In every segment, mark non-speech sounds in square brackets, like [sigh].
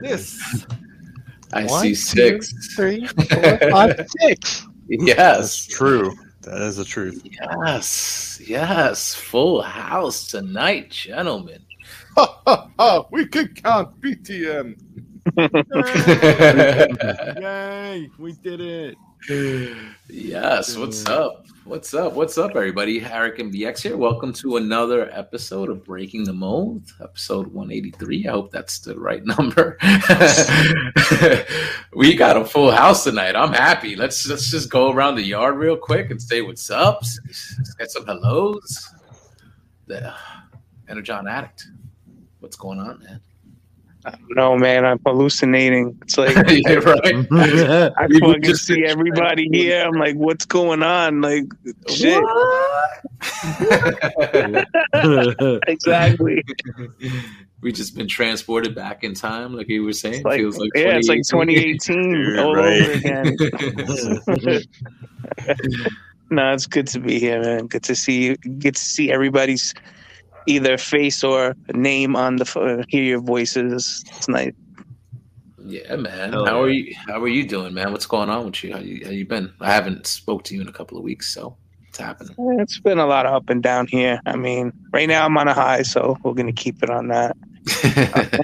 this. [laughs] I One, see two, six. three, [laughs] four, five, six. Yes. True. That is the truth. Yes. Yes. Full house tonight, gentlemen. Ha ha ha! We can count BTM. [laughs] Yay! We did it. yes. What's up? What's up? What's up, everybody? Eric BX here. Welcome to another episode of Breaking the Mold, episode 183. I hope that's the right [laughs] number. [laughs] we got a full house tonight. I'm happy. Let's let's just go around the yard real quick and say what's up. Let's get some hellos. The Energon Addict. What's going on, man? No, man, I'm hallucinating. It's like [laughs] yeah, right. [laughs] I We were fucking just see in- everybody here. I'm like, what's going on? Like, shit. [laughs] Exactly. we just been transported back in time, like you were saying. It's like, Feels like yeah, it's like 2018. 2018 You're all right. over again. no, it's good to be here, man. Good to see you. Get to see everybody's either face or name on the phone. Hear your voices. It's nice. yeah, man. Hell how yeah. are you? How are you doing, man? What's going on with you? How you? How you been? I haven't spoke to you in a couple of weeks, so it's happening? It's been a lot of up and down here. I mean, right now I'm on a high, so we're gonna keep it on that. [laughs]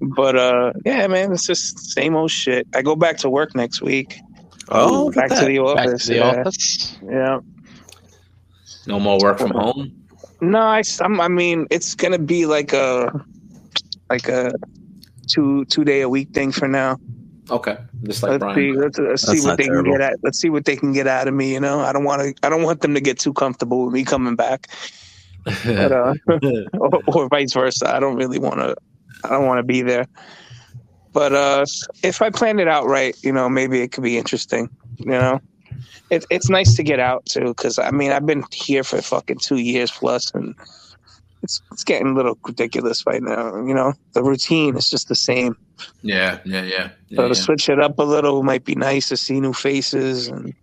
But uh, yeah, man, it's just same old shit. I go back to work next week. Oh, look back to that. the Back to the yeah. office. yeah. no more work from home. No, I, s- I'm- I mean, it's gonna be like a like a two two day a week thing for now. Okay, just like let's see, let's, let's see what they terrible. can get at. Let's see what they can get out of me. You know, I don't want to. I don't want them to get too comfortable with me coming back, but, uh, [laughs] [laughs] or, or vice versa. I don't really want to. I don't want to be there. But uh, if I plan it out right, you know, maybe it could be interesting. You know, it's it's nice to get out too, because I mean, I've been here for fucking two years plus, and it's it's getting a little ridiculous right now. You know, the routine is just the same. yeah, yeah, yeah. yeah, So yeah. to switch it up a little might be nice to see new faces and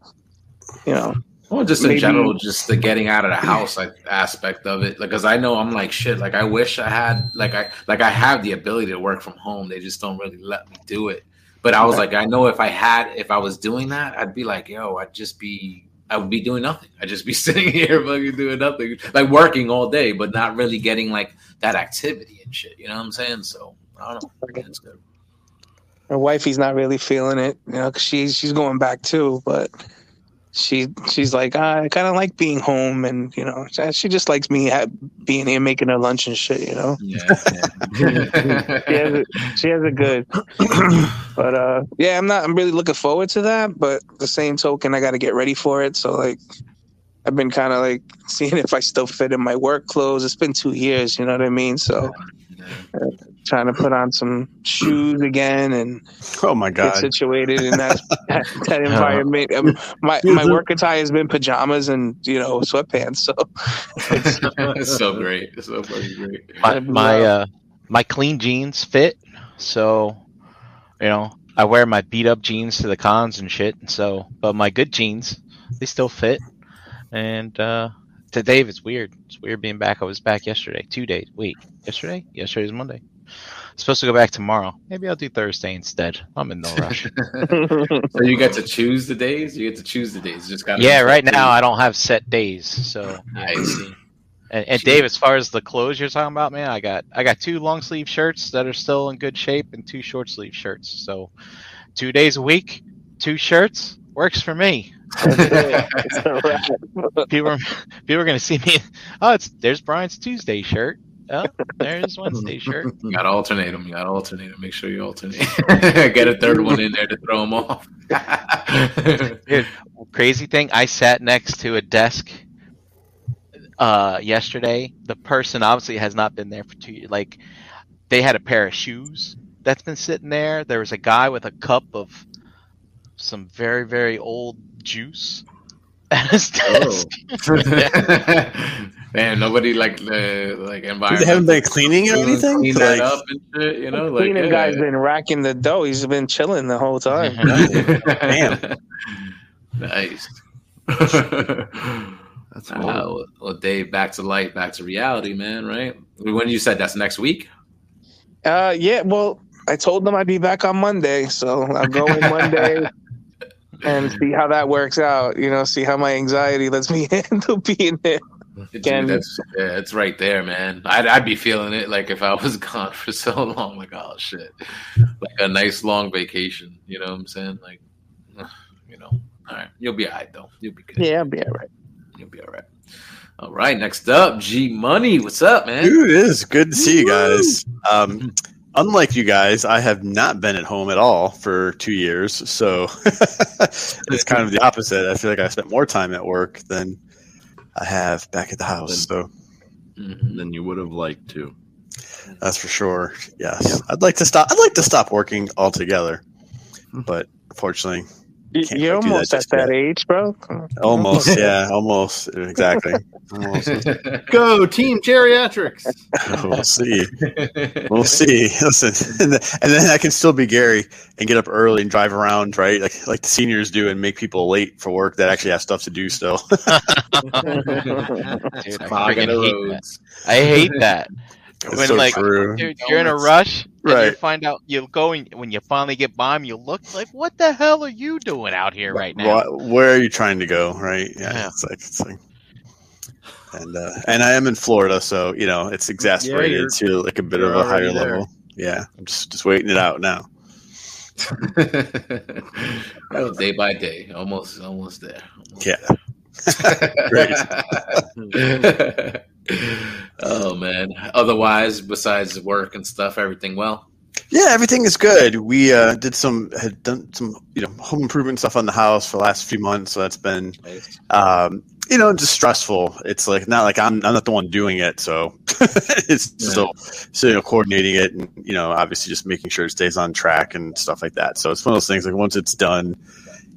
you know. Well, just in Maybe- general, just the getting out of the house like aspect of it. Because I know I'm like shit. Like I wish I had like I like I have the ability to work from home. They just don't really let me do it. But I was like, I know if I had, if I was doing that, I'd be like, yo, I'd just be, I would be doing nothing. I'd just be [laughs] sitting here fucking doing nothing, like working all day, but not really getting like that activity and shit. You know what I'm saying? So I don't know. It's good. Her wifey's not really feeling it, you know, 'cause she's she's going back too, but she she's like I kind of like being home, and you know, she- she just likes me ha- being here making her lunch and shit, you know. Yeah. She has it, she has it good, [clears throat] but uh, yeah, I'm not. I'm really looking forward to that, but the same token, I got to get ready for it. So like, I've been kind of like [laughs] seeing if I still fit in my work clothes. It's been two years, you know what I mean? So trying to put on some shoes again and Oh my god, get god. situated in that [laughs] that, that environment. Um, my my work attire has been pajamas and you know sweatpants. So [laughs] it's so great. It's so fucking great. [laughs] My my uh my clean jeans fit, so you know I wear my beat up jeans to the cons and shit. So, but my good jeans they still fit. And uh to Dave, it's weird. It's weird being back. I was back yesterday, two days. Wait, yesterday? Yesterday was Monday. Supposed to go back tomorrow. Maybe I'll do Thursday instead. I'm in no [laughs] rush. [laughs] So you get to choose the days. You get to choose the days. Just got yeah, right now I don't have set days, so [clears throat] I see. And, and Dave, as far as the clothes you're talking about, man, I got I got two long sleeve shirts that are still in good shape and two short sleeve shirts. So two days a week, two shirts works for me. It's a wrap. People are, people are gonna see me. Oh, it's there's Brian's Tuesday shirt. Oh, [laughs] there's Wednesday shirt. [laughs] You gotta alternate them. You gotta alternate them. Make sure you alternate. [laughs] Get a third one in there to throw them off. Dude, crazy thing, I sat next to a desk uh yesterday. The person obviously has not been there for two years. Like they had a pair of shoes that's been sitting there. There was a guy with a cup of some very, very old juice at his desk. Man, nobody like the like They environment. haven't been cleaning or anything. Clean that Like, up and shit. You know, like Cleaning yeah. guy's been racking the dough. He's been chilling the whole time. [laughs] Damn. nice. [laughs] That's That's Uh, well, well, Dave, back to light, back to reality, man. Right? When you said that's next week. Uh, yeah. Well, I told them I'd be back on Monday, so I'll go in Monday [laughs] and see how that works out. You know, see how my anxiety lets me handle being there. Dude, Can- that's yeah, it's right there, man. I'd I'd be feeling it like if I [laughs] was gone for so long, like oh shit, like a nice long vacation. You know what I'm saying? Like, [sighs] you know, all right, you'll be all right though. You'll be good. Yeah, I'll be all right. You'll be all right. All right, next up, G Money. What's up, man? Dude, it is good to see you guys. Um, unlike you guys, I have not been at home at all for two years, so [laughs] it's kind of the opposite. I feel like I spent more time at work than I have back at the house. So Mhm. Then you would have liked to. that's for sure. Yes, I'd like to stop. I'd like to stop working altogether, but unfortunately, You- Can't You're quite do that almost at that yet. age, bro. almost. [laughs] yeah, almost exactly. [laughs] Almost. [laughs] Go team geriatrics. we'll see. We'll see. Listen, and, then- I can still be Gary and get up early and drive around, right? Like like the seniors do, and make people late for work that actually have stuff to do still. Dude, I Fogging the freaking hate that. I hate that. It's When, so like, true. Dude, you're in a rush, and you Right. find out you go and when you finally get by him, you look like, what the hell are you doing out here right now? Wha- where are you trying to go? Right? Yeah. Yeah. It's like it's like. And uh, and I am in Florida, so you know it's exasperated you're- to like a bit of a higher there. level. Yeah, I'm just just waiting it out now. [laughs] oh, day by day, almost, almost there. Almost Yeah. there. [laughs] [laughs] oh man. Otherwise, besides work and stuff, everything well. Yeah, everything is good. We uh, did some had done some you know home improvement stuff on the house for the last few months, so that's been Nice. um, you know just stressful. It's like not like I'm I'm not the one doing it, so [laughs] it's Yeah. still so you know coordinating it and you know obviously just making sure it stays on track and stuff like that. So it's one of those things like once it's done,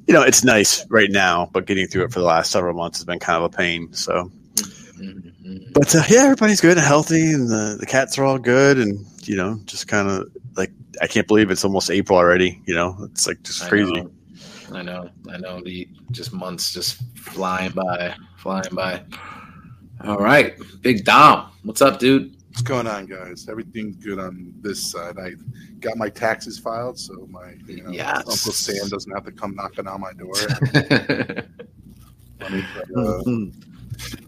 you know it's nice right now, but getting through it for the last several months has been kind of a pain. So, Mhm. But uh, yeah, everybody's good and healthy, and the the cats are all good, and you know just kind of like I can't believe it's almost April already. You know, it's like just I crazy. know. I know. I know. The just months just flying by, flying by. All right, Big Dom, what's up, dude? What's going on, guys? Everything's good on this side. I got my taxes filed, so my you know Yes. Uncle Sam doesn't have to come knocking on my door. I mean, but, uh,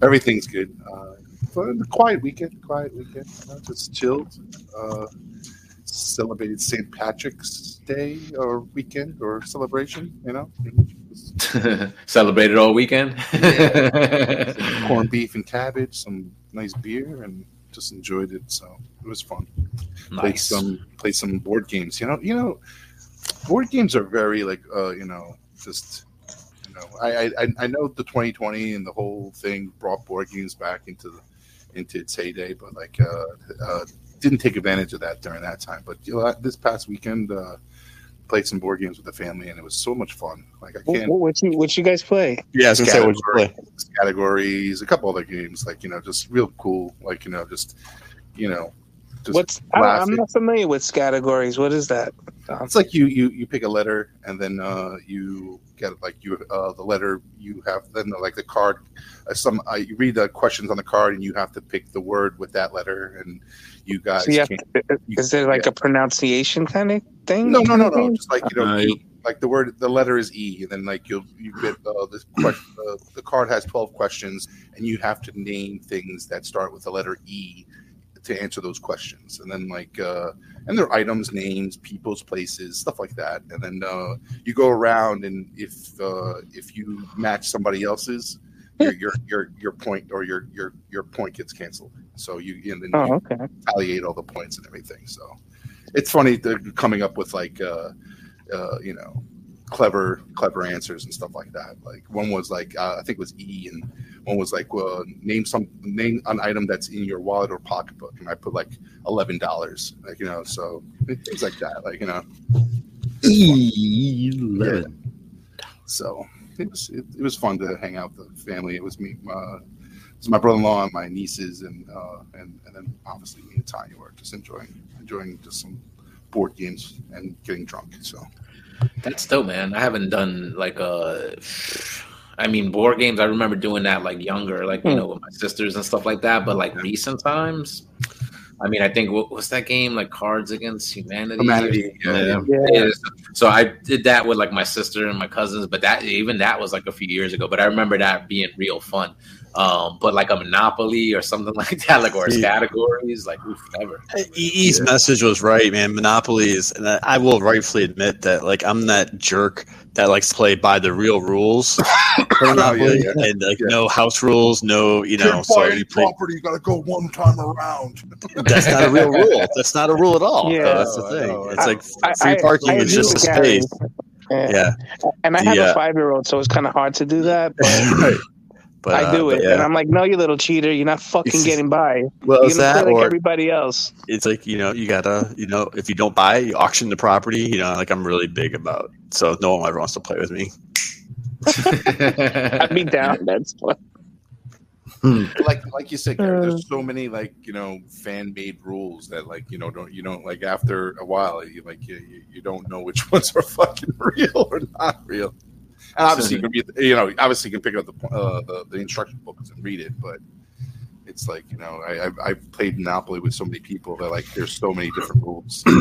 everything's good. Uh, but quiet weekend, quiet weekend. You know, just chilled. Uh, celebrated St. Patrick's Day or weekend or celebration. You know, [laughs] Celebrated all weekend. [laughs] corned beef and cabbage, some nice beer, and just enjoyed it. So it was fun. Played nice. some played some board games. You know, you know, board games are very like uh, you know just know I, I I know the 2020 and the whole thing brought board games back into the into its heyday, but like uh, uh, didn't take advantage of that during that time. But you know, this past weekend. Uh, Played some board games with the family, and it was so much fun. Like I can't what you what you guys play? Yeah, say, what'd you play? categories, a couple other games, like you know, just real cool, like you know, just you know, What's I, I'm not familiar with categories. What is that? It's like you you you pick a letter and then uh, you get like you uh, the letter you have then like the card. Uh, some uh, you read the questions on the card and you have to pick the word with that letter and you guys. So you have can't- to, is it like a pronunciation kind of thing? no no no no just like you know Uh, like the word the letter is E and then like you'll you get uh, this question uh, the card has twelve questions and you have to name things that start with the letter E to answer those questions and then like uh and their items names people's places stuff like that and then uh you go around and if uh if you match somebody else's your your your, your point or your your your point gets canceled so you and then you Oh, okay. retaliate all the points and everything. So it's funny they're coming up with like uh, uh, you know clever clever answers and stuff like that. Like one was like uh, I think it was E, and one was like well, name some name an item that's in your wallet or pocketbook, and I put like eleven dollars. Like you know, so things like that. Like you know, yeah. So it was it, it was fun to hang out with the family. It was me. Uh, it was my brother-in-law and my nieces, and uh, and and then obviously me and Tanya were just enjoying enjoying just some board games and getting drunk. So That's dope, man. I haven't done like a. I mean, board games. I remember doing that like younger, like you Hmm. know, with my sisters and stuff like that. But like recent times, I mean, I think what was that game like Cards Against Humanity? Humanity, yeah. Yeah. Yeah. Yeah, So I did that with like my sister and my cousins, but that even that was like a few years ago. But I remember that being real fun. Um, but like a Monopoly or something [laughs] like that, like or Yeah. categories, like oof, never. EE's message was right, man. Monopolies, and I I will rightfully admit that, like, I'm that jerk that likes to play by the real rules, [coughs] Monopoly, yeah, yeah. and like Yeah. no house rules, no, you know. Can't So buy any you play. property. You got to go one time around. That's not a real rule. That's not a rule at all. Yeah. though. that's the thing. know, I It's know. like free I- parking I is just a space. Yeah. Yeah, And I have Yeah. a five year old, so it's kind of hard to do that. But [laughs] right. But I uh, do but it, yeah. and I'm like, no, you little cheater, you're not [laughs] fucking getting by. well, You're gonna that, play like or everybody else. it's like you know, you gotta, you know, if you don't buy it, you auction the property. You know, like I'm really big about. So no one ever wants to play with me. [laughs] I'd be down. That's what. like like you said, Gary, there's so many like you know fan made rules that like you know don't you don't like after a while you like you, you, you don't know which [laughs] ones are fucking real or not real. And obviously you can read you know obviously you can pick up the uh, the, the instruction books and read it, but it's like you know I I've, I've played Monopoly with so many people that like there's so many different rules. [clears throat]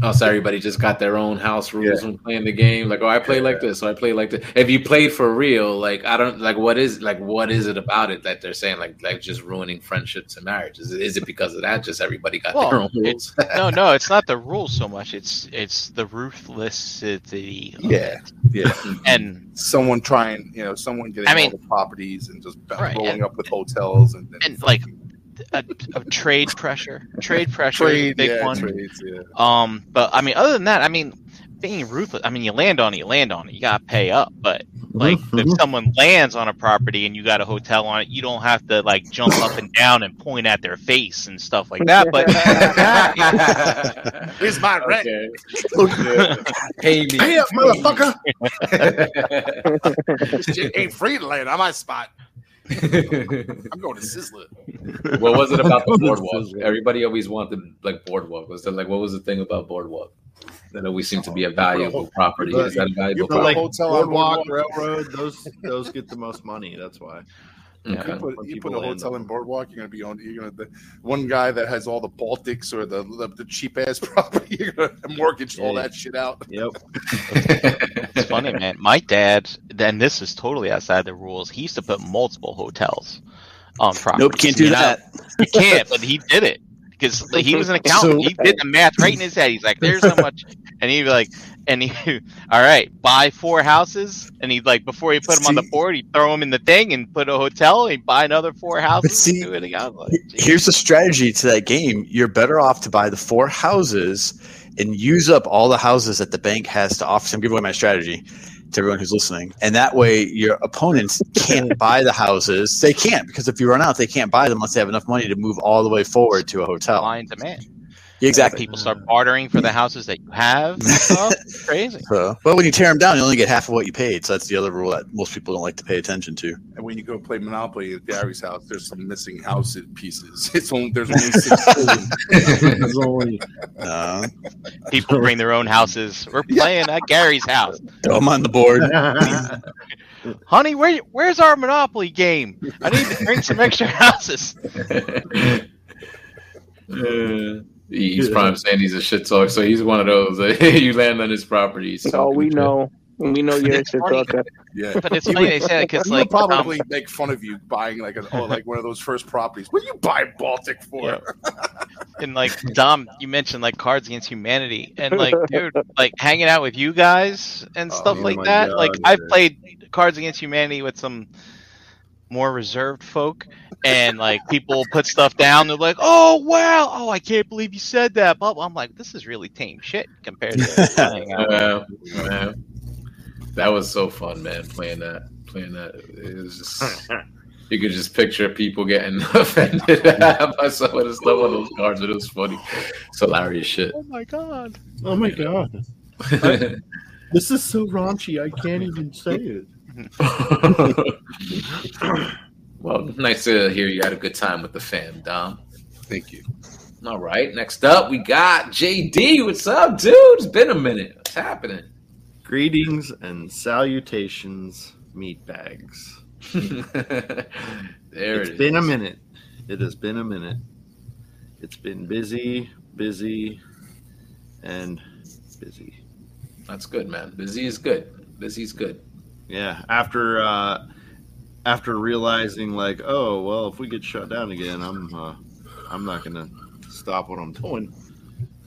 Oh, so everybody just got their own house rules when playing the game. Like, oh, I play like this, so I play like this. If you played for real, like, I don't like what is like what is it about it that they're saying like like just ruining friendships and marriages? Is it because of that? Just everybody got Well, their own rules. no, no, it's not the rules so much. It's it's the ruthlessity. of the Yeah, it. yeah. [laughs] and Someone trying you know someone getting I mean- all the properties and just Right, rolling and- up with hotels and, and like a, a trade pressure, trade pressure, is a trade big yeah, one. trades yeah. Um, but I mean, other than that, I mean, being ruthless. I mean, you land on it, you land on it. You gotta pay up. But like, if someone lands on a property and you got a hotel on it, you don't have to like jump up and down and point at their face and stuff like that. But [laughs] Here's my rent. Okay. Pay [laughs] me. Hey up, motherfucker! [laughs] Shit ain't free to land on my spot. I'm going to Sizzler. [laughs] what was it about the boardwalk? Everybody always wanted like boardwalk. Was that like what was the thing about boardwalk? That always seemed to be a valuable property. Is that a valuable put a like property? hotel on Boardwalk, Boardwalk. railroad, those those get the most money. That's why. Okay. You put, you put a hotel in Boardwalk, you're gonna be on. You're gonna the one guy that has all the Baltics or the the, the cheap ass [laughs] property. You're gonna mortgage all Yeah. that shit out. Yep. [laughs] it's funny, man. My dad, then this is totally outside the rules. He used to put multiple hotels on property. Nope, can't do that. You can't, but he did it because he was an [laughs] accountant. So- he did the math right in his head. He's like, "There's how much," and he'd be like, "And he, [laughs] all right, buy four houses." And he'd like before he put them on the board, he'd throw them in the thing and put a hotel. He'd buy another four houses. see, and do it again. Like, Here's the strategy to that game. You're better off to buy the four houses and use up all the houses that the bank has to offer. So I'm giving away my strategy to everyone who's listening. And that way your opponents [laughs] can't buy the houses. They can't because if you run out, they can't buy them unless they have enough money to move all the way forward to a hotel. supply and demand. Exactly. People start bartering for the houses that you have. and [laughs] stuff. Crazy. So, but when you tear them down, you only get half of what you paid. So that's the other rule that most people don't like to pay attention to. And when you go play Monopoly at Gary's house, there's some missing house pieces. [laughs] It's only there's only six. [laughs] There's only Uh, People bring their own houses. We're playing at Gary's house. throw them on the board. Honey, where where's our Monopoly game? I need to bring some extra houses. Uh, he's probably saying he's a shit talk, so he's one of those. [laughs] you land on his property. he's Oh, we know. We know you're a shit talker. Yeah. But it's funny they say because He like would um, probably make fun of you buying like a oh, like one of those first properties. What do you buy Baltic for? Yeah. [laughs] and like Dom, you mentioned like Cards Against Humanity, and like dude, like hanging out with you guys and Oh, stuff oh like that. God, like yeah. I've played Cards Against Humanity with some more reserved folk, and like people put stuff down. They're like, "Oh wow, oh I can't believe you said that." But I'm like, this is really tame shit compared to [laughs] playing out. Yeah. That was so fun, man. Playing that, playing that. It was just you could just picture people getting [laughs] offended [laughs] by some of the stuff on those cards. It was funny. It's hilarious shit. Oh my god. oh my god, this is so raunchy. I can't even say it. [laughs] well, nice to hear you had a good time with the fam, Dom. Thank you. All right, next up we got JD. What's up, dude? It's been a minute. What's happening? Greetings and salutations. meat bags. [laughs] there it's it been a minute. It has been a minute. It's been busy, busy, and busy. That's good, man. Busy is good. Busy is good. Yeah. After uh, after realizing like, oh well, if we get shut down again, I'm uh, I'm not gonna stop what I'm doing.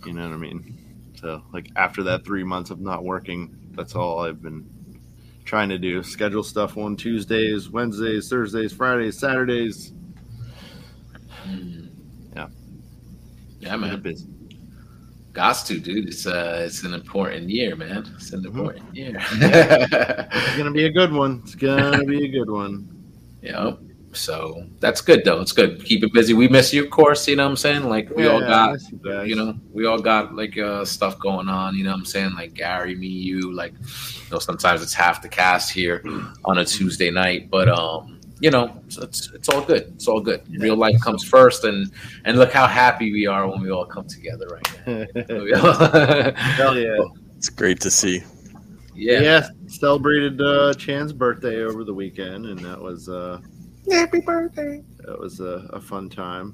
You know what I mean? So like after that three months of not working, that's all I've been trying to do. Schedule stuff on Tuesdays, Wednesdays, Thursdays, Fridays, Saturdays. Mm. Yeah. Yeah, man. busy. Gots to, dude. It's uh, it's an important year, man. It's an Mhm. important year. [laughs] [laughs] It's gonna be a good one. It's gonna be a good one. Yep. So that's good though. It's good. Keep it busy. We miss you, of course. You know what I'm saying? Like we all got, you you know, we all got like uh stuff going on. You know what I'm saying? Like Gary, me, you. Like, you know, sometimes it's half the cast here on a Tuesday night, but um, you know, it's it's, it's all good. It's all good. Real life comes first, and and look how happy we are when we all come together right now. [laughs] Hell yeah. It's great to see. yeah. Yeah, celebrated uh, Chan's birthday over the weekend, and that was uh, Happy birthday. that was a, a fun time.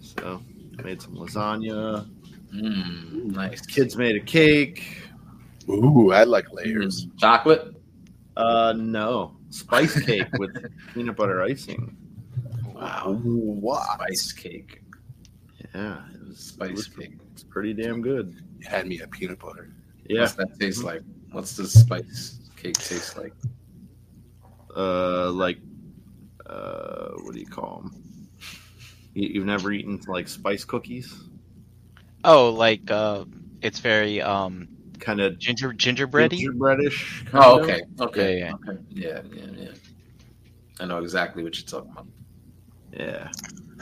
So made some lasagna. Mm, nice. Kids made a cake. Ooh, I like layers. Mm, chocolate. Uh, no, spice cake with peanut butter icing. Wow. What? Spice cake. Yeah, it was Spice it cake. It's pretty damn good. You had me at peanut butter. Yeah, What's that taste like? What's the spice cake taste like? uh, like uh, what do you call them? You, you've never eaten like spice cookies? Oh, like uh, it's very um Kind of ginger gingerbready. gingerbreadish. Oh, kinda. okay. Okay. Yeah, Okay. Yeah, yeah, yeah. I know exactly what you're talking about. Yeah.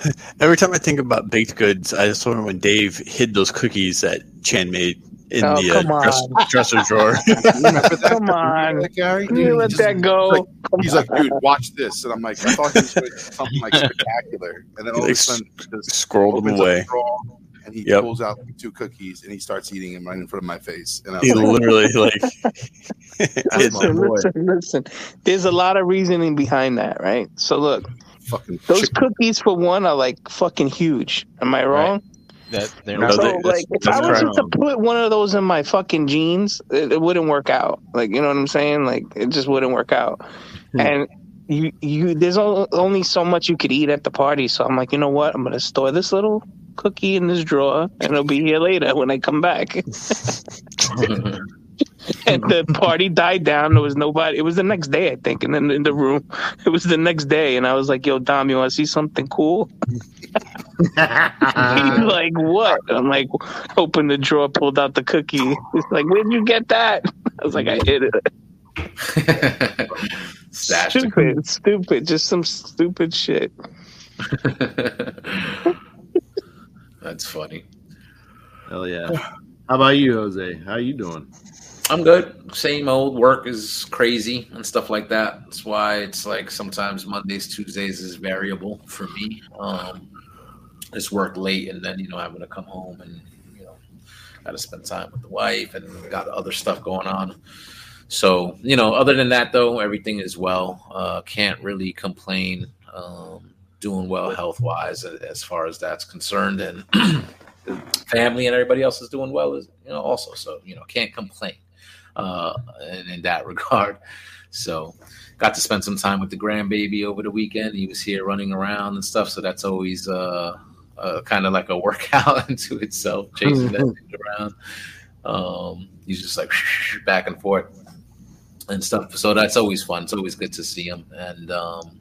[laughs] Every time I think about baked goods, I just remember when Dave hid those cookies that Chan made in Oh, the uh, dress, dresser drawer. [laughs] [laughs] Come on. that, Gary? You Dude, let he that go. like- He's like, dude, watch this, and I'm like, I thought he was doing something like spectacular, and then all of a sudden, just Scrolled them opens up away. drawer, and he Yep. pulls out like, two cookies, and he starts eating them right in front of my face, and I was He like, literally like [laughs] That's hid my listen, listen, listen. There's a lot of reasoning behind that, right? So look, fucking those chicken. cookies for one are like fucking huge. Am I wrong? That they're No, not. So they- like, if I was correct. to put one of those in my fucking jeans, it, it wouldn't work out. Like, you know what I'm saying? Like, it just wouldn't work out. Hmm. And you, you, there's only so much you could eat at the party. So I'm like, you know what? I'm gonna store this little cookie in this drawer, and it'll be here later when I come back. [laughs] and the party died down. There was nobody. It was the next day, I think, and then in the room, it was the next day, and I was like, "Yo, Dom, you want to see something cool?" [laughs] He's [laughs] like, "What?" I'm like, opened the drawer, pulled out the cookie. He's like, "Where'd you get that?" I was like, "I hid it. Stupid, stupid, just some stupid shit. That's funny. Hell yeah. [sighs] How about you, Jose? How you doing? I'm good. Same old work is crazy and stuff like that. That's why it's like sometimes Mondays, Tuesdays is variable for me. Um, just work late and then you know I having to come home and you know got to spend time with the wife and got other stuff going on. So you know, other than that though, everything is well. Uh, can't really complain. Um, doing well health wise as far as that's concerned, and [clears throat] family and everybody else is doing well as you know also. So you know, can't complain uh, in, in that [laughs] regard. So, got to spend some time with the grandbaby over the weekend. He was here running around and stuff. So that's always uh, uh, kind of like a [laughs] workout [laughs] into itself, chasing that thing around. Um, he's just like back and forth and stuff. So that's always fun. It's always good to see him. And um,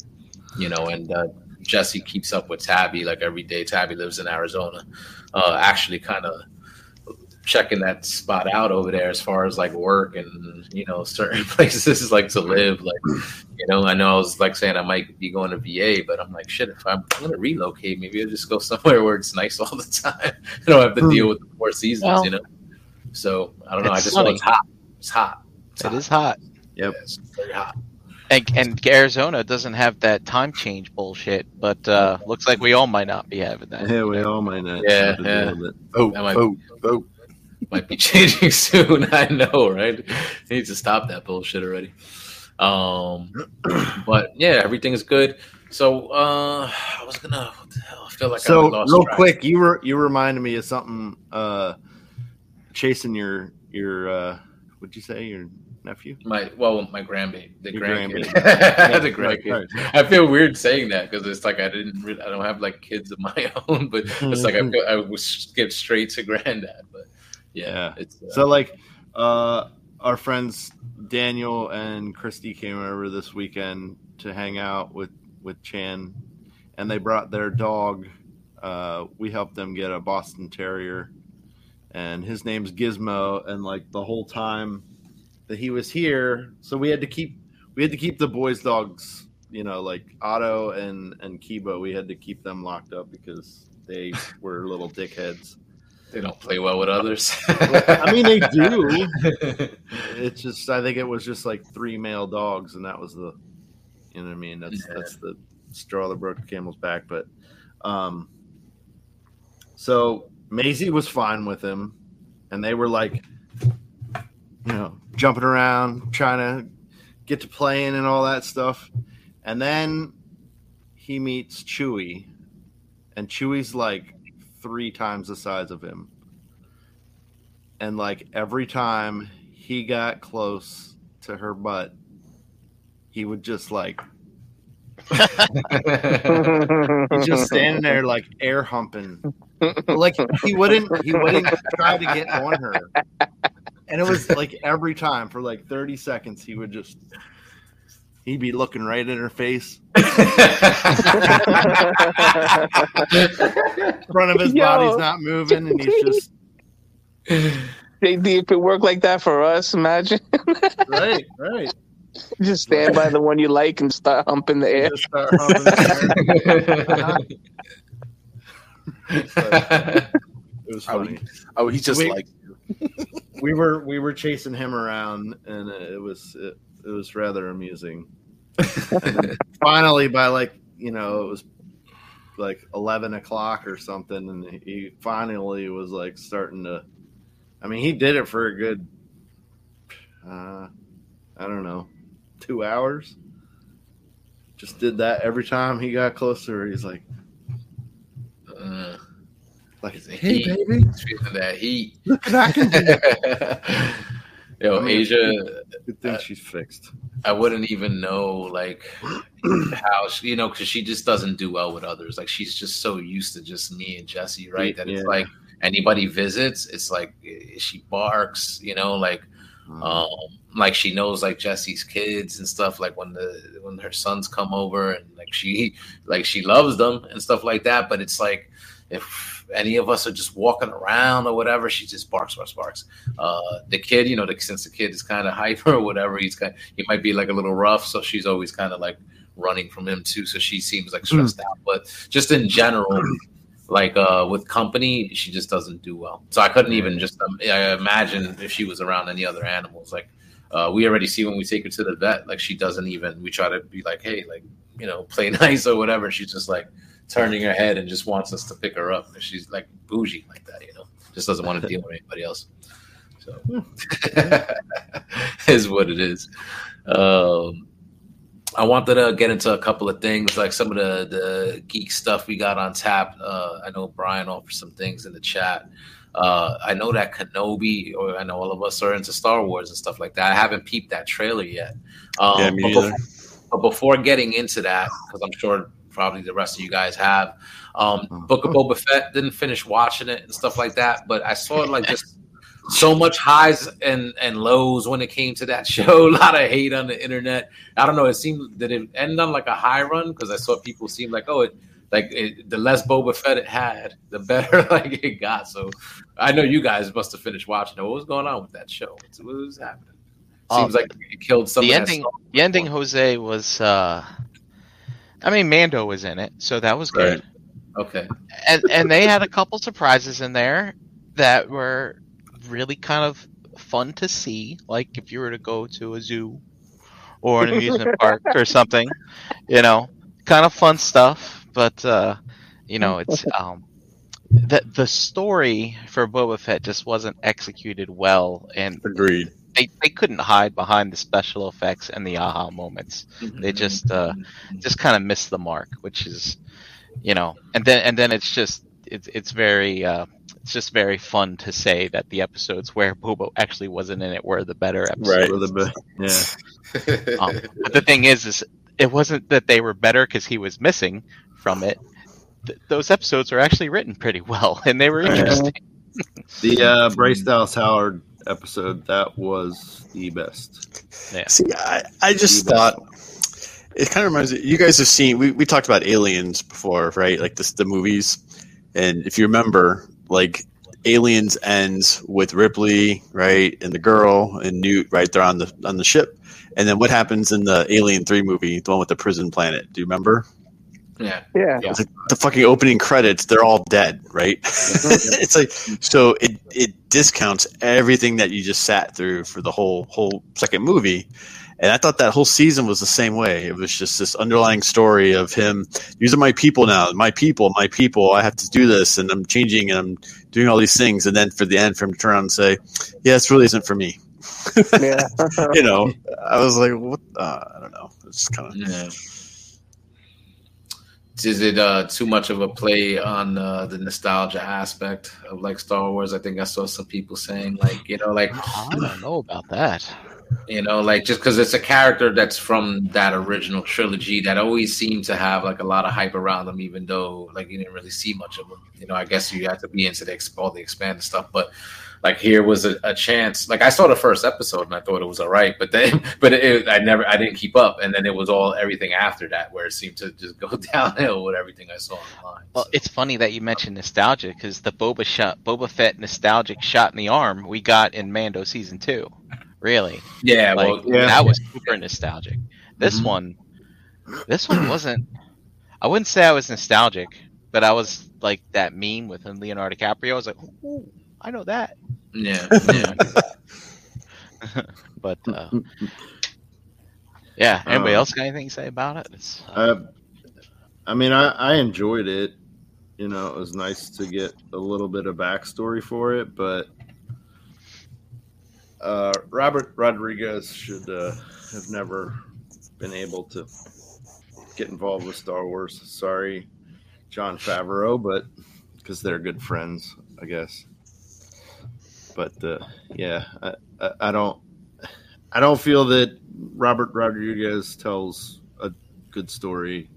you know, and uh, Jesse keeps up with Tabby like every day. Tabby lives in Arizona. Uh, actually, kind of checking that spot out over there as far as like work and you know certain [laughs] places like to live like you know i know i was like saying i might be going to va but i'm like shit if i'm gonna relocate maybe i'll just go [laughs] somewhere where it's nice all the time i don't have to deal with the four seasons Well, you know so i don't know i it's just know sunny. it's hot it's hot it's It hot. is hot. Yep. Yeah, it's very hot And, and Arizona doesn't have that time change bullshit, but uh, looks like we all might not be having that. Yeah, we all might not. Yeah, have to deal yeah. with it. Vote, That might- vote, vote. might be [laughs] changing soon. I know, right? He needs to stop that bullshit already. Um, [clears throat] but yeah, everything is good. So uh, I was gonna. What the hell? I feel like I so lost real track. quick, you were you reminded me of something. Uh, chasing your your uh, what'd you say your nephew? My well, my grandbaby, the Your grandkid, grandbaby. [laughs] the grandkid. right. I feel weird saying that because it's like I didn't, really, I don't have like kids of my [laughs] own, but it's like I feel I would skip straight to granddad. But yeah, Yeah. it's uh, So like uh our friends Daniel and Christy came over this weekend to hang out with with Chan and they brought their dog uh we helped them get a Boston Terrier and his name's Gizmo and like the whole time that he was here so we had to keep we had to keep the boys dogs you know like Otto and and Kibo we had to keep them locked up because they were little dickheads they don't play well with others. I mean, they do. [laughs] It's just I think it was just like three male dogs, and that was the, you know what I mean. That's Yeah. that's the straw that broke the camel's back. But, um, so Maisie was fine with him, and they were like, you know, jumping around, trying to get to playing and all that stuff, and then he meets Chewy, and Chewy's like three times the size of him. And like every time he got close to her butt, he would just like [laughs] just standing there like air humping, like he wouldn't he wouldn't try to get on her, and it was like every time for like thirty seconds he would just he'd be looking right in her face, [laughs] front of his Yo. body's not moving, and he's just [laughs] if it worked like that for us, imagine. right, right. [laughs] Just stand by the one you like and start humping the air. Just start humping the air. It was funny. Oh, he's just Wait. like [laughs] We were we were chasing him around, and it was it, it was rather amusing. [laughs] Finally, by like you know, it was like eleven o'clock or something, and he finally was like starting to. I mean, he did it for a good. Uh, I don't know, two hours. Just did that every time he got closer. He's like, Uh, like, hey heat. baby, feeling that heat. look what I can. [laughs] Yo, I mean, Asia, Good thing she's fixed. I wouldn't even know like how she, you know, because she just doesn't do well with others. Like she's just so used to just me and Jesse, right? That it's like anybody visits, it's like eh, she barks, you know, like um, like she knows like Jesse's kids and stuff. Like when the when her sons come over and like she like she loves them and stuff like that. But it's like if any of us are just walking around or whatever, she just barks, barks, barks. Uh, the kid, you know, the, since the kid is kind of [laughs] hyper or whatever, he's kind he might be like a little rough, so she's always kind of like running from him too. So she seems like stressed out. But just in general, [clears throat] like uh, with company, she just doesn't do well. So I couldn't even just um, I imagine if she was around any other animals. Like uh, we already see when we take her to the vet, like she doesn't even. We try to be like, hey, like you know, play [laughs] nice or whatever. She's just like turning her head and just wants us to pick her up. And she's like bougie like that, you know, just doesn't want to deal with anybody else. So [laughs] is what it is. Um, I wanted to get into a couple of things, like some of the the geek stuff we got on tap. Uh, I know Brian offered some things in the chat. Uh, I know that Kenobi, or I know all of us are into Star Wars and stuff like that. I haven't peeped that trailer yet. Um, Yeah, me but before, but before getting into that, because I'm sure probably the rest of you guys have, um, Book of Boba Fett didn't finish watching it and stuff like that. But I saw it like just so much highs and and lows when it came to that [laughs] show. A lot of hate on the internet. I don't know. It seemed did it end on like a high run because I saw people seem like oh it like it, the less Boba Fett it had, the better [laughs] like it got. So I know you guys must have finished watching it. What was going on with that show? What's- What was happening? Seems Um, like it killed some. the ending, the ending, Jose was. uh I mean, Mando was in it, so that was good. Okay. and and they had a couple surprises in there that were really kind of fun to see. Like if you were to go to a zoo or an amusement [laughs] park or something, you know, kind of fun stuff. But uh, you know, it's [laughs] um, the the story for Boba Fett just wasn't executed well, and Agreed. They, they couldn't hide behind the special effects and the aha moments. They just uh, just kind of missed the mark, which is, you know, and then and then it's just it's it's very uh, it's just very fun to say that the episodes where Boba actually wasn't in it were the better episodes. Right. The be- yeah. [laughs] Um, but the thing is, is it wasn't that they were better because he was missing from it. Th- those episodes were actually written pretty well, [laughs] and they were interesting. The uh, Bryce Dallas Howard episode that was the best. Yeah. See, I, I just thought it kind of reminds me. You guys have seen we, we talked about Aliens before, right? Like this, the movies, and if you remember, like Aliens ends with Ripley, right, and the girl and Newt, right? They're on the on the ship, and then what happens in the Alien Three movie, the one with the prison planet? Do you remember? Yeah. Yeah. Yeah. It's like the fucking opening credits, they're all dead, right? [laughs] it's like so it it discounts everything that you just sat through for the whole whole second movie. And I thought that whole season was the same way. It was just this underlying story of him, these are my people now, my people, my people, I have to do this and I'm changing and I'm doing all these things. And then for the end for him to turn around and say, Yeah, this really isn't for me. Yeah. [laughs] you know, I was like, what uh, I don't know. It's kind of Yeah. Is it uh, too much of a play on uh, the nostalgia aspect of like Star Wars? I think I saw some people saying like you know like I don't know about that. [sighs] you know like just because it's a character that's from that original trilogy that always seemed to have like a lot of hype around them, even though like you didn't really see much of them. You know, I guess you have to be into the all the expanded stuff, but like here was a, a chance. Like I saw the first episode and I thought it was all right, but then [laughs] but it, I never I didn't keep up, and then it was all everything after that where it seemed to just [laughs] go downhill with everything I saw online. Well, So- it's funny that you mentioned nostalgia because the Boba shot, Boba Fett nostalgic shot in the arm we got in Mando season two. Really, yeah, like well, yeah. that was super nostalgic. This Mhm. one, this one wasn't. I wouldn't say I was nostalgic, but I was like that meme with Leonardo DiCaprio. I was like, Ooh, I know that. yeah, yeah. But uh, yeah, anybody Um, else got anything to say about it? It's, uh, Uh, I mean, I, I enjoyed it. You know, it was nice to get a little bit of backstory for it, but uh, Robert Rodriguez should uh, have never been able to get involved with Star Wars. Sorry, Jon Favreau, but because they're good friends, I guess. But uh, yeah, I, I, I don't, I don't feel that Robert Rodriguez tells a good story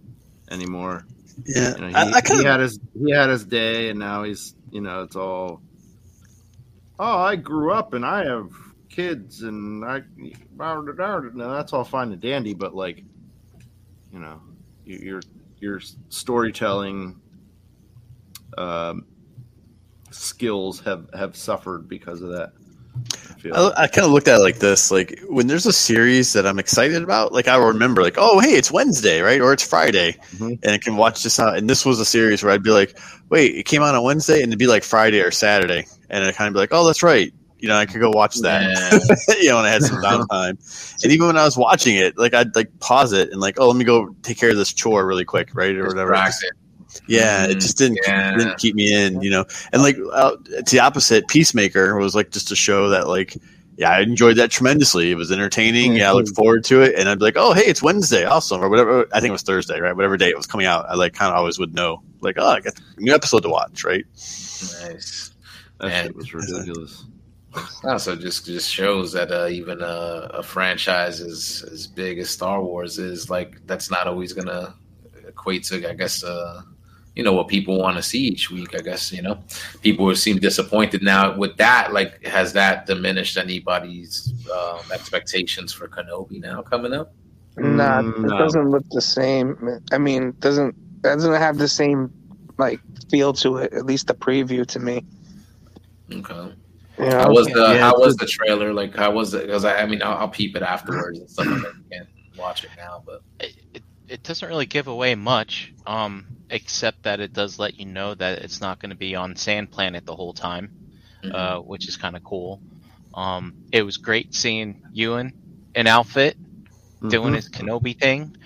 anymore. yeah. You know, he, I, I kind he had his he had his day, and now he's you know it's all. Oh, I grew up and I have kids, and I no, that's all fine and dandy, but like, you know, you- your your storytelling um, skills have have suffered because of that. I. I, I kind of looked at it like this: like when there's a series that I'm excited about, like I remember, like, oh, hey, it's Wednesday, right, or it's Friday, Mhm. and I can watch this out. And this was a series where I'd be like, wait, it came out on Wednesday, and it'd be like Friday or Saturday, and I'd kind of be like, oh, that's right, you know, I could go watch that, [laughs] you know, when I had some downtime. and even when I was watching it, like I'd like pause it and like, oh, let me go take care of this chore really quick, right, or whatever. Distracted. Yeah, it Mm, just didn't yeah. didn't keep me in, you know. And like uh, it's the opposite. Peacemaker was like just a show that like yeah, I enjoyed that tremendously. It was entertaining. Yeah, I looked forward to it, and I'd be like, oh hey, it's Wednesday, awesome, or whatever. I think it was Thursday, right? Whatever day it was coming out, I like kind of always would know, like oh, I got a new episode to watch, right? Nice. that man. shit was [laughs] ridiculous. Also, just just shows that uh, even a, a franchise as as big as Star Wars is like that's not always gonna equate to, I guess, uh, you know, what people want to see each week. I guess you know, people seem disappointed now with that. Like, has that diminished anybody's um, expectations for Kenobi now coming up? Nah, Mm, it no. doesn't look the same. I mean, doesn't doesn't have the same like feel to it. At least the preview to me. Okay. You know? How was the Yeah, How was the trailer? Like, how was it? Because I, I mean, I'll, I'll peep it afterwards and stuff like that. You can't watch it now, but it, it, it doesn't really give away much, um, except that it does let you know that it's not going to be on Sand Planet the whole time, mm-hmm. uh, which is kind of cool. Um, it was great seeing Ewan in outfit doing Mhm. his Kenobi thing.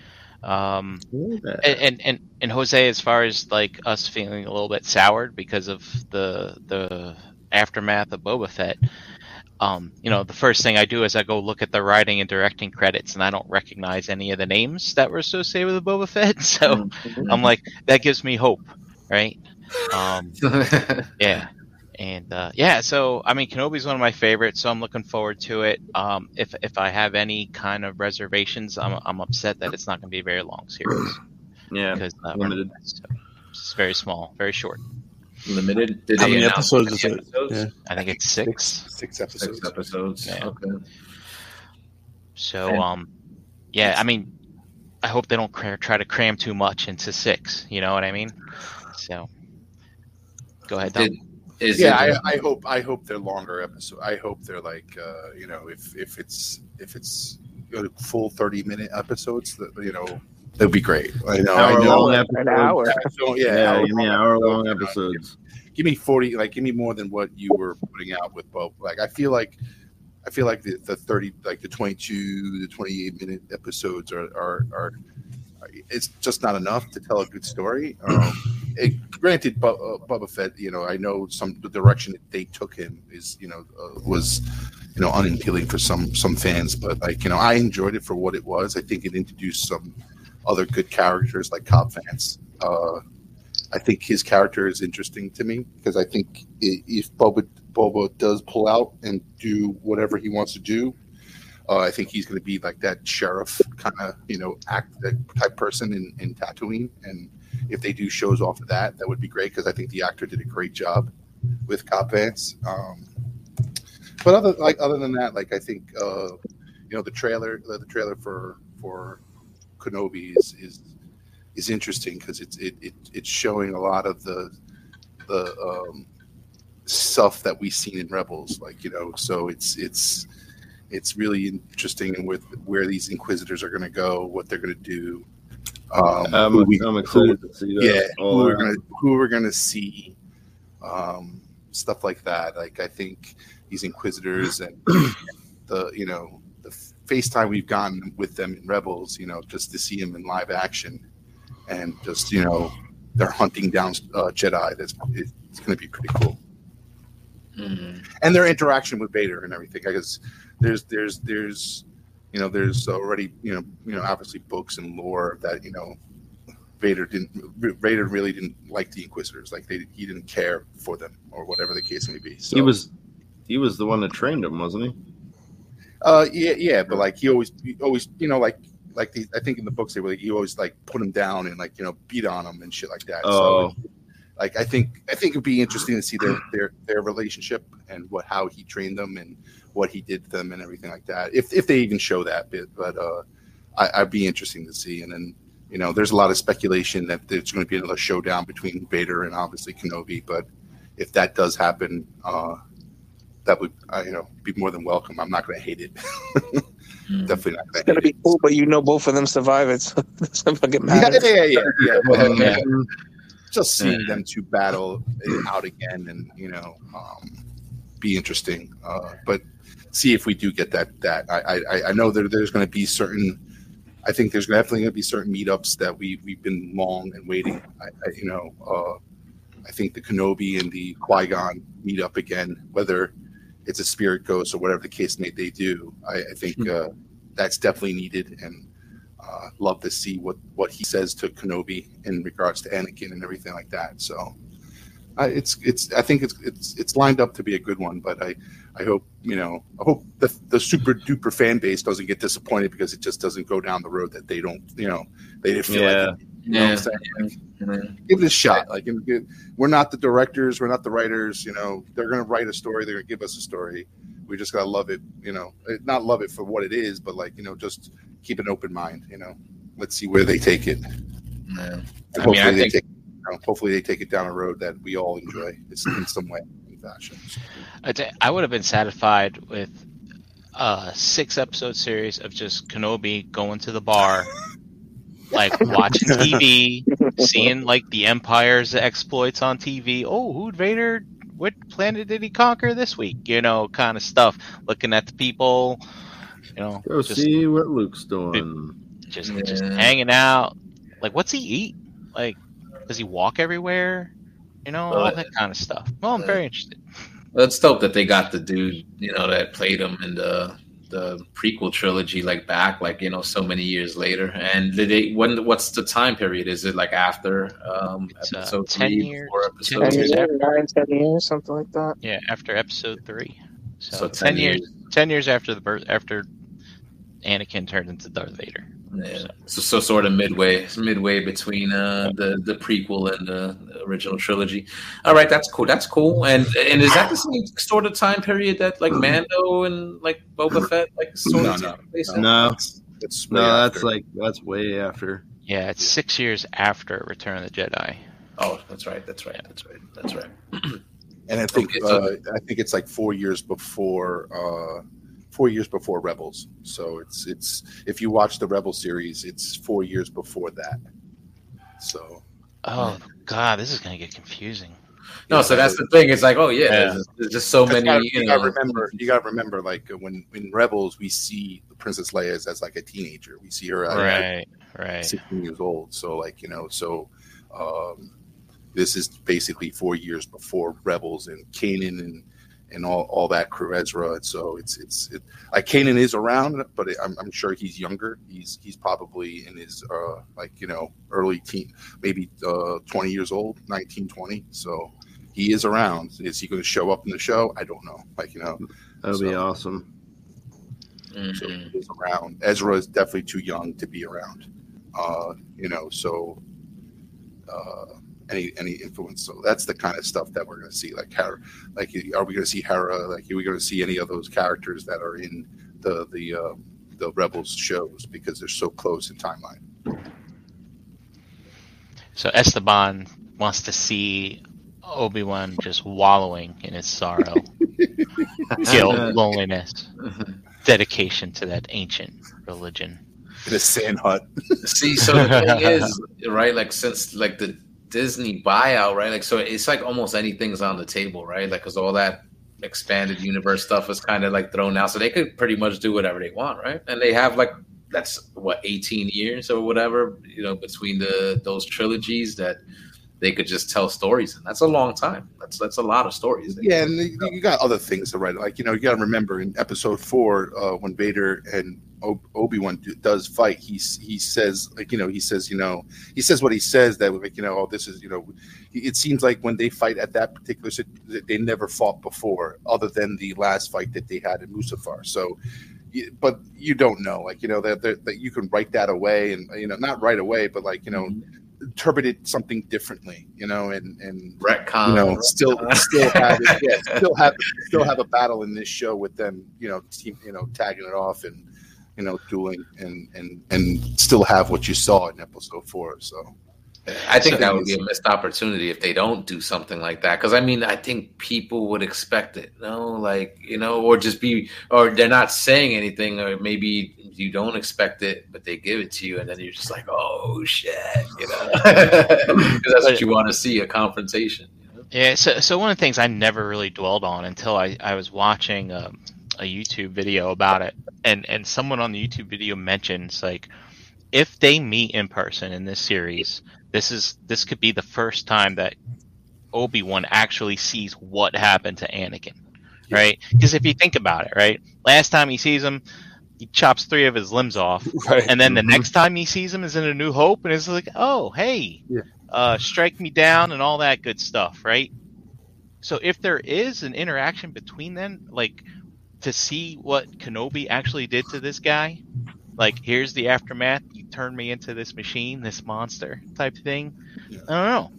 Um, Yeah. and, and and and Jose, as far as like us feeling a little bit soured because of the the aftermath of Boba Fett, um, you know, the first thing I do is I go look at the writing and directing credits, and I don't recognize any of the names that were associated with the Boba Fett. [laughs] So Mm-hmm. I'm like, that gives me hope, right? Um, [laughs] yeah. And uh, yeah, so I mean, Kenobi's one of my favorites, so I'm looking forward to it. Um, if if I have any kind of reservations, I'm I'm upset that it's not going to be a very long series Yeah. because uh, limited. it's very small, very short. Limited. Did How they many announce episodes how is many it? episodes? Yeah. I think it's six. Six episodes. Six episodes. Yeah. Okay. So And- um, yeah, I mean, I hope they don't cra- try to cram too much into six. You know what I mean? So go ahead, Tom. Did, is yeah, it, I, I hope I hope they're longer episodes. I hope they're like uh, you know if if it's if it's you know, full thirty minute episodes, that you know that'd be great. I know, I know. long An episodes. hour. So, Yeah, yeah, give me hour long episodes. Give me forty, like give me more than what you were putting out with Bob. Like I feel like I feel like the, the thirty, like the twenty two, the twenty eight minute episodes are are, are it's just not enough to tell a good story. Um, it, granted, Bu- uh, Boba Fett, you know, I know some the direction that they took him is, you know, uh, was, you know, unappealing for some some fans. But like, you know, I enjoyed it for what it was. I think it introduced some other good characters like Cobb Vanth. Uh, I think his character is interesting to me because I think if Boba Boba does pull out and do whatever he wants to do, uh, I think he's going to be like that sheriff kind of you know act type person in, in Tatooine. And if they do shows off of that, that would be great because I think the actor did a great job with Cobb Vanth. Um, but other like other than that, like I think uh, you know the trailer the, the trailer for for Kenobi is is is interesting because it's it, it it's showing a lot of the the um, stuff that we've seen in Rebels, like you know. So it's it's it's really interesting with where these Inquisitors are going to go, what they're going to do. Um, I'm, who we- I'm excited to see that. yeah, who we're gonna who we're gonna see, um, stuff like that. Like I think these Inquisitors and the you know the FaceTime we've gotten with them in Rebels, you know, just to see them in live action, and just you know they're hunting down uh, Jedi. That's it's going to be pretty cool. Mm. And their interaction with Vader and everything. Because there's there's there's you know there's already you know you know obviously books and lore that you know Vader didn't Vader really didn't like the Inquisitors. Like they he didn't care for them or whatever the case may be. So He was he was the one that trained him, wasn't he? Uh, yeah, yeah, but like he always, he always, you know, like, like the, I think in the books they were like, he always like put him down and like you know beat on him and shit like that. Oh. So, like I think I think it'd be interesting to see their their their relationship and what how he trained them and what he did to them and everything like that. If if they even show that bit, but uh, I, I'd be interesting to see. And then you know, there's a lot of speculation that there's going to be another showdown between Vader and obviously Kenobi. But if that does happen, uh, that would uh, you know be more than welcome. I'm not going to hate it. [laughs] Mm. Definitely not going It's to gonna hate be cool, but you know both of them survive it, so it doesn't fucking it. Yeah, yeah, yeah, yeah. But, [laughs] Yeah. Just seeing them two battle it out again, and you know, um, be interesting. Uh, but see if we do get that. That I I, I know that there's going to be certain. I think there's definitely going to be certain meetups that we we've been long and waiting. I, I you know, uh, I think the Kenobi and the Qui Gon meet up again, whether it's a Spirit Ghost or whatever the case may they do. I, I think uh, that's definitely needed, and uh, love to see what what he says to Kenobi in regards to Anakin and everything like that. So. I it's it's I think it's it's it's lined up to be a good one, but I I hope you know I hope the the super duper fan base doesn't get disappointed because it just doesn't go down the road that they don't you know they didn't feel Yeah. like you know what Yeah. I'm saying? Like, Mm. give it a shot. Like and give- we're not the directors, we're not the writers. You know they're gonna write a story, they're gonna give us a story. We just gotta love it. You know, Eh, not love it for what it is, but like you know just keep an open mind. You know, let's see where they take it. Yeah. And I mean, hopefully I they think- take you know, hopefully they take it down a road that we all enjoy in some way in fashion. I'd I would have been satisfied with a six episode series of just Kenobi going to the bar, like [laughs] watching TV, [laughs] seeing like the Empire's exploits on TV. Oh, who Vader? What planet did he conquer this week? You know, kind of stuff. Looking at the people, you know, Go just see what Luke's doing. just just hanging out. Like, what's he eat? Like, does he walk everywhere? You know, all Uh, that kind of stuff. Well, I'm uh, very interested. Well, it's dope that they got the dude, you know, that played him in the the prequel trilogy, like back, like you know, so many years later. And did they? When? What's the time period? Is it like after um, It's, uh, 10 three years- or 10 episode Ten two? years years, after. nine, ten years, something like that. Yeah, after episode three. So, So 10, 10 years, years. ten years after the birth after Anakin turned into Darth Vader. Yeah. So, so sort of midway, midway between uh, the the prequel and the original trilogy. All right, that's cool. That's cool. And and is that the same sort of time period that like Mando and like Boba Fett like sort No, of no, place? No, It's no, way that's after. like that's way after. Yeah, it's six years after Return of the Jedi. Oh, that's right. That's right. That's right. That's right. and I think Okay, so- uh, I think it's like four years before uh, four years before Rebels. So it's it's if you watch the Rebel series, it's four years before that. So Oh God, this is gonna get confusing. No, so that's the thing. It's like, oh yeah, Yeah. There's, there's just so many. You gotta, You you know, gotta remember. You gotta remember, like when in Rebels, we see Princess Leia as, as like a teenager. We see her at, Right, at right. 16 years old. So like you know, so um, this is basically four years before Rebels and Kanan and and all, all that crew, Ezra. And so it's it's it, like Kanan is around, but I'm, I'm sure he's younger. He's he's probably in his uh like you know early teen, maybe uh 20 years old, 19, 20. So he is around. Is he going to show up in the show? I don't know. Like you know, That'd be awesome. so mhm. he is around. Ezra is definitely too young to be around. Uh, you know, so uh, any any influence. So that's the kind of stuff that we're going to see. Like Hera, like are we going to see Hera? Like are we going to see any of those characters that are in the the uh, the Rebels shows because they're so close in timeline. So Esteban wants to see Obi Wan just wallowing in his sorrow, [laughs] guilt, loneliness, dedication to that ancient religion. In a sand hut. See, so the thing is, right? Like since like the Disney buyout, right? Like so, it's like almost anything's on the table, right? Like because all that expanded universe stuff is kind of like thrown out, so they could pretty much do whatever they want, right? And they have like that's what 18 years or whatever, you know, between the those trilogies that they could just tell stories, and that's a long time. That's that's a lot of stories. Yeah, and you you got other things to write. Like you know, you got to remember in Episode Four uh, when Vader and Obi Wan does fight, he he says like you know he says you know he says what he says that like you know oh this is you know it seems like when they fight at that particular they never fought before other than the last fight that they had in Mustafar. So. But you don't know, like you know that that you can write that away, and you know not right away, but like you know interpret it something differently, you know, and and retcon. you know, still still [laughs] have it, yeah, still have still have a battle in this show with them, you know, team, you know, tagging it off and you know, dueling and and and still have what you saw in episode four. So I think that would be a missed opportunity if they don't do something like that. Because I mean, I think people would expect it. No, like you know, or just be, or they're not saying anything, or maybe you don't expect it, but they give it to you, and then you're just like, oh shit, you know, [laughs] 'Cause that's what you want to see—a confrontation. You know? Yeah, so so one of the things I never really dwelled on until I, I was watching um, a YouTube video about it, and and someone on the YouTube video mentions like if they meet in person in this series, this is this could be the first time that Obi Wan actually sees what happened to Anakin, right? Because if you think about it, right, last time he sees him, he chops three of his limbs off, [laughs] right, and then the Mhm. next time he sees him is in A New Hope, and it's like, oh, hey, Yeah. uh, strike me down, and all that good stuff, right? So if there is an interaction between them, like to see what Kenobi actually did to this guy, like here's the aftermath, you turned me into this machine, this monster type thing. Yeah. I don't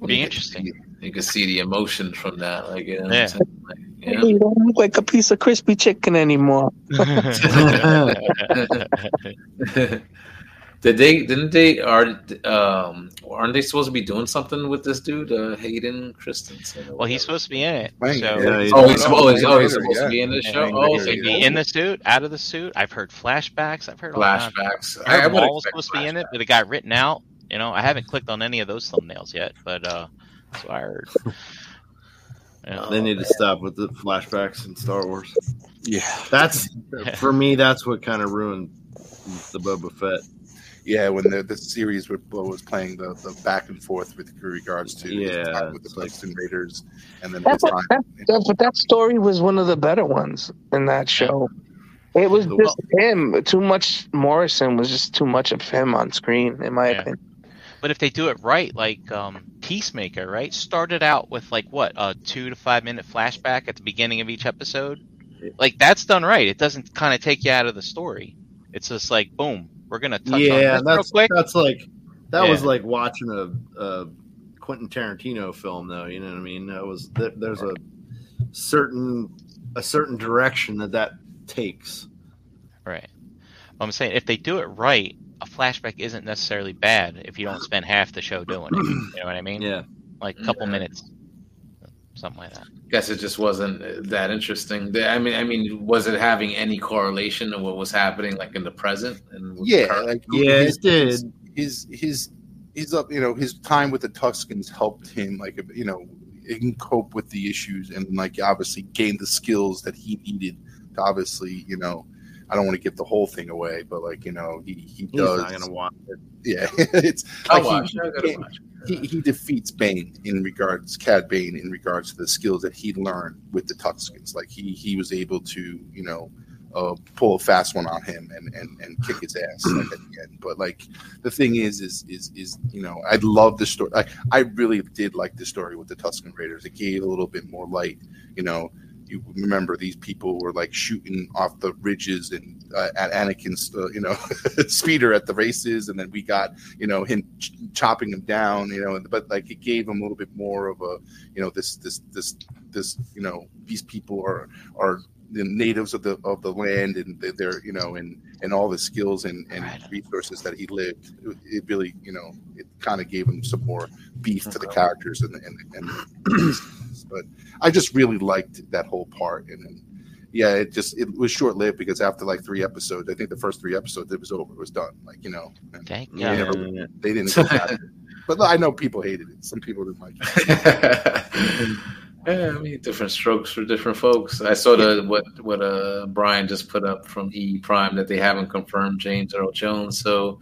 know. Be You can interesting. see- You can see the emotion from that, like you know, Yeah. what I'm saying? Like, you know? You don't look like a piece of crispy chicken anymore. [laughs] [laughs] [laughs] Did they? Didn't they? Are um? Aren't they supposed to be doing something with this dude, uh, Hayden Christensen? well, he's supposed to be in it. Right, So Yeah, he's- Oh, he's, oh, he's, oh, he's supposed yeah. to be in this Yeah, show. Oh, Is okay. he in the suit, out of the suit? I've heard flashbacks. I've heard all kinds. flashbacks. I heard I was expect supposed to be in it, but it got written out. You know, I haven't clicked on any of those thumbnails yet, but uh, that's what I heard. [laughs] Yeah. They need to stop with the flashbacks in Star Wars. yeah, That's [laughs] for me. That's what kind of ruined the Boba Fett. Yeah, when the the series was, was playing the, the back and forth with regards to Yeah, with the it's like- Raiders, and then That's what, that, that, but that story was one of the better ones in that show. It was The- just him. Too much Morrison was just too much of him on screen, in my Yeah. opinion. But if they do it right, like um, Peacemaker, right, started out with like what a two to five minute flashback at the beginning of each episode. Like that's done right. It doesn't kind of take you out of the story. It's just like boom, we're gonna touch on yeah, this real that's quick. that's like that was like watching a, a Quentin Tarantino film, though. You know what I mean? That was there, there's a certain a certain direction that that takes. Right. I'm saying if they do it right, a flashback isn't necessarily bad if you don't spend half the show doing it. You know what I mean? [clears throat] Yeah, Like a couple Yeah. minutes, something like that. Guess it just wasn't uh, that interesting. I mean, I mean, was it having any correlation to what was happening, like in the present? And Yeah, current- like yeah, his, it did. His, his his his up, you know, his time with the Tuskens helped him, like you know, he can cope with the issues and like obviously gain the skills that he needed to obviously, you know. I don't want to give the whole thing away, but like you know, he he He's does. not gonna watch it. Yeah, [laughs] it's I'll like watch. he. I gotta he- watch. He, he defeats Bane in regards, Cad Bane in regards to the skills that he learned with the Tuskens. Like he he was able to, you know, uh, pull a fast one on him and and, and kick his ass like, at the end. But like the thing is, is is is you know, I love the story. I, I really did like the story with the Tusken Raiders. It gave a little bit more light. You know, you remember these people were like shooting off the ridges and uh, at Anakin's, uh, you know, [laughs] speeder at the races, and then we got you know him ch- chopping him down. You know, but like it gave him a little bit more of a you know this this this this you know these people are are the natives of the of the land and they're- you know and and all the skills and, and Right. resources that he lived it, it really you know it kind of gave him some more beef to the characters and and, and [clears throat] but I just really liked that whole part and then yeah it just it was short lived because after like three episodes I think the first three episodes it was over it was done like you know and Thank Yeah. God. never- they didn't [laughs] get that. but I know people hated it some people didn't like it [laughs] yeah, I mean, different strokes for different folks. I saw the what what uh Brian just put up from E Prime that they haven't confirmed James Earl Jones. So,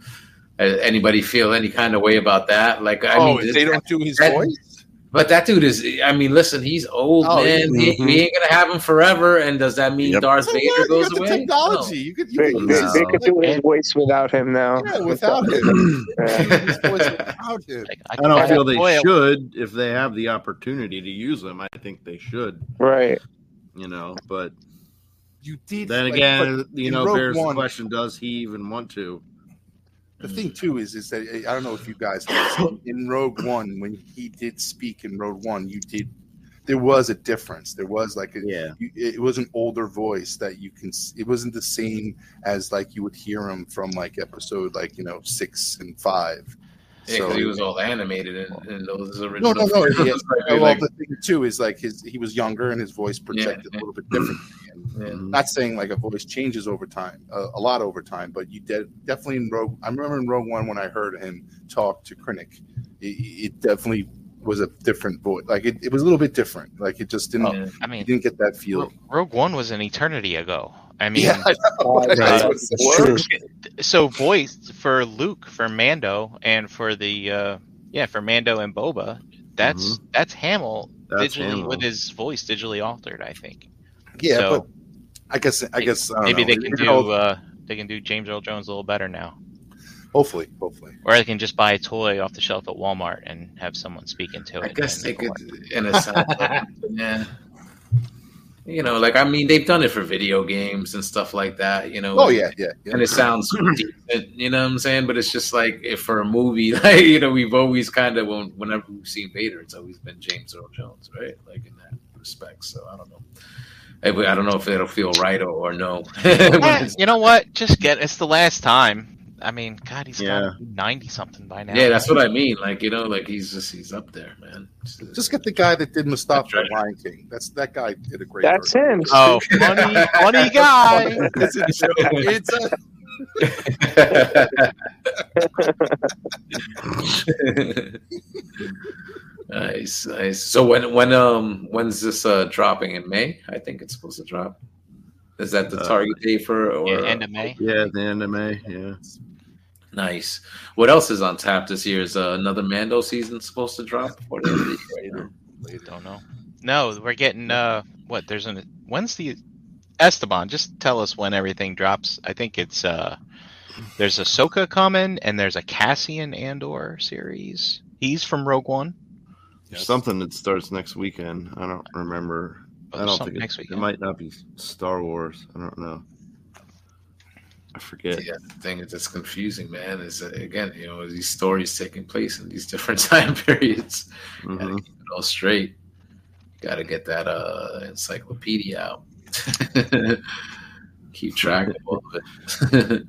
uh, anybody feel any kind of way about that? Like, I oh mean, if they don't do his that- voice But that dude is. I mean, listen, he's old, Oh, man. yeah. He, we mm-hmm. ain't gonna have him forever. And does that mean Yep. Darth Vader? You goes got the away? technology you could you They, could they, use they could do his voice without him now. Yeah, without him. [laughs] His [laughs] without him. Like, I don't feel they boy, should if they have the opportunity to use them. I think they should. Right. You know, but You did. then like, again, you know, Rogue bears the question: Does he even want to? The thing too is, is that eh, I don't know if you guys in Rogue One when he did speak in Rogue One, you did. There was a difference. There was like a, Yeah. you, it was an older voice that you can. It wasn't the same as like you would hear him from like episode like you know six and five. Yeah, 'cause he was all animated in, in those original. no, no. films. Yeah, Like, well, like, the thing too is like his he was younger and his voice projected yeah. a little bit differently. [clears throat] And yeah. not saying like a voice changes over time, uh, a lot over time, but you de- definitely in Rogue. I remember in Rogue One when I heard him talk to Krennic, it, it definitely was a different voice. Like it, it was a little bit different. Like it just didn't. Yeah. I mean, didn't get that feel. Rogue One was an eternity ago. I mean, yeah, I. Uh, [laughs] That's Right. what it That's so voice for Luke, for Mando, and for the uh, yeah for Mando and Boba, that's that's Hamill That's digitally Hamill. with his voice digitally altered. I think. Yeah, So- but I guess I guess I Maybe know. they It- can it do all- uh, they can do James Earl Jones a little better now, hopefully, hopefully. or they can just buy a toy off the shelf at Walmart and have someone speak into it. I guess and they it'll could, in a sense, [laughs] yeah. You know, like I mean, they've done it for video games and stuff like that. You know. Oh yeah, yeah, yeah. And it sounds [clears throat] decent, you know what I'm saying? But it's just like if for a movie, [laughs] like you know, we've always kind of when, whenever we've seen Vader, it's always been James Earl Jones, right? Like in that respect. So I don't know. I, I don't know if it'll feel right or, or no. [laughs] When it's- you know what? Just get it's the last time. I mean, God, he's Yeah. got ninety something by now. yeah, that's what I mean. Like you know, like he's just he's up there, man. Just get the guy that did Mustafa That's right. the Lion King. That's that guy did a great. That's version. him. Oh, funny, funny [laughs] guy. it's a joke. It's a [laughs] nice, nice. So when when um when's this uh dropping in May? I think it's supposed to drop. Is that the Uh, target date for or Yeah, end of May. Yeah, the end of May. Yeah. nice? What else is on tap this year? Is uh, another Mando season supposed to drop before the end of the year? You know? Don't know. No, we're getting uh what? There's an when's the Esteban? Just tell us when everything drops. I think it's uh there's a Ahsoka coming and there's a Cassian Andor series. He's from Rogue One. Yes. Something that starts next weekend. I don't remember. I don't think it, next it might not be Star Wars. I don't know. I forget. Yeah, the thing that's confusing, man, is that, again, you know, these stories taking place in these [laughs] different time periods. Gotta Mhm. keep it all straight. Got to get that uh, encyclopedia out. [laughs] keep track of all of it.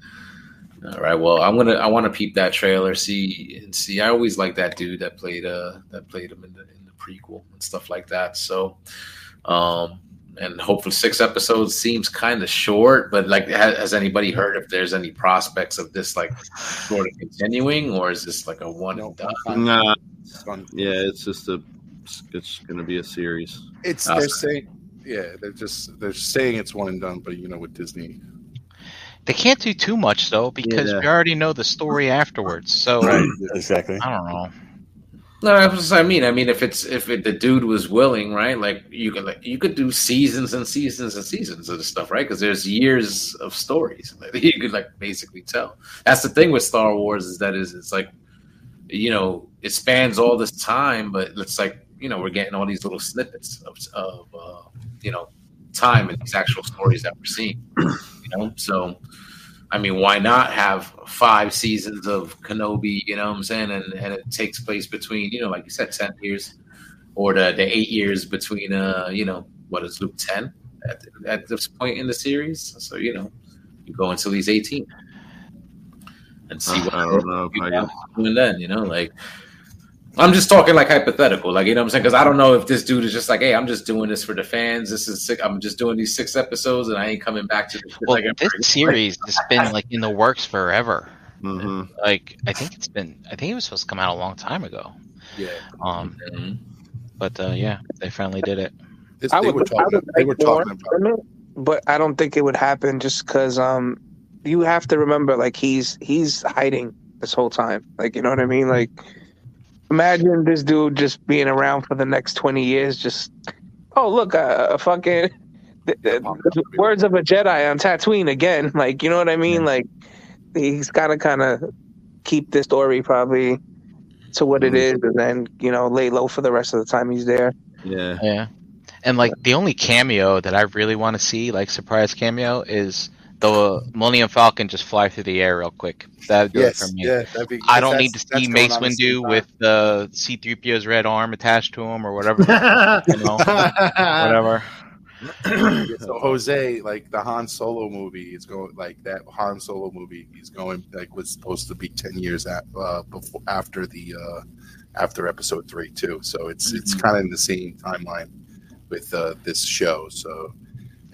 [laughs] all right. Well, I'm gonna. I want to peep that trailer, see and see. I always like that dude that played uh that played him in the in the prequel and stuff like that. So, um, and hopefully six episodes seems kind of short. But like, has, has anybody heard if there's any prospects of this like sort of continuing, or is this like a one No, and done? Nah, It's yeah, it's just a. It's going to be a series. It's Awesome. they're saying, yeah, they're just they're saying it's one and done, but you know, with Disney, They can't do too much though because Yeah. we already know the story afterwards. So exactly. I don't know. No, that's what I mean. I mean, if it's if it, the dude was willing, right? Like you could like you could do seasons and seasons and seasons of the stuff, right? Because there's years of stories [laughs] that you could like basically tell. That's the thing with Star Wars is that is it's like, you know, it spans all this time, but it's like you know we're getting all these little snippets of of uh, you know time and these actual stories that we're seeing. [clears throat] You know, so I mean, why not have five seasons of Kenobi? You know what I'm saying? And and it takes place between you know, like you said, ten years, or the the eight years between uh, you know, what is Luke ten at at this point in the series? So you know, you go until he's eighteen and see what I don't know. Doing then. You know, like. I'm just talking like hypothetical, like you know what I'm saying, because I don't know if this dude is just like, hey, I'm just doing this for the fans. This is sick. I'm just doing these six episodes, and I ain't coming back to this. Well, like, this series has been like in the works forever. Mhm. Like I think it's been. I think it was supposed to come out a long time ago. yeah, Um, Mhm. but uh, yeah, they finally did it. this, I they would, were I talking. would They like were talking about. it, but I don't think it would happen just because um, you have to remember like he's he's hiding this whole time. Like you know what I mean? Like imagine this dude just being around for the next twenty years. Just oh look, a, a fucking the, the words of a Jedi on Tatooine again. [laughs] Like you know what I mean? Like he's got to kind of keep this story probably to what it is, and then you know lay low for the rest of the time he's there. Yeah. Yeah, and like the only cameo that I really want to see, like surprise cameo, is the Millennium Falcon just fly through the air real quick. That'd do it Yes, for me. yeah, that'd be, I don't need to see Mace on the same Windu with the C-3PO's red arm attached to him or whatever. [laughs] you know, whatever. [laughs] So Jose, like the Han Solo movie, is going like that Han Solo movie. He's going like was supposed to be ten years at, uh, before after the uh, after Episode three too. So it's it's kind of in the same timeline with uh, this show. So,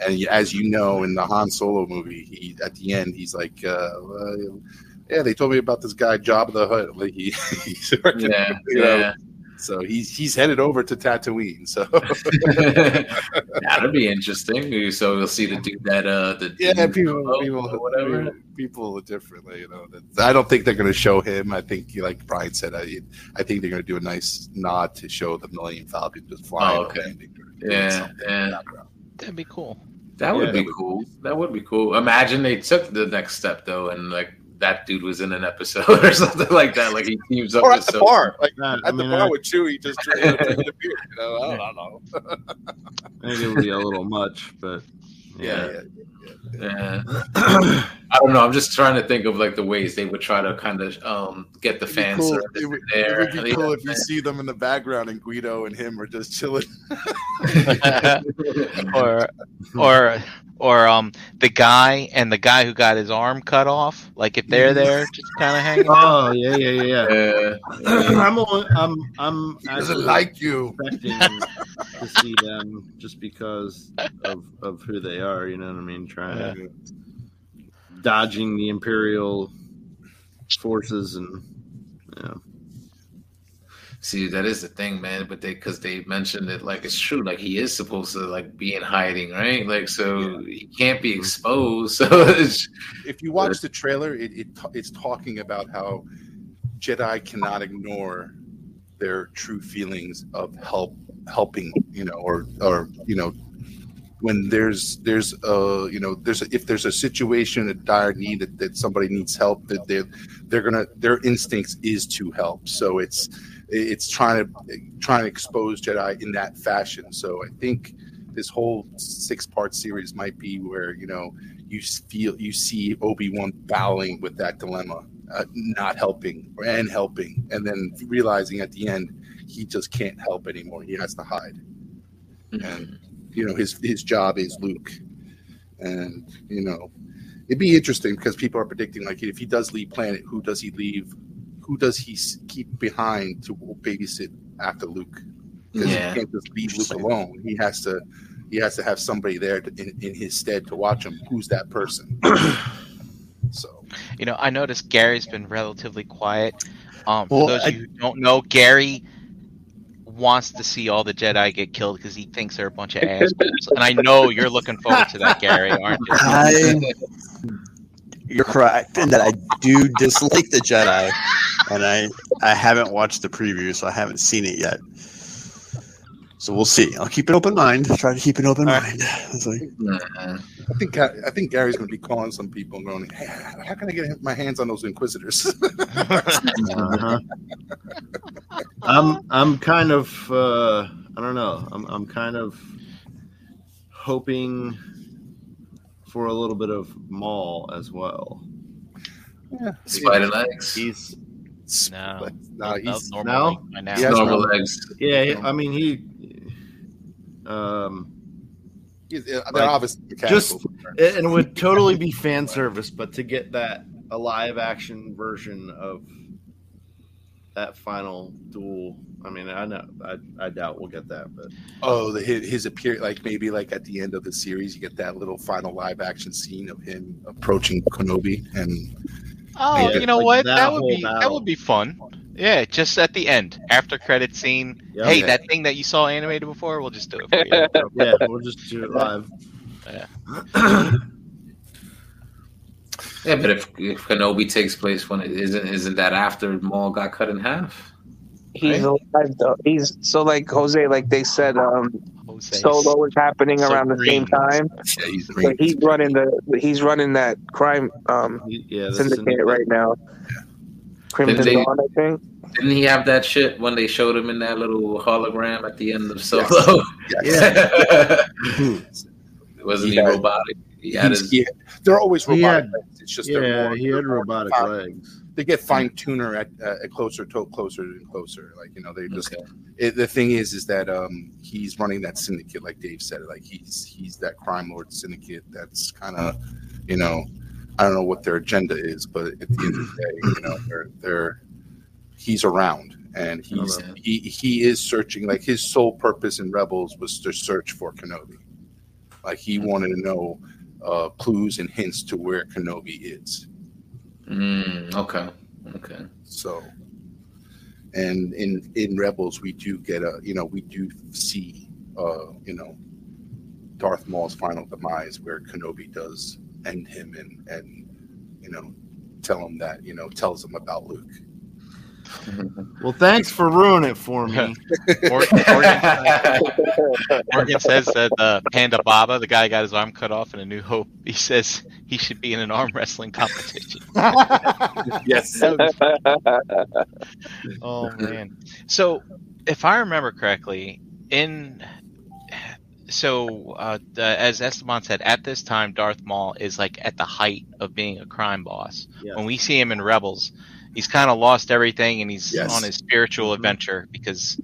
and as you know, in the Han Solo movie, he at the end he's like, uh, well, "Yeah, they told me about this guy Jabba the Hutt. Like he, [laughs] he's working, Yeah, you know, yeah. So he's he's headed over to Tatooine. So [laughs] [laughs] That'd be interesting. So we'll see the dude that uh the yeah, people, people, whatever. people, differently. You know, I don't think they're going to show him. I think, like Brian said, I, I think they're going to do a nice nod to show the Millennium Falcon just flying. Oh, okay. landing or doing Yeah, yeah. The background. That'd be cool. That would Yeah. be cool. That would be cool. Imagine they took the next step though, and like that dude was in an episode [laughs] or something like that. Like he teams up Or with at the some- bar, like Nah, I at the mean, bar I, with Chewy, just drinking drinking a beer. You know, I don't know. [laughs] I think it would be a little much, but Yeah, yeah. yeah. [clears throat] Yeah. I don't know. I'm just trying to think of like the ways they would try to kind of um get the It'd fan cool. service It would, there. it would be cool if you see them in the background and Greedo and him are just chilling. [laughs] or or or um the guy and the guy who got his arm cut off. Like if they're there, just kind of hanging out. Oh yeah, yeah, yeah. Yeah. yeah. I'm, only, I'm, I'm He doesn't like you. expecting to see them just because of of who they are. You know what I mean? Trying dodging the imperial forces and yeah. See, that is the thing, man. But they, because they mentioned it, like it's true. Like he is supposed to like be in hiding, right? Like so he can't be mm-hmm. exposed. [laughs] So it's, if you watch the trailer, it, it it's talking about how Jedi cannot ignore their true feelings of help, helping, you know, or or you know, when there's there's a you know there's a, if there's a situation a dire need that, that somebody needs help that they they're gonna their instincts is to help. So it's it's trying to trying to expose Jedi in that fashion. So I think this whole six part series might be where you know you feel you see Obi Wan battling with that dilemma, uh, not helping and helping, and then realizing at the end he just can't help anymore. He has to hide, and you know his his job is Luke, and you know it'd be interesting because people are predicting like if he does leave planet, who does he leave? Who does he keep behind to babysit after Luke? Because Yeah. he can't just leave Luke alone. He has to he has to have somebody there to, in, in his stead to watch him. Who's that person? [clears throat] so You know, I noticed Gary's been relatively quiet. Um, Well, for those I- of you who don't know, Gary wants to see all the Jedi get killed because he thinks they're a bunch of assholes. and I know you're looking forward to that, Gary, aren't you? I, you're correct in that I do dislike the Jedi, and I I haven't watched the preview, so I haven't seen it yet. So we'll see. I'll keep an open mind. Try to keep an open All mind. [laughs] Like, Nah. I think Ga- I think Gary's going to be calling some people and going, hey, "How can I get my hands on those Inquisitors?" [laughs] Uh-huh. I'm I'm kind of uh, I don't know. I'm I'm kind of hoping for a little bit of Maul as well. spider legs, He's No. No, he's, normal no? length by now. He has normal no- legs. yeah. he- I mean he. Um, he's- they're Like, obviously mechanical. just- and it would totally be fan service, but to get that a live action version of that final duel, I mean, I know I, I doubt we'll get that, but oh, the, his, his appear like maybe like at the end of the series, you get that little final live action scene of him approaching Kenobi, and Oh, Yeah, you know like what? that That would whole be that would be fun. Yeah, just at the end, after credit scene. Yeah. hey, Yeah. that thing that you saw animated before, we'll just do it for you. [laughs] yeah, we'll just do it live. Yeah, but if, if Kenobi takes place when it isn't, isn't that after Maul got cut in half? He's alive though. He's so like Jose, like they said, um, Jose. Solo is happening So around the same time. yeah, he's So he's running the he's running that crime um Yeah, syndicate syndicate. right now. Crimson Did they- Dawn, I think. Didn't he have that shit when they showed him in that little hologram at the end of Solo? Yes. Wasn't he Yeah. robotic? He had his, he- they're always He robotic. had- legs. It's just they're Yeah, more, he had robotic fine. legs. They get fine tuner at, uh, at closer to closer and closer. Like you know, they just okay. it, the thing is is that um he's running that syndicate like dave said like he's he's that crime lord syndicate that's kind of you know i don't know what their agenda is but at the end of the day you know they're they're he's around and he's he he is searching like his sole purpose in rebels was to search for kenobi like he wanted to know uh clues and hints to where kenobi is Mm, okay. Okay. so, and in in Rebels, we do get a you know we do see uh you know Darth Maul's final demise, where Kenobi does end him and and you know tell him that you know tells him about Luke. [laughs] Well, thanks for ruining it for me. [laughs] Morgan, Morgan, Morgan says that uh, Ponda Baba, the guy got his arm cut off in A New Hope, he says he should be in an arm wrestling competition. [laughs] Yes, Oh man. So, if I remember correctly, in so uh, the, as Esteban said, at this time, Darth Maul is like at the height of being a crime boss. Yeah. When we see him in Rebels, he's kind of lost everything, and he's Yes. on his spiritual Mhm. adventure because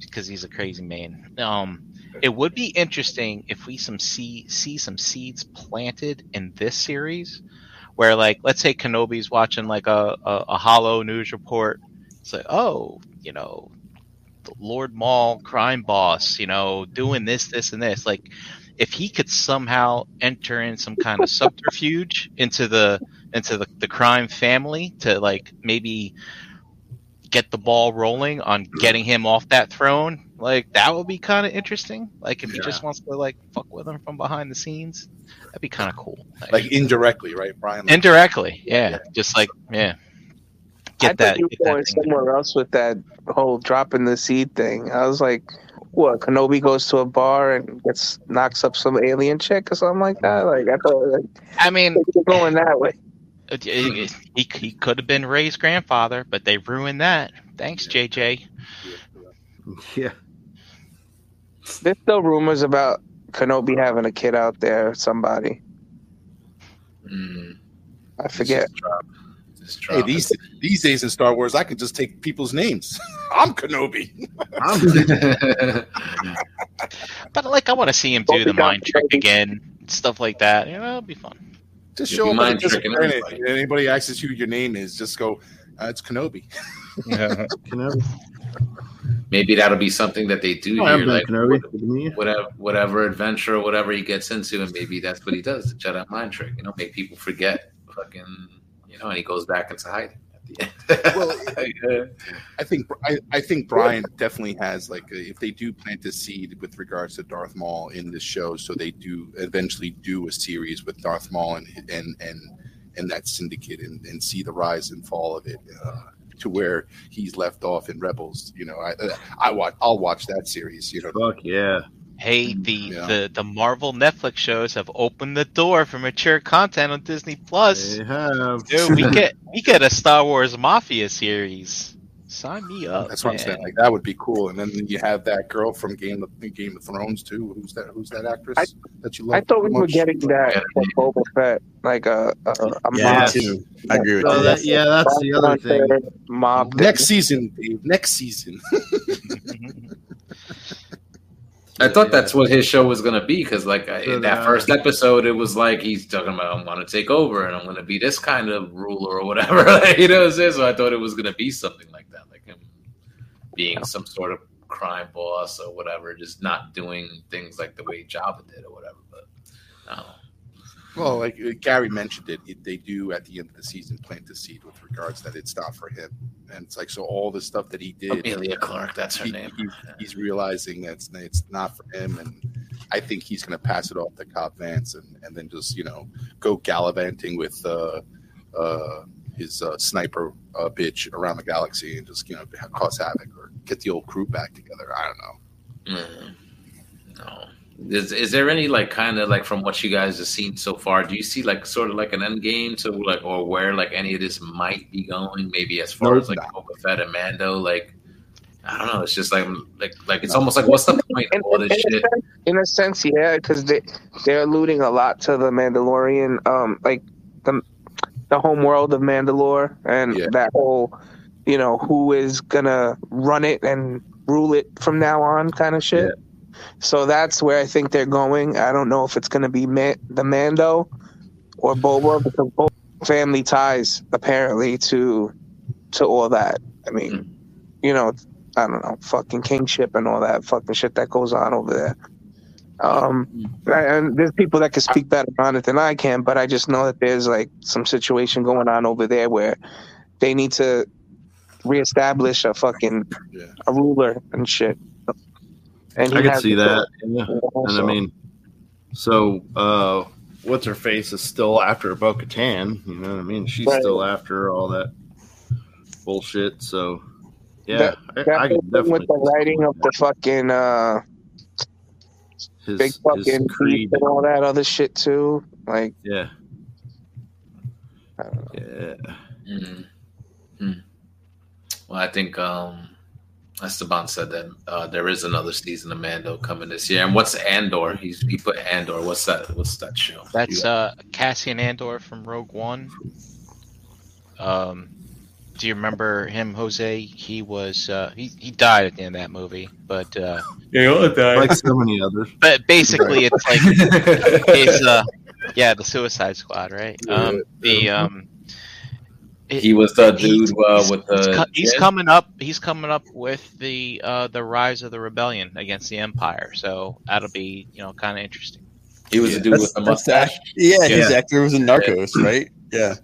because he's a crazy man. Um, it would be interesting if we some see see some seeds planted in this series, where like let's say Kenobi's watching like a a, a holo news report. It's like, oh, you know, Lord Maul crime boss, you know, doing this, this, and this. Like, if he could somehow enter in some kind of subterfuge into the into the, the crime family to like maybe get the ball rolling on getting him off that throne, like that would be kind of interesting. Like if he just wants to like fuck with him from behind the scenes, that'd be kind of cool. Like indirectly, right, Brian? Like, indirectly, yeah, just like yeah, get thought that. you Get were that going thing. somewhere else with that whole dropping the seed thing. I was like, what? Kenobi goes to a bar and gets knocks up some alien chick or something like that. Like I thought like, I mean, going that way. [sighs] it- it- he he could have been Rey's grandfather, but they ruined that. Thanks, JJ. [laughs] Yeah. There's still rumors about Kenobi having a kid out there. Somebody Mm, I forget. Just drop- Hey, these these days in Star Wars, I can just take people's names. [laughs] I'm Kenobi. [laughs] it. [laughs] But like, I want to see him do the mind trick again, stuff like that. You know, it'll be fun. Just show be up mind the tricking planet. everybody. and Anybody asks you who your name is, just go, uh, "It's Kenobi." yeah. Kenobi. Maybe that'll be something that they do Oh, here, like Kenobi. Good to meet you. whatever whatever adventure or whatever he gets into, and maybe that's what he does, the Jedi mind trick. You know, make people forget fucking you know, and he goes back into hiding at the end. Well, [laughs] Yeah. Uh, I think I, I think Brian definitely has like a, if they do plant a seed with regards to Darth Maul in this show, so they do eventually do a series with Darth Maul and and and and that syndicate and, and see the rise and fall of it uh, to where he's left off in Rebels. You know, I uh, I watch I'll watch that series. You know, Fuck yeah. Hey, mm, the, Yeah. the the Marvel Netflix shows have opened the door for mature content on Disney Plus. They have. Dude, we [laughs] get we get a Star Wars Mafia series. Sign me mm, up. that's what I'm saying. Like that would be cool. And then you have that girl from Game of Game of Thrones too. Who's that? Who's that actress I- that you love? I thought we so were getting that from Boba Fett, like a a, a Yeah, mob. too. I agree with Oh, you. that, yeah, that's the other thing. Mob. Next season, Dave. Next season. [laughs] Mm-hmm. I thought Yeah. that's what his show was gonna be because, like, I- So in that first episode, it was like he's talking about I'm gonna take over and I'm gonna be this kind of ruler or whatever. [laughs] like, you know what I'm saying? So I thought it was gonna be something like that, like him being some sort of crime boss or whatever, just not doing things like the way Jabba did or whatever. But I. Well, like uh, Gary mentioned it, it, they do at the end of the season plant the seed with regards that it's not for him, and it's like so all the stuff that he did, Emilia Clarke, that's her he- name. he- he's realizing that it's, it's not for him, and I think he's going to pass it off to Cobb Vanth, and, and then just you know go gallivanting with uh, uh, his uh, sniper uh, bitch around the galaxy and just you know cause havoc or get the old crew back together. I don't know. Mm. No. Is, is there any like kind of like from what you guys have seen so far? Do you see like sort of like an end game to like or where like any of this might be going? Maybe as far No, as like no. Boba Fett and Mando, like I don't know. It's just like like like it's almost like what's the point In, of all this in a shit? sense, in a sense, yeah, because they they're alluding a lot to the Mandalorian, um, like the the home world of Mandalore and Yeah. that whole, you know, who is gonna run it and rule it from now on, kind of shit. So that's where I think they're going. I don't know if it's gonna be Ma- the Mando or Boba because both family ties apparently to to all that. I mean, you know, I don't know, fucking kingship and all that fucking shit that goes on over there. Um, and there's people that can speak better on it than I can, but I just know that there's like some situation going on over there where they need to reestablish a fucking Yeah. a ruler and shit. And I can see that. Yeah. And I mean, so uh, what's her face is still after Bo Katan. You know what I mean? She's Right. still after all that bullshit. So, yeah, That- I, I can definitely with the writing of the fucking uh, his, big fucking creed. creed and all that other shit too. Like, Yeah, I don't know. yeah. Mm. Mm. Well, I think um Esteban said that uh, there is another season of Mando coming this year. And what's Andor? He's he put Andor. What's that? What's that show? That's uh, Cassian Andor from Rogue One. Um, do you remember him, Jose? He was uh, he he died at the end of that movie, but uh, Yeah, Like so many others. [laughs] but basically it's like [laughs] it's uh yeah the Suicide Squad, right? Um, the um. It- he was the he's- dude uh, with the. co- he's kid? coming up. He's coming up with the uh, the rise of the rebellion against the Empire. So that'll be you know kind of interesting. He was the dude with the mustache. act- yeah, his actor was in Narcos, right? Yeah.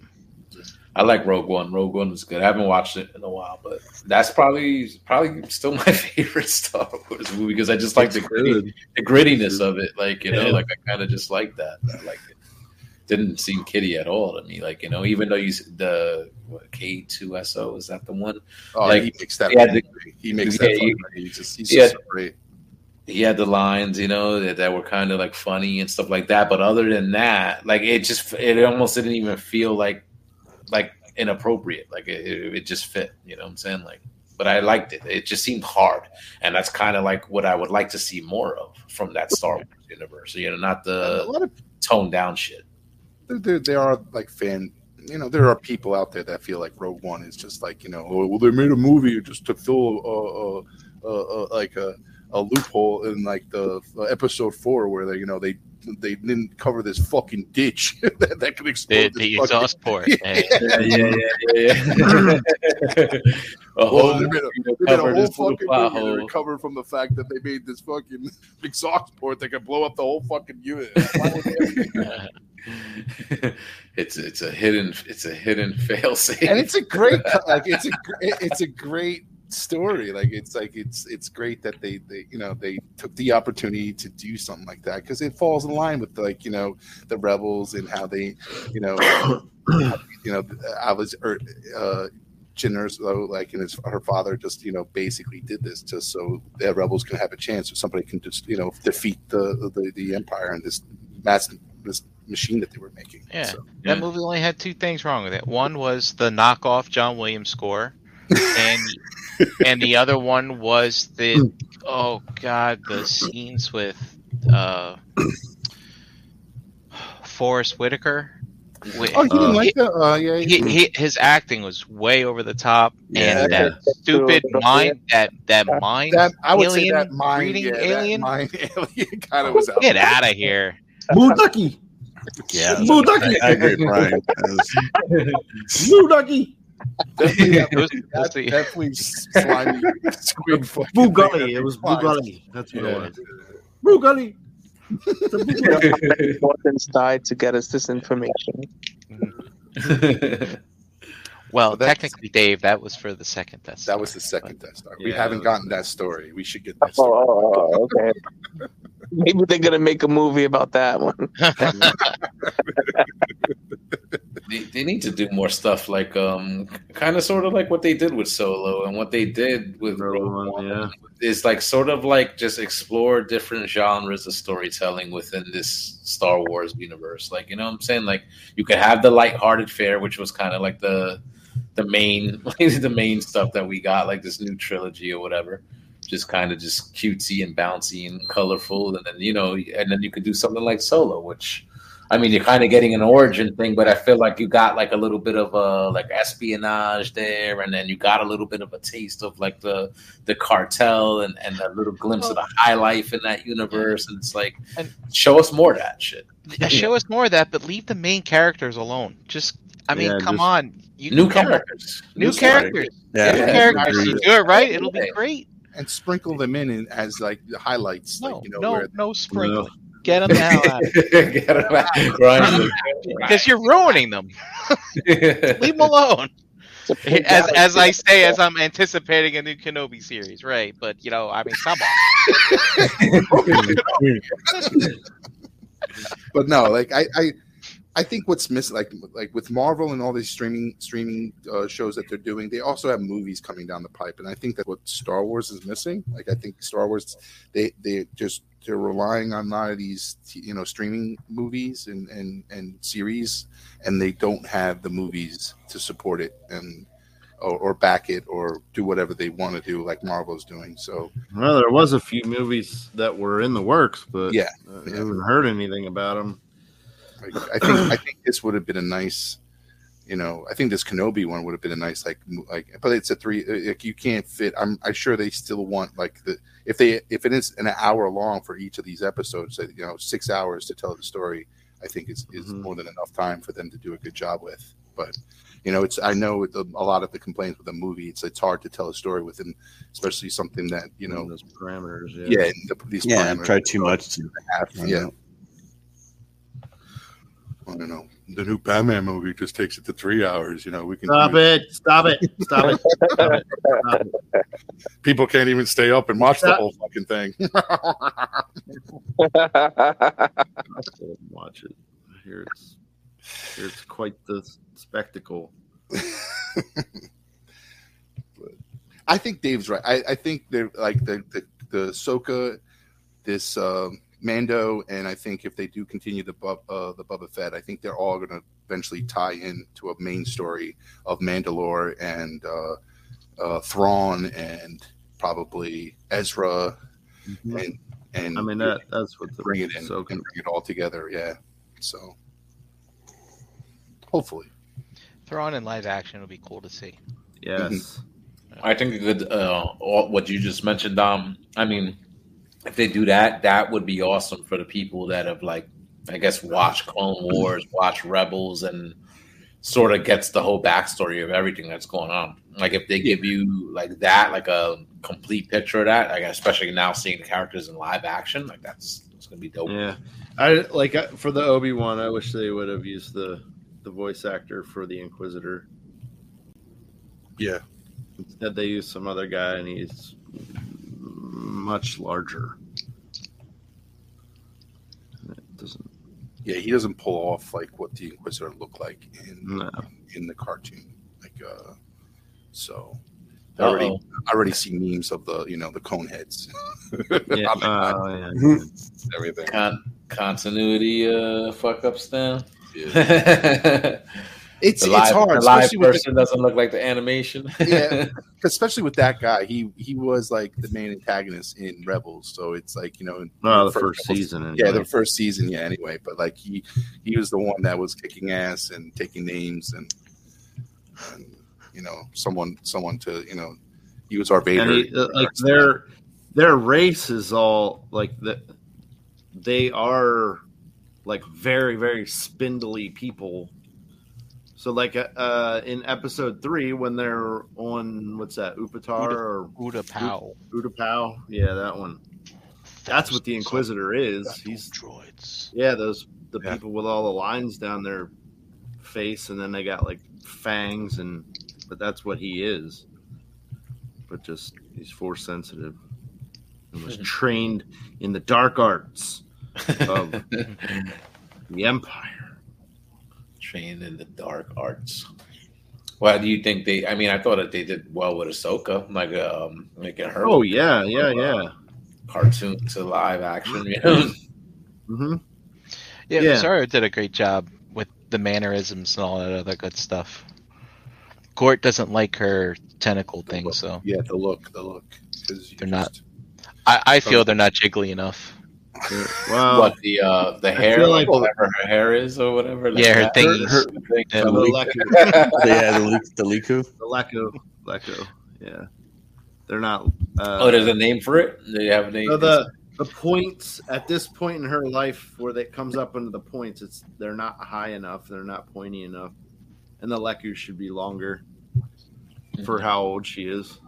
I I like Rogue One. Rogue One was good. I haven't watched it in a while, but that's probably probably still [laughs] my favorite Star Wars movie because I just like the gritty, the grittiness of it. Like you know, Yeah. like I kind of just like that. I like it. Didn't seem kiddie at all to me. Like you know, even though you the K two S O is that the one? Oh, Like, he makes that. he the- he makes yeah, that. he-. He's just he's he just great. he had the lines, you know, that, that were kind of like funny and stuff like that. But other than that, like it just it almost didn't even feel like like inappropriate. Like it, it, it just fit, you know what I'm saying? Like, but I liked it. It just seemed hard, and that's kind of like what I would like to see more of from that Star Wars universe. You know, not a the lot of toned down shit. There, there, there are like fan you know there are people out there that feel like rogue one is just like you know oh, well they made a movie just to fill a, uh, uh, uh, like a, a loophole in like the uh, episode four where they you know they they didn't cover this fucking ditch [laughs] that, that could explode the this fucking- exhaust [laughs] port. Yeah, yeah, yeah, yeah. [laughs] a whole Well, they made a, to they made a whole fucking movie to recover from the fact that they made this fucking exhaust port that could blow up the whole fucking unit. Why would they- it's it's a hidden it's a hidden [laughs] fail safe. and it's a great [laughs] like it's a it's a great story like it's like it's it's great that they they you know they took the opportunity to do something like that because it falls in line with like you know the rebels and how they you know [coughs] you know i was or uh Jyn Erso, like, and his her father just you know basically did this just so the rebels can have a chance, or somebody can just you know defeat the the, the empire and this mass this machine that they were making. Yeah. So, That movie only had two things wrong with it. One was the knockoff John Williams score, [laughs] and and the other one was the oh god the scenes with uh, Forest Whitaker. Wi- oh, you didn't Uh, like that? Uh, yeah, he, he, his acting was way over the top, Yeah. and that stupid mind that that mind that I would alien say that mind, reading yeah, alien. that mind [laughs] alien kind of was out. Get out of here! [laughs] Boo Ducky. Yeah, Boo Ducky. I, I agree, Brian. That was- Boo Ducky. Definitely, that, Those- that those the- definitely slimy squid fucking Boo thing Gully. It was Boo flies. Gully. That's what Yeah. it was. Bor Gullet. It's a Bor Gullet. Bothans died to get us this information. [laughs] Well, So technically, Dave, that was for the second test. That was the second Death Star. We haven't was- gotten that story. We should get Oh, that story. oh, oh, okay. [laughs] Maybe they're gonna make a movie about that one. [laughs] they, they need to do more stuff like um kind of sort of like what they did with solo and what they did with Rogue Rogue One, One yeah. is like sort of like just explore different genres of storytelling within this Star Wars universe. Like you know what I'm saying? Like you could have the lighthearted fare, which was kind of like the the main [laughs] the main stuff that we got, like this new trilogy or whatever. Just kind of just cutesy and bouncy and colorful, and then you know, and then you could do something like Solo, which I mean, you're kind of getting an origin thing, but I feel like you got like a little bit of a like espionage there, and then you got a little bit of a taste of like the the cartel and and a little glimpse of the high life in that universe. And it's like, And- show us more of that shit. Yeah, show us more of that, but leave the main characters alone. Just, I mean, Yeah, come on, you New can come up- characters, new New story. characters, yeah, new characters. agreed. You do it right, it'll be great. And sprinkle them in in- as like the highlights. No, like, you know, no, where no sprinkling. Get them the hell out, Get 'em out. [laughs] Brian's [laughs] because you're ruining them. [laughs] Leave them alone. It's a big As as I say, as I'm anticipating a new Kenobi series, right? But you know, I mean, come on. but no, like I, I, I think what's missing, like like with Marvel and all these streaming streaming uh, shows that they're doing, they also have movies coming down the pipe, and I think that what Star Wars is missing. Like I think Star Wars, they they just they're relying on a lot of these you know streaming movies and and and series, and they don't have the movies to support it and. Or, or back it, or do whatever they want to do, like Marvel's doing. So Well, there was a few movies that were in the works, but Yeah, yeah. I haven't heard anything about them. Like, I think I think this would have been a nice, you know, I think this Kenobi one would have been a nice like like, but it's a three. uh, Like you can't fit. I'm I'm sure they still want like the if they if it is an hour long for each of these episodes, you know, six hours to tell the story. I think is is Mhm. more than enough time for them to do a good job with. But you know, it's I know the, a lot of the complaints with the movie, it's it's hard to tell a story within, especially something that you know, those parameters. Yeah. yeah, the, these yeah. parameters. Try too much. To, I yeah. know. I don't know. the new Batman movie just takes it to three hours. You know, we can Stop do it! Stop it! Stop it! Stop it! Stop it. [laughs] People can't even stay up and watch the whole fucking thing. I'll [laughs] watch it. I hear it's, I hear it's quite the spectacle. [laughs] I think Dave's right. I, I think they're like the the the Soka, this um, Mando, and I think if they do continue the Bub, uh, the Boba Fett, I think they're all going to eventually tie in to a main story of Mandalore and uh, uh, Thrawn and probably Ezra and and I mean that that's what the bring it in so and bring it all together. Yeah, so hopefully. Thrawn in live action would be cool to see. yes. I think that uh, all, what you just mentioned, Dom. I mean, if they do that, that would be awesome for the people that have like, I guess, watched Clone Wars, watched Rebels, and sort of gets the whole backstory of everything that's going on. Like if they give you like that, like a complete picture of that, like especially now seeing the characters in live action, like that's it's gonna be dope. Yeah, I like I- for the Obi Wan. I wish they would have used the the voice actor for the Inquisitor. Yeah. Instead, they used some other guy, and he's much larger. It doesn't. Yeah, he doesn't pull off like what the Inquisitor looked like in No. in the cartoon. Like, uh, so I already Uh-oh. I already see memes of the you know the cone heads, [laughs] Yeah. On the uh, gun, yeah. [laughs] everything. Con- continuity uh, fuck ups then. Yeah. [laughs] It's the it's hard, the live especially with doesn't look like the animation. [laughs] Yeah. [laughs] especially with that guy. He he was like the main antagonist in Rebels, so it's like you know in Oh, the first first couple- season. Yeah, anyway. the first season. Yeah, anyway, but like he he was the one that was kicking ass and taking names and, and you know someone someone to you know he was our Vader. and he, uh, like their their race is all like the, they are like very very spindly people so like uh, uh in episode three when they're on what's that upatar or Uda Pow. utapau yeah that one that's what the inquisitor is he's droids. yeah those the Yeah. people with all the lines down their face and then they got like fangs and but that's what he is but just he's force sensitive and was [laughs] trained in the dark arts of [laughs] the empire Trained in the dark arts. Why do you think they? I mean, I thought that they did well with Ahsoka, like um, making her oh yeah yeah yeah cartoon to live action. You know? hmm Yeah, Yeah. Zara did a great job with the mannerisms and all that other good stuff. Gort doesn't like her tentacle thing, so yeah, the look, the look. 'cause you They're not- I, I feel they're not jiggly enough. Well what the uh the hair, like like- whatever her hair is or whatever. like Yeah, her that. thingies. Her- thing. [laughs] [laughs] Yeah, the the Lekku, yeah, the, leak, the Lekku. the Lekku, Lekku, yeah they're not uh, oh, there's a name for it. Do you have a name? So the the points at this point in her life where that comes up into the points, it's they're not high enough, they're not pointy enough, and the Lekku should be longer for how old she is.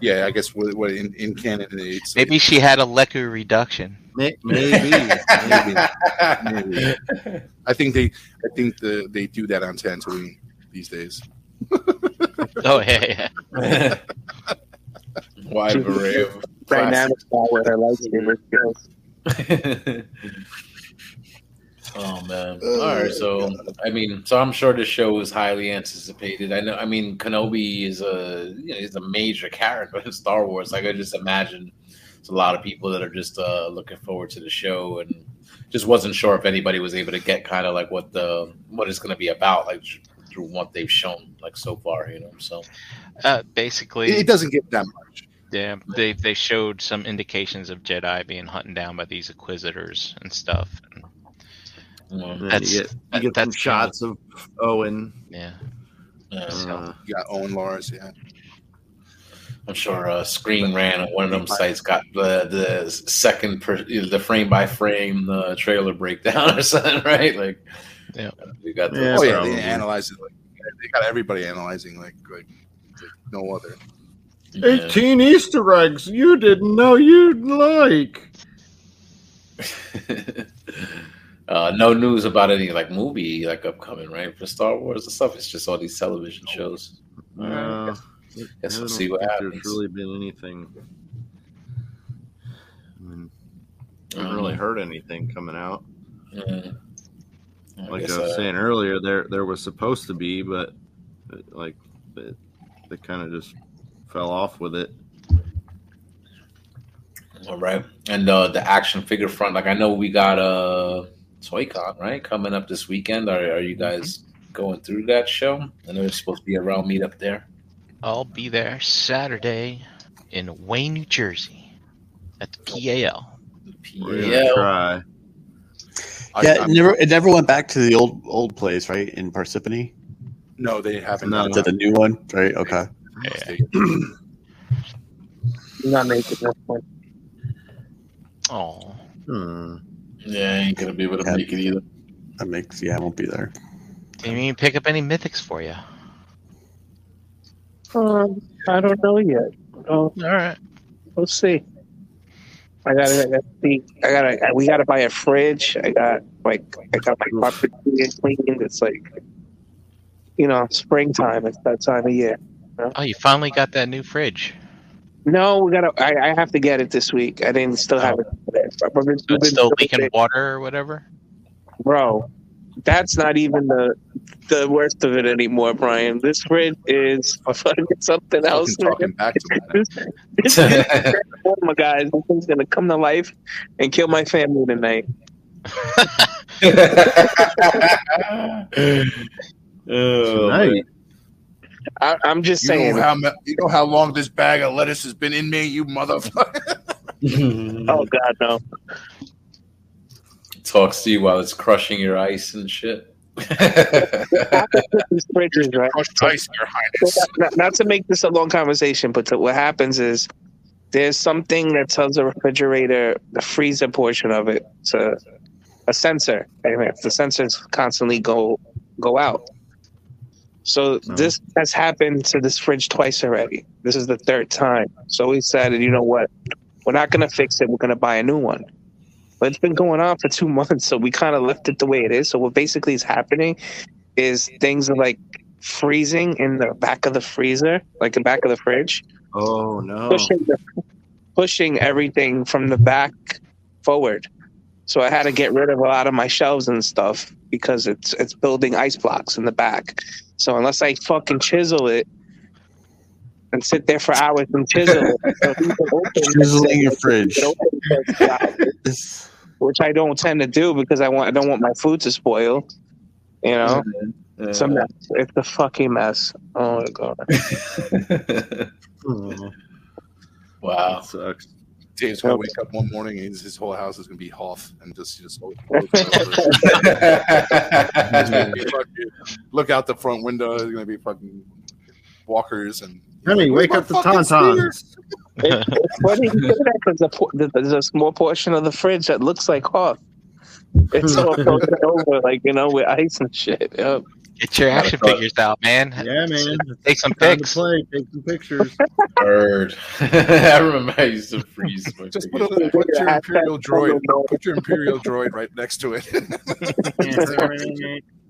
Yeah, I guess what, what in, in canon it's Maybe she had a Lekku reduction. Maybe, maybe. maybe. I think they I think the they do that on Tatooine these days. [laughs] Oh yeah, yeah. [laughs] wide array of Dynamic style with her lightsaber skills. [laughs] Oh man! All right, so I mean, so I'm sure the show is highly anticipated. I know. I mean, Kenobi is a you know, he's a major [laughs] character in Star Wars. Like I just imagine, it's a lot of people that are just uh, looking forward to the show, and just wasn't sure if anybody was able to get kind of like what the what it's going to be about, like through what they've shown like so far. You know, so Uh, basically, it doesn't get that much. yeah, they they showed some indications of Jedi being hunted down by these Inquisitors and stuff. And, you know, And then That's- you get, you get that's some shots of Owen. yeah, yeah. Uh, You got Owen Lars, yeah. I'm sure uh, Screen Rant on one of them sites got the the second per, the frame by frame the trailer breakdown [laughs] or something, right? Like, Yeah. we got the Yeah, oh yeah, they analyze it like they got everybody analyzing like like, like no other. yeah. 18 Easter eggs you didn't know you'd like. [laughs] Uh, no news about any like movie like upcoming, right? For Star Wars and stuff. It's just all these television shows. All right, Uh, guess I we'll don't see what think happens. There's really been anything. I mean, I haven't Um, really heard anything coming out. Yeah. I Like I, was uh, saying earlier, there there was supposed to be, but uh, like it, they kind of just fell off with it. All right, and uh, the action figure front. Like I know we got uh ToyCon right coming up this weekend. Are are you guys going through that show? I know there's supposed to be a round meet up there. I'll be there Saturday in Wayne, New Jersey, at the PAL. We're gonna Yeah, try. I- yeah, I'm- it never it never went back to the old old place, right? In Parsippany. no, they haven't. No. To the new one, right? Okay. that. I'm not making this one. Oh, Hmm. Yeah, I ain't gonna be able to Yeah. make it either. That makes yeah, I won't be there. didn't even pick up any mythics for you. Um, I don't know yet. Oh, All right. we'll see. I gotta, I gotta see. I gotta. We gotta buy a fridge. I got like, I got my carpet cleaned. It's like, you know, springtime. It's that time of year. Oh, you finally got that new fridge. No, we gotta. I, I have to get it this week. I didn't still have it. I've been- So we've been still leaking it. water or whatever. bro. That's not even the the worst of it anymore, Brian. This fridge is [laughs] fucking something else. Talking back to [laughs] that. This, this, oh my guys, this thing's gonna come to life and kill my family tonight. [laughs] oh, Tonight. I, I'm just You saying. know, how, you know how long this bag of lettuce has been in me, you motherfucker. Man. [laughs] Oh God, no. Talks to you while it's crushing your ice and shit. These fridges, right? Crushed ice, your highness. Not, not to make this a long conversation, but to, what happens is there's something that tells the refrigerator, the freezer portion of it, to a sensor. And if the sensors constantly go go out. So No. this has happened to this fridge twice already. This is the third time. So we decided, you know what? We're not going to fix it. We're going to buy a new one. But it's been going on for two [laughs] months, so we kind of left it the way it is. So what basically is happening is things are like freezing in the back of the freezer, like the back of the fridge, Oh no! pushing the, pushing everything from the back forward. So I had to get rid of a lot of my shelves and stuff because it's it's building ice blocks in the back. So unless I fucking chisel it and sit there for hours and chisel it, [laughs] so you can open- Chiseling your fridge. Which I don't tend to do because I want I don't want my food to spoil. You know, it's a mess. It's a fucking mess. Oh my god. [laughs] [laughs] Wow. that sucks. Dave's gonna wake up one morning and his, his whole house is gonna be Hoth and just just look out the front window. There's gonna be fucking walkers and. Honey, Where's wake up the fucking tauntauns. It- it's funny you say that because the there's a small portion of the fridge that looks like Hoth. It's all [laughs] frozen over, like you know, with ice and shit. Yep. Get your action figures out, man. Yeah, man. Take some Time pics. play. Take some pictures. [laughs] Bird. [laughs] I remember I used to freeze. my Just put, fingers. a, put your imperial droid. Put your imperial droid right next to it.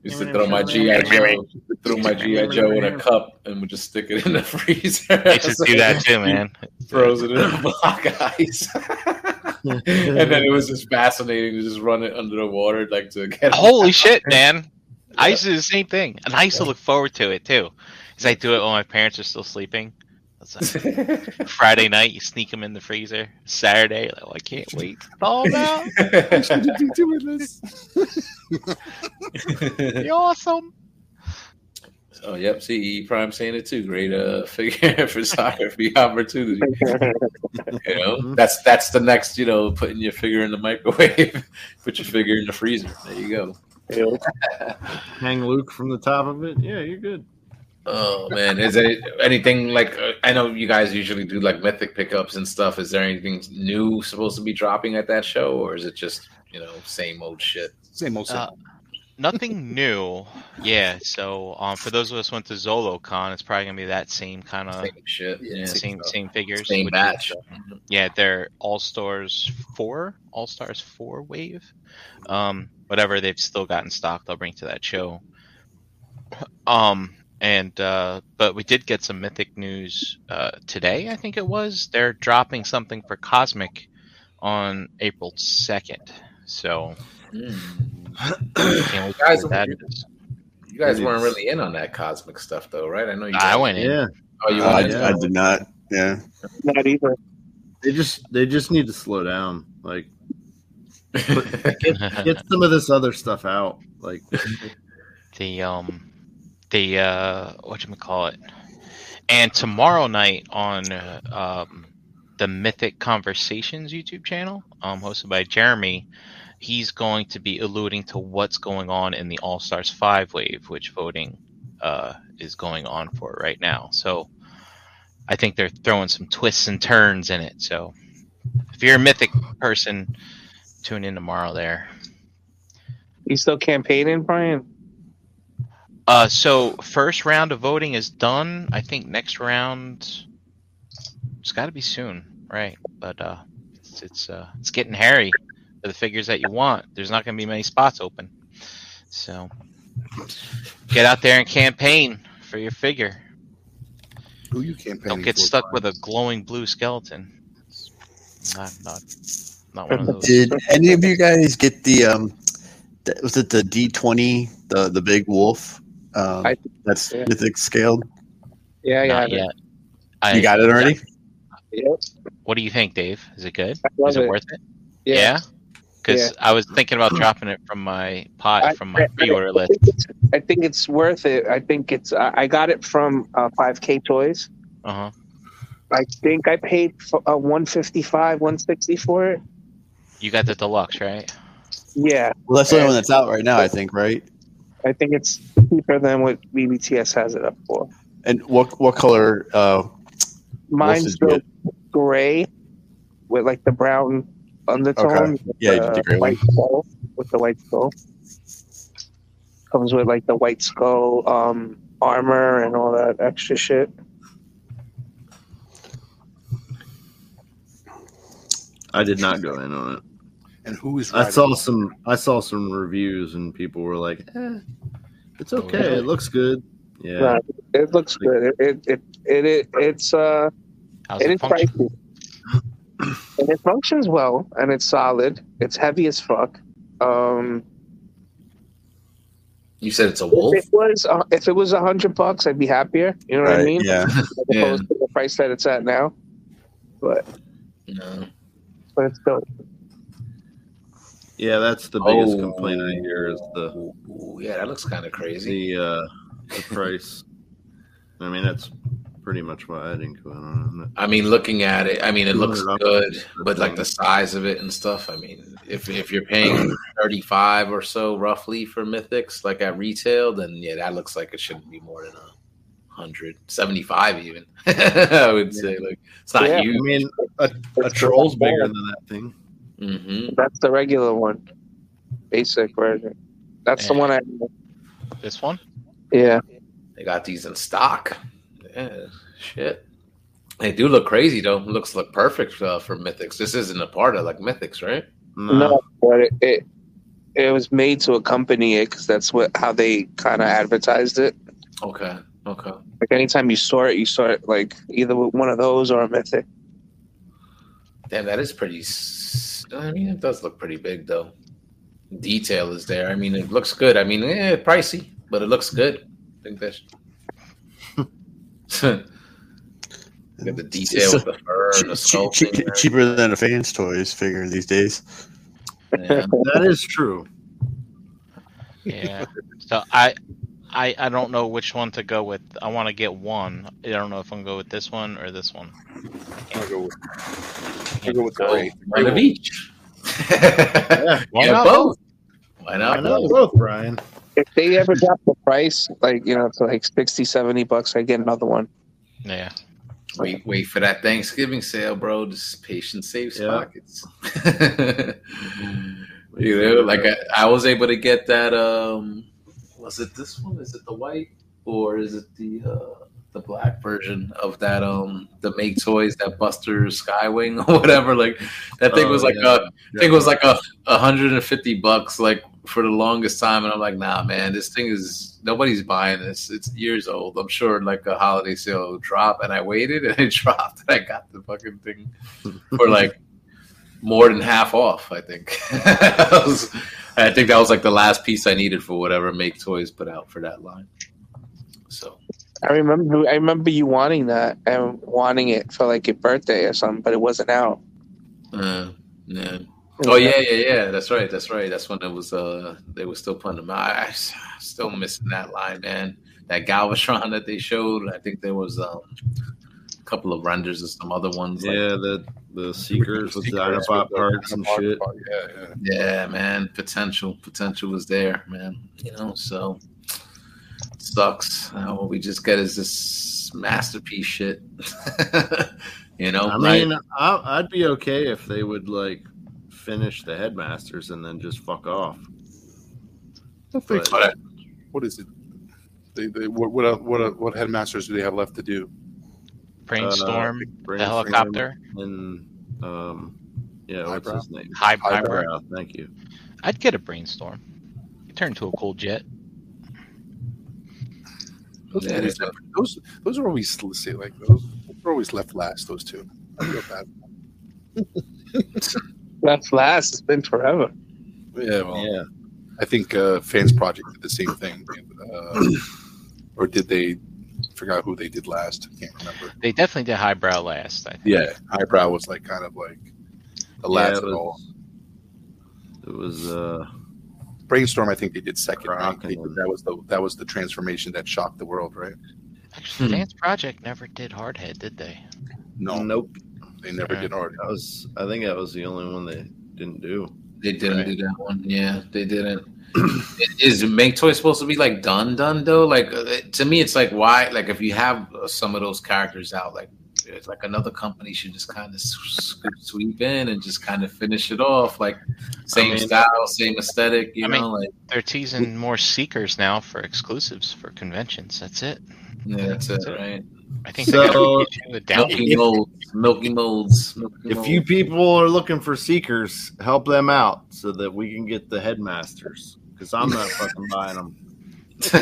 Used to throw my GI Joe, throw my GI Joe in a cup, and would just stick it in the [laughs] freezer. You should do that too, [laughs] man. Froze it in a block of ice, [laughs] and then it was just fascinating to just run it under the water, like to get. Holy shit, man! I used to do the same thing, and I used to look forward to it too, because I do it when my parents are still sleeping. That's like Friday night, you sneak them in the freezer. Saturday, like, oh, I can't wait to thaw 'em out. [laughs] be doing this. [laughs] Be awesome. Oh, yep. See, E Prime saying it too. Great uh, [laughs] figure for photography opportunity. You know, that's that's the next. You know, putting your figure in the microwave, put your figure in the freezer. There you go. Hang Luke from the top of it. Yeah, you're good. Oh man, is it anything like uh, I know you guys usually do like mythic pickups and stuff? Is there anything new supposed to be dropping at that show, or is it just you know same old shit? Same old Uh, nothing new. Yeah. So um, for those of us who went to ZoloCon, it's probably gonna be that same kind of Same shit. Yeah. same same figures. Same which batch. is, yeah, they're All Stars four, All Stars four wave. Um, whatever they've still got in stock, they'll bring to that show. Um, and uh, but we did get some mythic news uh, today. I think it was they're dropping something for Cosmic on April second. So Mm. can't wait to Guys, see what that is. You guys weren't really in on that cosmic stuff, though, right? I know you. I guys- went in. Yeah, Oh, you Uh, I, went. I did not. Yeah. Not either. they just they just need to slow down. Like [laughs] get, get some of this other stuff out. Like [laughs] the um the uh what you call it and tomorrow night on um the mythic conversations youtube channel um hosted by jeremy he's going to be alluding to what's going on in the all stars 5 wave which voting uh is going on for right now. So i think they're throwing some twists and turns in it. So if you're a mythic person tune in tomorrow there. You still campaigning, Brian? Uh, so first round of voting is done. I think next round it's got to be soon, right? But uh, it's it's uh, it's getting hairy for the figures that you want. There's not going to be many spots open, so get out there and campaign for your figure. Who you campaigning? Don't get for, stuck Brian? with a glowing blue skeleton. Not not not one of those. Did any of you guys get the um? The, was it the D twenty the the big wolf? Um, I- that's yeah. mythic scaled. Yeah, yeah. Not yet. I, You got it already? Yep. What do you think, Dave? Is it good? Is it, it. worth it? Yeah. Yeah. Because Yeah. I was thinking about dropping it from my pot I- from my pre-order I list. think it's- I think it's worth it. I think it's. I I got it from uh, 5K Toys. Uh huh. I think I paid for, uh, 155, 160 for it. You got the deluxe, right? Yeah, Well, that's the only And- one that's out right now, I think, right? I think it's cheaper than what BBTS has it up for. And what what color? Uh, Mine's is the gray with like the brown undertone. with Yeah, the the gray one. white skull with the white skull. Comes with like the white skull um, armor and all that extra shit. I did not go in on it. And who is? I saw it? some I saw some reviews and people were like, eh, "It's okay. really? It looks good." Yeah. Right. It looks good. It it it, it, it it's uh How's it it is pricey. and it functions well and it's solid. It's heavy as fuck. Um You said it's a if wolf. it was uh, if it was a hundred bucks I'd be happier. You know what I mean? Yeah. As Yeah. opposed to the price that it's at now. But No. but it's dope. Yeah, that's the biggest Oh. complaint I hear is the yeah, that looks kind of crazy. the uh the price. I mean, that's pretty much why I didn't go in on it. I mean, looking at it, I mean, it looks good, but like the size of it and stuff. I mean, if if you're paying [clears throat] thirty five or so roughly for Mythics, like at retail, then yeah, that looks like it shouldn't be more than a hundred seventy five even. [laughs] I would say like it's not Yeah. I mean, a, a troll's bigger than that thing. Hmm That's the regular one. Basic version. That's the one I This one? yeah. They got these in stock. Yeah, shit. They do look crazy though. Looks look perfect uh, for Mythics. This isn't a part of like Mythics, right? No, No, but it, it it was made to accompany it because that's what how they kind of advertised it. Okay, okay. Like anytime you saw it, you saw it like either with one of those or a mythic. Damn, that is pretty. I mean, it does look pretty big though. Detail is there. I mean, it looks good. I mean, eh, pricey, but it looks good. I think that's. [laughs] Got the detail with the fur and the Che- che- cheaper than a fans toys figure these days. Yeah. [laughs] that is true. Yeah. so I, I, I don't know which one to go with. I want to get one. I don't know if I'm gonna go with this one or this one. I'll go with, I I'll go with the Go gray. one of each. Yeah, [laughs] Why not both? Why I not both? both, Brian. If they ever drop the price, like you know, to like 60, 70 bucks, I get another one. Yeah. Wait, wait for that Thanksgiving sale, bro. Just patience saves Yeah. pockets. [laughs] You know, like I, I was able to get that. Um, was it this one? Is it the white or is it the uh, the black version of that? Um, the Make Toys that Buster Skywing [laughs] or whatever. Like that thing Oh, was like yeah. a I think it was like a, hundred and fifty bucks, like for the longest time, and I'm like, nah, man, this thing is nobody's buying this. It's years old. I'm sure like a holiday sale will drop, and I waited, [laughs] and it dropped, and I got the fucking thing for like [laughs] more than half off. I think. I, was- I think that was like the last piece I needed for whatever Make Toys put out for that line. So I remember I remember you wanting that and wanting it for like your birthday or something, but it wasn't out. uh, yeah. Oh yeah, yeah, yeah. That's right. That's right. That's when it was. Uh, they were still putting them out. I, still missing that line, man. That Galvatron that they showed. I think there was um, couple of renders of some other ones. like- Yeah, the the seekers with Seekers Dinobot with parts and shit. Yeah, yeah. yeah, man. Potential, potential was there, man. You know, so sucks. Now what we just get is this masterpiece shit. [laughs] you know, I right? mean, I, I'd be okay if they would like finish the headmasters and then just fuck off. But- But what is it? They, they, what what what what headmasters do they have left to do? Brainstorm, Uh, the helicopter, and um, yeah, what's Highbrow? his name? high Highbrow. Highbrow. Thank you. I'd get a brainstorm. You turn to a cool jet. Those, Yeah, are always, those those are always let's say like those are always left last. Those two. I feel bad. [laughs] That's last. It's been forever. Yeah, well, Yeah, I think uh, Fans Project did the same thing, uh, or did they? Forgot who they did last. I can't remember. They definitely did highbrow last. I think. Yeah, Highbrow was like kind of like the last yeah, of it all. was, it was uh, Brainstorm, I think they did second. They did- that was the that was the transformation that shocked the world, right? Actually, Hmm. Fans Project never did Hardhead, did they? No, nope. they never Yeah. did Hardhead. That was I think that was the only one they didn't do. They didn't Right. do that one. Yeah, they didn't. Is Make Toy supposed to be like done, done though? Like uh, to me, it's like why? Like if you have uh, some of those characters out, like it's like another company should just kind of sweep in and just kind of finish it off. Like same mean- style, same aesthetic. You I know, mean- like They're teasing more seekers now for exclusives for conventions. That's it. yeah, that's it, right? I think So- got to get down. Milky molds, milky molds. Milky If molds. you people are looking for seekers, help them out so that we can get the headmasters. Because I'm not fucking buying them. [laughs]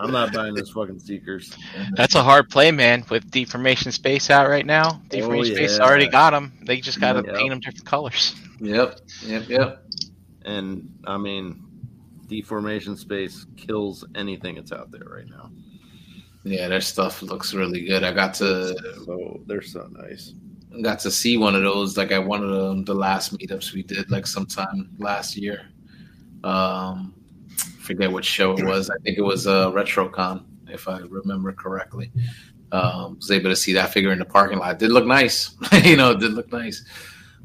I'm not buying those fucking seekers. That's a hard play, man. With Deformation Space out right now, oh, Deformation Space yeah. already got them. They just got to Yep. paint them different colors. yep, yep, yep. And I mean, deformation space kills anything that's out there right now. Yeah, their stuff looks really good. I got to So they're so nice. got to see one of those like at one of the, the last meetups we did like sometime last year. Um, forget what show it was. I think it was a uh, RetroCon, if I remember correctly. Um, was able to see that figure in the parking lot. Did look nice, [laughs] you know. It did look nice.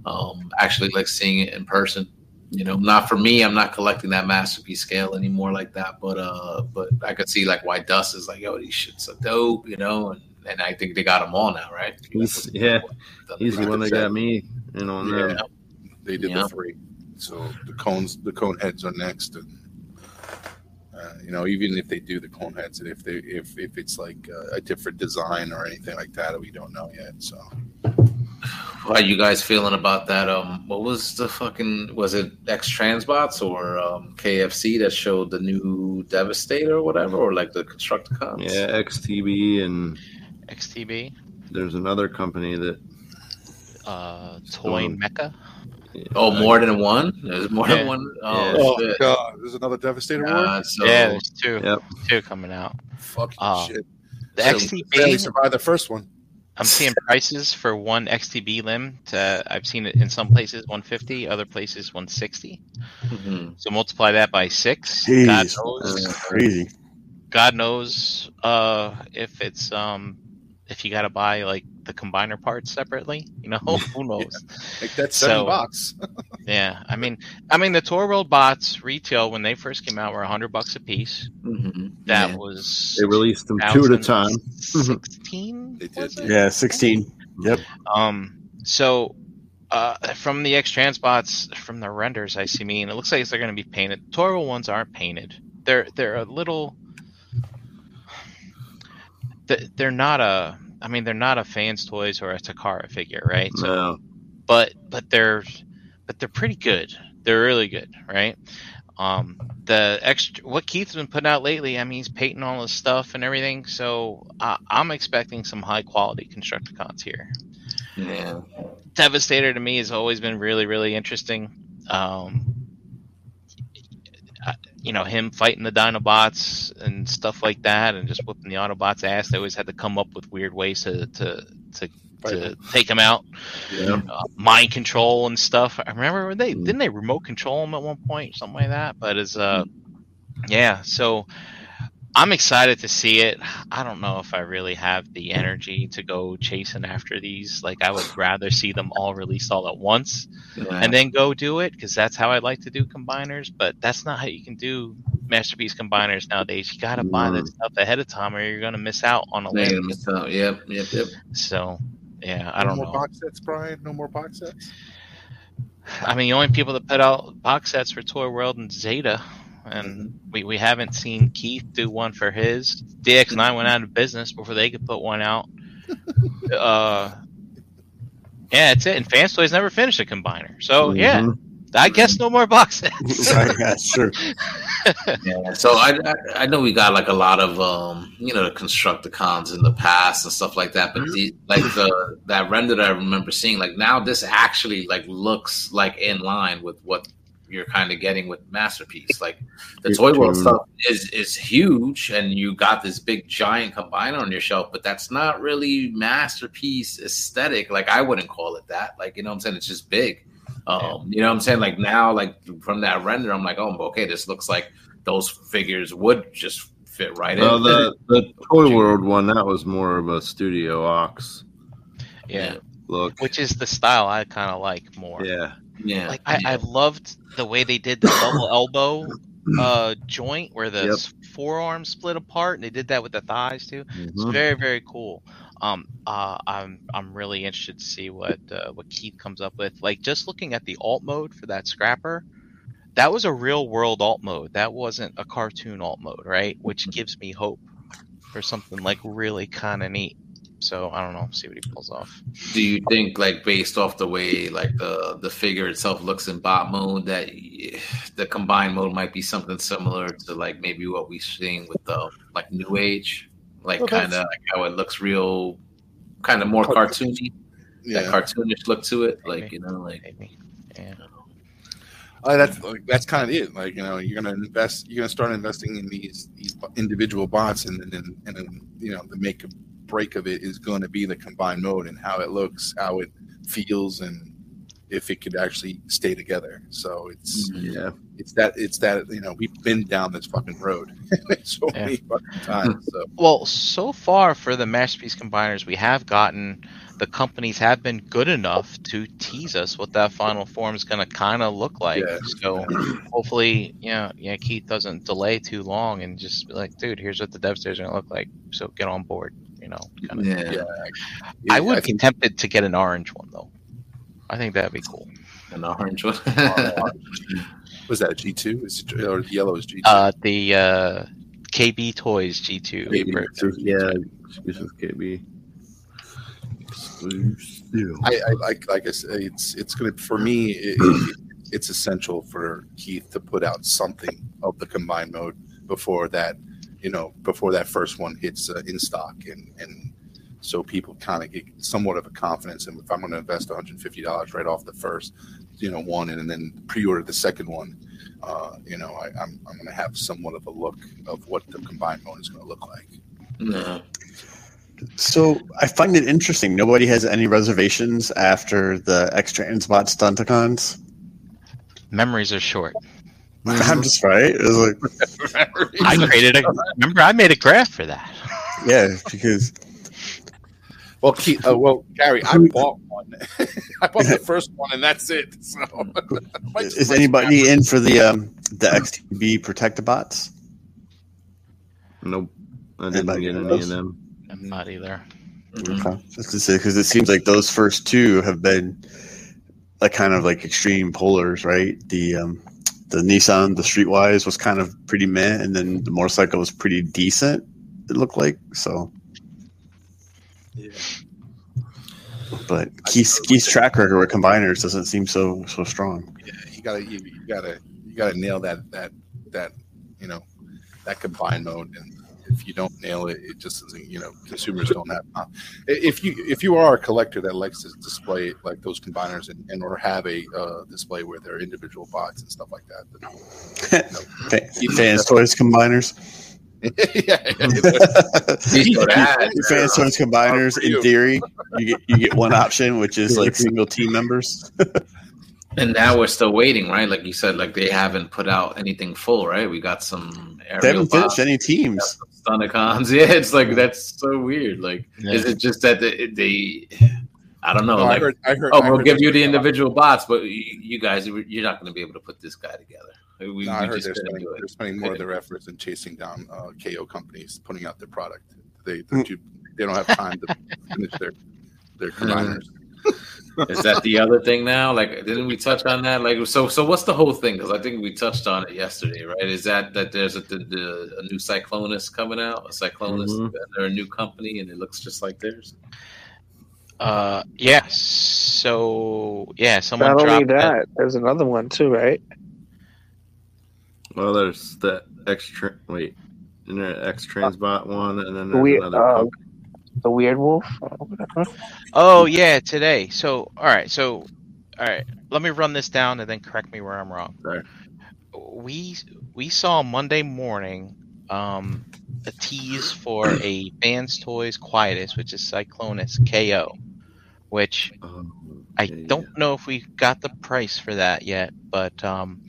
Um, actually, like seeing it in person. You know, not for me. I'm not collecting that masterpiece scale anymore like that. But uh, but I could see like why Dust is like, yo, these shits are dope. You know, and and I think they got them all now, right? He's yeah, he's the one that got me. You know, and Yeah. then They did Yeah. the three. So the cones, the cone heads are next, and uh, you know, even if they do the cone heads, and if they if if it's like uh, a different design or anything like that, we don't know yet. So How you guys feeling about that? Um, what was the fucking? Was it X Transbots or um, KFC that showed the new Devastator or whatever, or like the Constructicons? yeah, XTB and XTB, there's another company that uh, Toy Um, Mecha. Oh, more than one? There's more Yeah. than one. Oh, Yeah. oh shit. god, there's another Devastator war. God, so, yeah, there's two, Yep. two coming out. Fucking Oh. shit. The So, XTB, Barely survived the first one. I'm seeing prices for one XTB limb. To, I've seen it in some places 150, other places 160. Mhm. So multiply that by six. Jeez. God knows. Crazy. God knows uh, if it's um, if you got to buy like the combiner parts separately. You know, [laughs] who knows? [laughs] Like that seven So- bucks. [laughs] Yeah, I mean, I mean the Toy World bots retail when they first came out were hundred bucks a piece. Mhm. That Yeah. was they released them two at a time. Sixteen. They did. Yeah, 16. Yep. Um. So Uh, from the X Transbots, from the renders I see, mean it looks like they're going to be painted. Toro ones aren't painted. They're they're a little. Th- They're not a. I mean, they're not a fans toys or a Takara figure, right? So, No. but but they're but they're pretty good. They're really good, right? Um, the extra what Keith's been putting out lately. I mean, he's painting all his stuff and everything. So I I'm expecting some high quality Constructicons here. Yeah. Devastator to me has always been really, really interesting. Um, you know, him fighting the Dinobots and stuff like that, and just whooping the Autobots' ass. They always had to come up with weird ways to to to, to take him out. Yeah. Uh, mind control and stuff. I remember when they Mm. didn't they remote control him at one point, something like that. But as uh, yeah, so I'm excited to see it. I don't know if I really have the energy to go chasing after these. Like I would rather see them all released all at once and then go do it because that's how I like to do combiners. But that's not how you can do masterpiece combiners nowadays. You got to buy that Mm. stuff ahead of time, or you're gonna miss out on a They're gonna win. miss out. Yep, yep, yep. So yeah, I no don't know. more box sets, Brian. No more box sets. I mean, the only people that put out box sets for Toy World and Zeta, and we, we haven't seen Keith do one for his. DX9 went out of business before they could put one out. [laughs] uh, yeah, that's it. And Fans Toys never finished a combiner. So, yeah, Mhm. I guess no more box sets. [laughs] Right, that's true. [laughs] Yeah. So I, I I know we got like a lot of um you know the Constructicons in the past and stuff like that, but the, like the that render that I remember seeing, like now this actually like looks like in line with what you're kind of getting with Masterpiece. Like the It's Toy World stuff is is huge, and you got this big giant combiner on your shelf, but that's not really Masterpiece aesthetic. Like I wouldn't call it that. Like you know what I'm saying? It's just big. Um, you know what I'm saying? Like now, like from that render, I'm like, oh, okay, this looks like those figures would just fit right Well, in. the [laughs] the Toy World one that was more of a Studio Ox yeah, look. which is the style I kind of like more. Yeah. Yeah, Like I, I loved the way they did the double [coughs] elbow uh, joint where the Yep. forearms split apart, and they did that with the thighs too. It's Mhm. very very cool. Um, uh, I'm I'm really interested to see what uh, what Keith comes up with. Like just looking at the alt mode for that scrapper, that was a real world alt mode. That wasn't a cartoon alt mode, right? Which gives me hope for something like really kind of neat. So I don't know. See what he pulls off. Do you think, like, based off the way like the the figure itself looks in bot mode, that the combined mode might be something similar to like maybe what we've seen with the like New Age, like Well, kind of like how it looks real, kind of more cartoony, that Yeah, cartoonish look to it, like you know, like Maybe. Yeah. Uh, that's like, that's kind of it. Like you know, you're gonna invest. You're gonna start investing in these these individual bots, and then and then you know the make or break of it is going to be the combined mode and how it looks, how it feels, and if it could actually stay together. So it's mm-hmm. Yeah. it's that it's that you know we've been down this fucking road [laughs] so Yeah. many fucking times. So Well, so far for the masterpiece combiners, we have gotten the companies have been good enough to tease us what that final form is going to kind of look like. Yeah. So hopefully, yeah, yeah, Keith doesn't delay too long and just be like, dude, here's what the Devastator's going to look like. So get on board. You know, kind of. yeah, yeah, I would be think tempted to get an orange one though. I think that'd be cool. an orange one. [laughs] was that a G two? Is it, or the yellow is G two? Uh, the uh, KB Toys G2. KB. Yeah. Exclusive KB. I, I like like I said, it's it's gonna for me. It, it, it's essential for Keith to put out something of the combined mode before that, you know, before that first one hits uh, in stock, and and so people kind of get somewhat of a confidence. And if I'm going to invest 150 dollars right off the first, you know, one, and then pre-order the second one, uh, you know, I, I'm I'm going to have somewhat of a look of what the combined mode is going to look like. no. So I find it interesting. Nobody has any reservations after the extra Transbot Stunticons. Memories are short. [laughs] I'm just right. It was like, I [laughs] created a. Remember, I made a graph for that. yeah, because [laughs] Well, Keith, uh, well, Gary, I bought one. I bought the first one, and that's it. So, is anybody in for the um, the XTB Protectobots? Nope. I didn't Anybody get any else? of them. I'm not either. Okay. Just to say, because it seems like those first two have been like kind of like extreme polars, right? The um, the Nissan, the Streetwise was kind of pretty meh, and then the motorcycle was pretty decent. It looked like so. Yeah. But Keith's, Keith's track record with combiners doesn't seem so so strong. Yeah, you gotta you, you gotta you gotta nail that that that you know that combined mode and if you don't nail it it just doesn't. you know consumers don't have uh, if you if you are a collector that likes to display like those combiners and, and or have a uh, display where there are individual bots and stuff like that then, you know, [laughs] Fans toys combiners. [laughs] yeah, These are. Fans toys combiners. In theory, you get you get one [laughs] option, which is like single team members. And now we're still waiting, right? Like you said, like they haven't put out anything full, right? We got some They haven't finished any teams. some Stunticons. [laughs] Yeah, it's like that's so weird. Like, Yeah. is it just that they, they I don't know. No, I heard, I heard, oh, I we'll give you the spending a lot- individual bots, but you, you guys, you're not going to be able to put this guy together. We, No, we I heard they're spending, they're spending more of their efforts in chasing down uh, KO companies putting out their product. They they're too, they don't have time to finish their their [laughs] combiners. Is that the other thing now? Like, didn't we touch on that? Like, so, so what's the whole thing? Because I think we touched on it yesterday, right? Is that that there's a, the, the, a new Cyclonus coming out? A Cyclonus, Mhm. they're a new company, and it looks just like theirs. Uh, yeah. So yeah, someone Not only that. that, there's another one too, right? Well, there's the X. Tra- wait, Internet X Transbot one, and then there's We, another. uh, company. The Weirdwolf. Oh yeah, today. So all right, so all right. Let me run this down and then correct me where I'm wrong. Sorry. We we saw Monday morning um, a tease for a Fans Toys Quietus, which is Cyclonus KO, which Um, I yeah, don't know if we got the price for that yet, but um,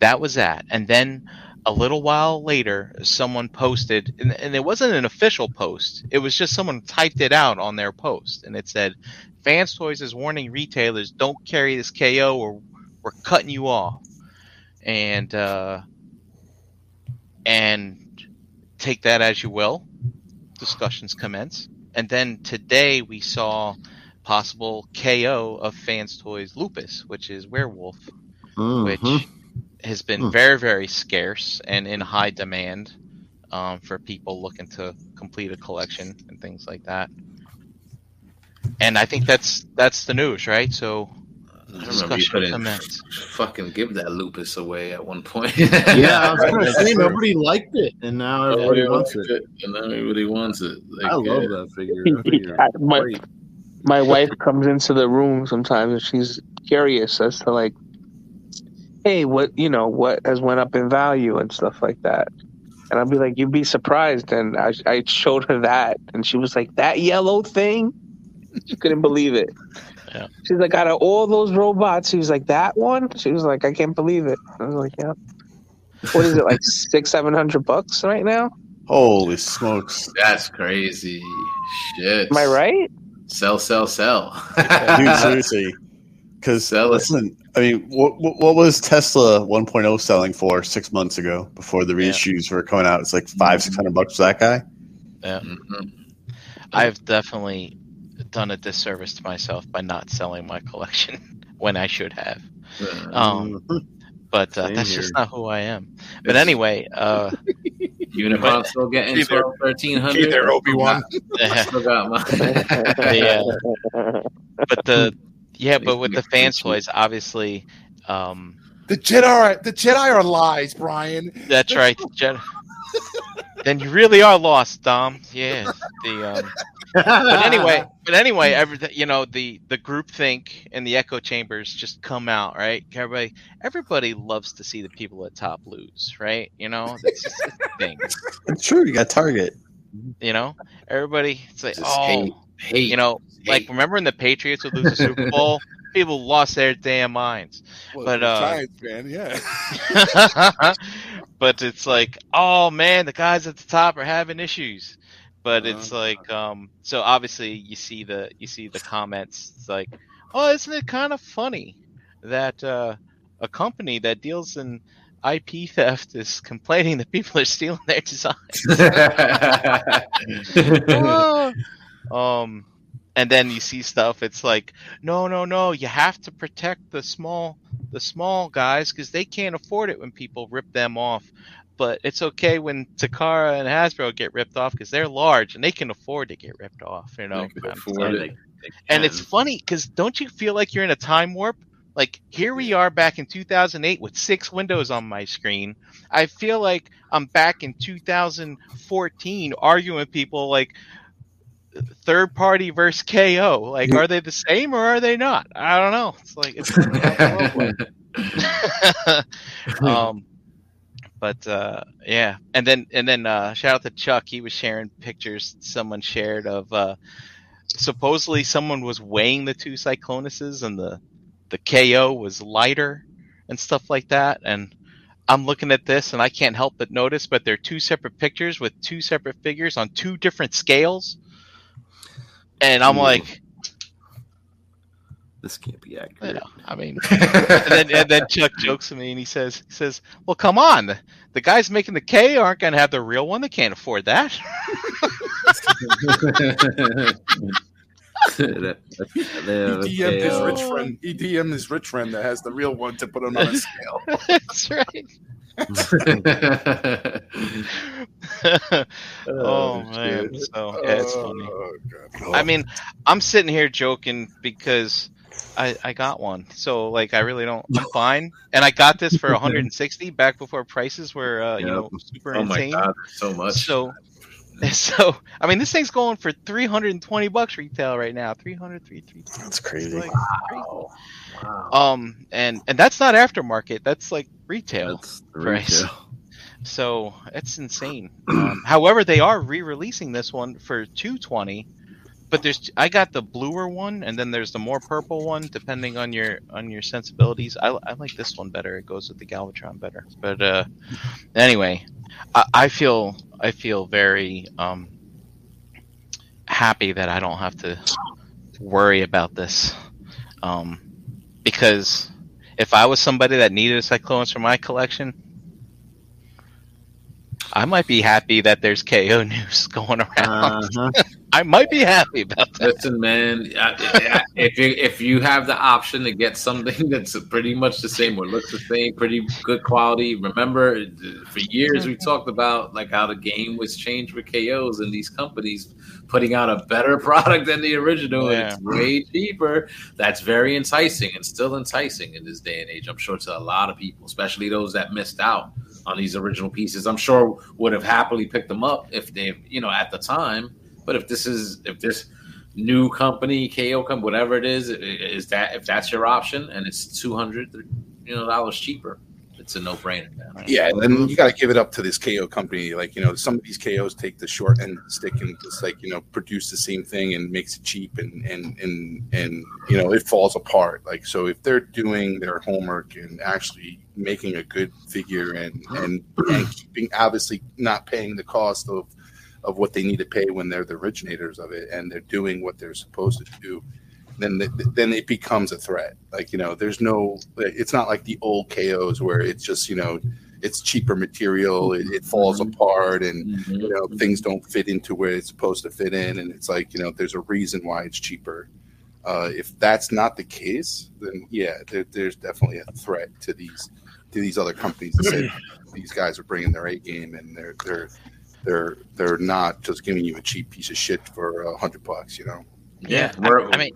that was that. And then a little while later, someone posted, and, and it wasn't an official post. It was just someone typed it out on their post, and it said, "Fans Toys is warning retailers don't carry this KO, or we're cutting you off." And uh, and take that as you will. Discussions commence, and then today we saw possible KO of Fans Toys Lupus, which is Weirdwolf, Mhm. which has been Hmm. very, very scarce and in high demand um, for people looking to complete a collection and things like that. And I think that's that's the news, right? So I remember you discussion couldn't fucking give that lupus away at one point. yeah, I was gonna [laughs] say nobody liked it, and now everybody wants it. and now everybody wants it. Like, I love yeah. that figure. That figure I- [laughs] my- My wife comes into the room sometimes and she's curious as to like, hey, what you know, what has went up in value and stuff like that. And I'd be like, you'd be surprised. And I, I showed her that, and she was like, that yellow thing. She couldn't believe it. Yeah. She's like, out of all those robots, she was like, that one. She was like, I can't believe it. I was like, yeah. What is it like [laughs] six, seven hundred bucks right now? Holy smokes, That's crazy. Shit. Am I right? Sell, sell, sell. dude! [laughs] Seriously, because listen, I mean, what, what what was Tesla 1.0 selling for six months ago before the Yeah. reissues were coming out? It's like five, six hundred bucks for that guy. Mhm. I've definitely done a disservice to myself by not selling my collection [laughs] when I should have. Um, Mhm. but uh, that's here. just not who I am. But It's- anyway, uh, [laughs] Unicron still getting Hey there. 12, 1300. There, Obi-Wan. Still got my. the, uh, but the yeah, but with the fan toys, obviously, um, The Jedi, are, the Jedi are lies, Brian. that's right. Jen- [laughs] then you really are lost, Dom. Yeah. The um, but anyway, but anyway, everything you know, the the group think and the echo chambers just come out, right? Everybody, everybody loves to see the people at top lose, right? You know, that's just a thing. It's true. You got Target. You know, everybody, it's like, Just oh, hate, hate. you know, like remember when the Patriots would lose the Super [laughs] Bowl? People lost their damn minds. Well, But, uh, Giants fan, yeah. [laughs] but it's like, oh man, the guys at the top are having issues. But it's Uh-huh. like, um, so obviously you see the you see the comments. It's like, oh, isn't it kind of funny that uh, a company that deals in IP [laughs] theft is complaining that people are stealing their designs? Ah. Um, and then you see stuff. It's like, no, no, no. You have to protect the small, the small guys because they can't afford it when people rip them off. But it's okay when Takara and Hasbro get ripped off because they're large and they can afford to get ripped off. You know, They can afford it. And it's funny because don't you feel like you're in a time warp? Like here we are back in 2008 with six windows on my screen. I feel like I'm back in 2014 arguing with people like third party versus KO. Like, are they the same or are they not? I don't know. It's like it's [laughs] [laughs] um, but uh, yeah, and then and then uh, shout out to Chuck. He was sharing pictures someone shared of uh, supposedly someone was weighing the two Cyclonuses and the the KO was lighter and stuff like that. And I'm looking at this and I can't help but notice, but they're two separate pictures with two separate figures on two different scales. And I'm Ooh. like, This can't be you accurate. know, I mean, [laughs] and then and then Chuck jokes at me and he says he says, "Well, come on, the, the guys making the K aren't going to have the real one. They can't afford that." EDM [laughs] that- they have a He DM'd his rich friend. He DM'd his rich friend that has the real one to put him on a [laughs] scale. That's right. [laughs] oh man, so yeah, it's funny. Oh, God. I mean, I'm sitting here joking because I I got one. So like I really don't I'm [laughs] fine. And I got this for [laughs] 160 back before prices were uh, you Yep. know super oh my insane. god, so much. So [laughs] [laughs] so I mean this thing's going for 320 bucks retail right now. 300 330. That's crazy. Like, wow. wow. um and and that's not aftermarket. That's like retail. That's Price. retail. So it's insane. [clears throat] Um, however, they are re-releasing this one for 220, but there's I got the bluer one, and then there's the more purple one, depending on your on your sensibilities. I, I like this one better. It goes with the Galvatron better. But uh, anyway, I, I feel I feel very um, happy that I don't have to worry about this, um, because if I was somebody that needed a Cyclonus for my collection, I might be happy that there's KO news [laughs] going around. Uh-huh. I might be happy about that. Listen, man. I- I- If you if you have the option to get something [laughs] that's pretty much the same or looks the same, pretty good quality. Remember, for years we talked about like how the game was changed with KOs and these companies putting out a better [laughs] product than the original. and It's way cheaper. That's very enticing and still enticing in this day and age. I'm sure to a lot of people, especially those that missed out on these original pieces. I'm sure would have happily picked them up if they, you know, at the time. But if this is if this new company, KO company, whatever it is, is that if that's your option and it's two hundred, you know, dollars cheaper, it's a no brainer. Yeah, and you got to give it up to this KO company. Like you know, some of these KOs take the short end of the stick and just like you know produce the same thing and makes it cheap and and and and you know it falls apart. Like so, if they're doing their homework and actually making a good figure and and and keeping obviously not paying the cost of of what they need to pay when they're the originators of it and they're doing what they're supposed to do then then it becomes a threat. Like you know, there's no. It's not like the old KOs where it's just you know, it's cheaper material. It, it falls apart, and you know things don't fit into where it's supposed to fit in. And it's like you know, there's a reason why it's cheaper. Uh, if that's not the case, then yeah, there, there's definitely a threat to these to these other companies that say [clears throat] these guys are bringing their A game and they're they're they're they're not just giving you a cheap piece of shit for a hundred bucks. You know. Yeah, I, I mean,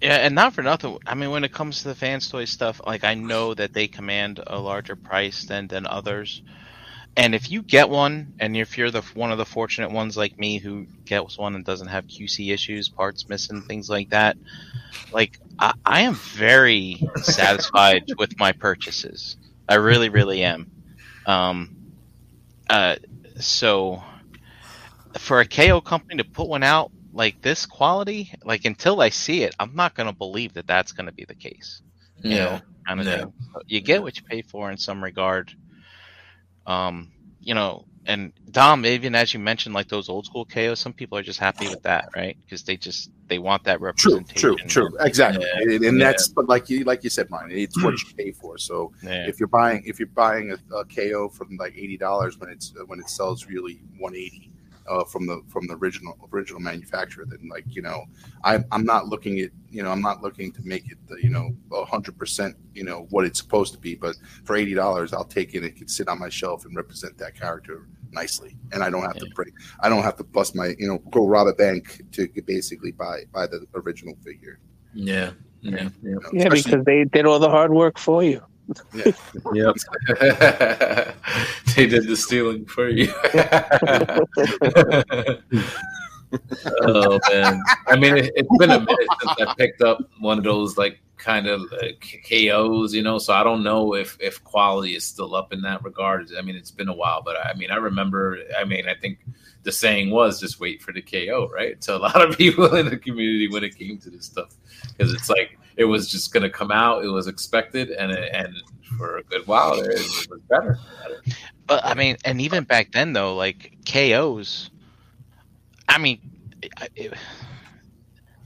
yeah, and not for nothing. I mean, when it comes to the fans toy stuff, like I know that they command a larger price than than others. And if you get one, and if you're the one of the fortunate ones like me who gets one and doesn't have QC issues, parts missing, things like that, like I, I am very satisfied [laughs] with my purchases. I really, really am. Um, uh, so for a KO company to put one out like this quality, like until I see it, I'm not gonna believe that that's gonna be the case. You Yeah. know, kind of Yeah. thing. You get what you pay for in some regard. Um, you know, and Dom, even as you mentioned, like those old school KOs, some people are just happy with that, right? Because they just they want that True, representation. true, true. Exactly, Yeah. and, and Yeah. that's but like you like you said, mine. It's what you mm. pay for. So Yeah. if you're buying if you're buying a, a KO from like eighty dollars when it's when it sells really one eighty, uh, from the from the original original manufacturer. Then like you know, I I'm not looking at you know I'm not looking to make it the, you know hundred percent you know what it's supposed to be. But for eighty dollars, I'll take it. And it can sit on my shelf and represent that character nicely, and I don't have to break. I don't have to bust my you know go rob a bank to basically buy buy the original figure. Yeah. Yeah. Yeah. you know, Yeah, because they did all the hard work for you. Yep. [laughs] they did the stealing for you. [laughs] oh man! I mean, it, it's been a minute since I picked up one of those like kind of uh, like KOs, you know. So I don't know if if quality is still up in that regard. I mean, it's been a while, but I mean, I remember. I mean, I think the saying was just wait for the KO, right? To a lot of [laughs] people in the community when it came to this stuff, because it's like it was just going to come out. It was expected, and and for a good while it was better. But I mean, and even back then though, like KOs, I mean, it,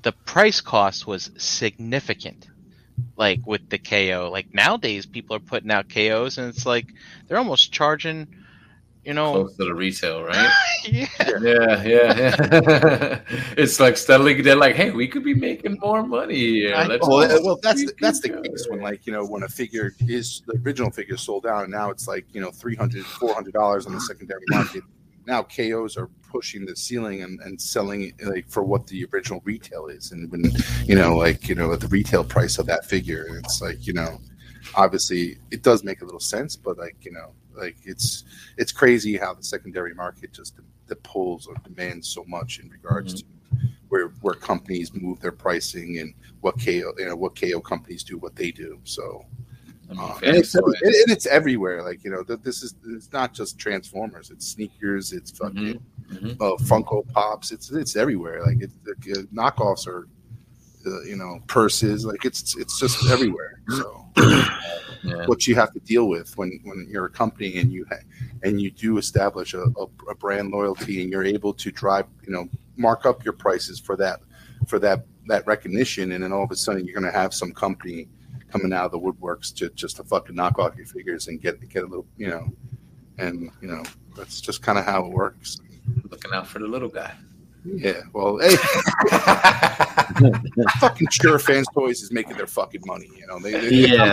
the price cost was significant. Like with the KO, like nowadays people are putting out KOs, and it's like they're almost charging, you know, Close to the retail, right? [laughs] yeah, yeah, yeah, yeah. [laughs] it's like steadily. They're like, hey, we could be making more money here. Let's Well, well, that's the, that's the case when like you know when a figure is the original figure sold out and now it's like you know 300 400 dollars on the secondary [clears throat] market. Now KOs are pushing the ceiling and, and selling it like for what the original retail is, and when you know like you know at the retail price of that figure, and it's like you know obviously it does make a little sense, but like you know like it's it's crazy how the secondary market just the pulls or demands so much in regards to where where companies move their pricing and what KO you know what KO companies do what they do. So I mean, uh, and, it's, and and it's everywhere. Like you know th- this is it's not just Transformers. It's sneakers. It's fucking Mhm. uh, Funko Pops. It's it's everywhere. Like it's the uh, knockoffs are. Uh, you know, purses like it's it's just everywhere. So, Yeah. what you have to deal with when when you're a company and you ha- and you do establish a, a, a brand loyalty and you're able to drive you know mark up your prices for that for that that recognition and then all of a sudden you're going to have some company coming out of the woodworks to just to fucking knock off your figures and get get a little you know and you know that's just kind of how it works Looking out for the little guy. Yeah well hey [laughs] fucking sure fans toys is making their fucking money you know they, they Yeah.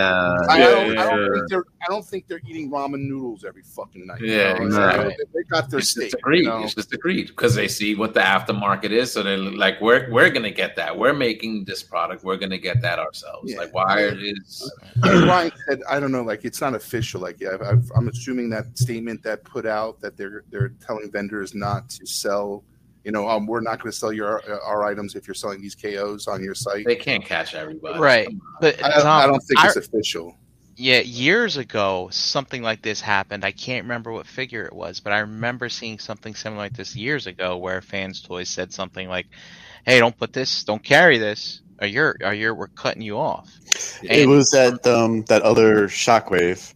I, I don't, I, don't think they're, I don't think they're eating ramen noodles every fucking night. you Yeah, know? exactly. They, they got their It's steak. just agreed. You know? It's just agreed because they see what the aftermarket is. So they're like, we're we're gonna get that. We're making this product. We're gonna get that ourselves. Yeah. Like, why is Ryan said, I don't know, like it's not official. Like, yeah, I've, I'm assuming that statement that put out that they're they're telling vendors not to sell. You know, um, we're not going to sell your our items if you're selling these KOs on your site. they can't catch everybody? right. But I, don't- I don't think I- it's official. Yeah, years ago, something like this happened. I can't remember what figure it was, but I remember seeing something similar like this years ago, where Fans Toys said something like, "Hey, don't put this, don't carry this, or you're, or you're, we're cutting you off." It was that um, that other shockwave.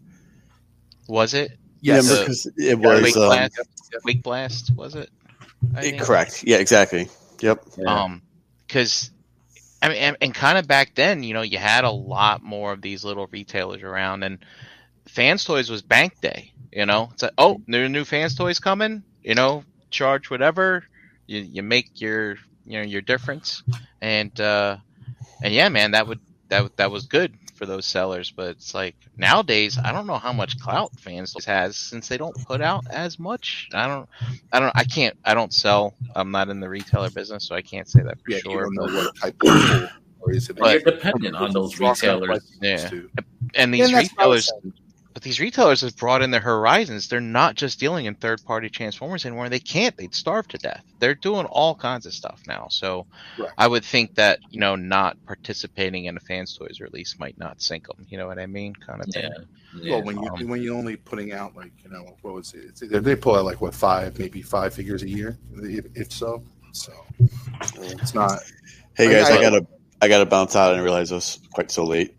Was it Yes. Remember, Uh, 'cause it Wake was um, Blast? Wake Blast? Was it? I it- think? correct. Yeah, exactly. Yep. Um, because I mean, and, and kind of back then, you know, you had a lot more of these little retailers around, and Fans Toys was Bank Day. You know, it's like, oh, new new Fans Toys coming. You know, charge whatever. You you make your you know your difference, and uh, and yeah, man, that would that that was good for those sellers. But it's like nowadays, I don't know how much clout Fans has since they don't put out as much. I don't, I don't, I can't, I don't sell. I'm not in the retailer business, so I can't say that for Yeah, you sure. don't know but- what type of or is it. But- You're dependent on those retailers. Yeah. And these Yeah, that's what I was retailers but these retailers have brought in their horizons they're not just dealing in third party transformers anymore they can't they'd starve to death they're doing all kinds of stuff now so Right. i would think that you know not participating in a fans toys release might not sink them you know what i mean kind of thing Yeah. yeah. Well, when you Um, when you're only putting out like you know what was it? It's, they pull out like what five, maybe five figures a year, if, if so. So it's not. Hey guys, I- I, gotta I gotta bounce out. I didn't realize it was quite so late.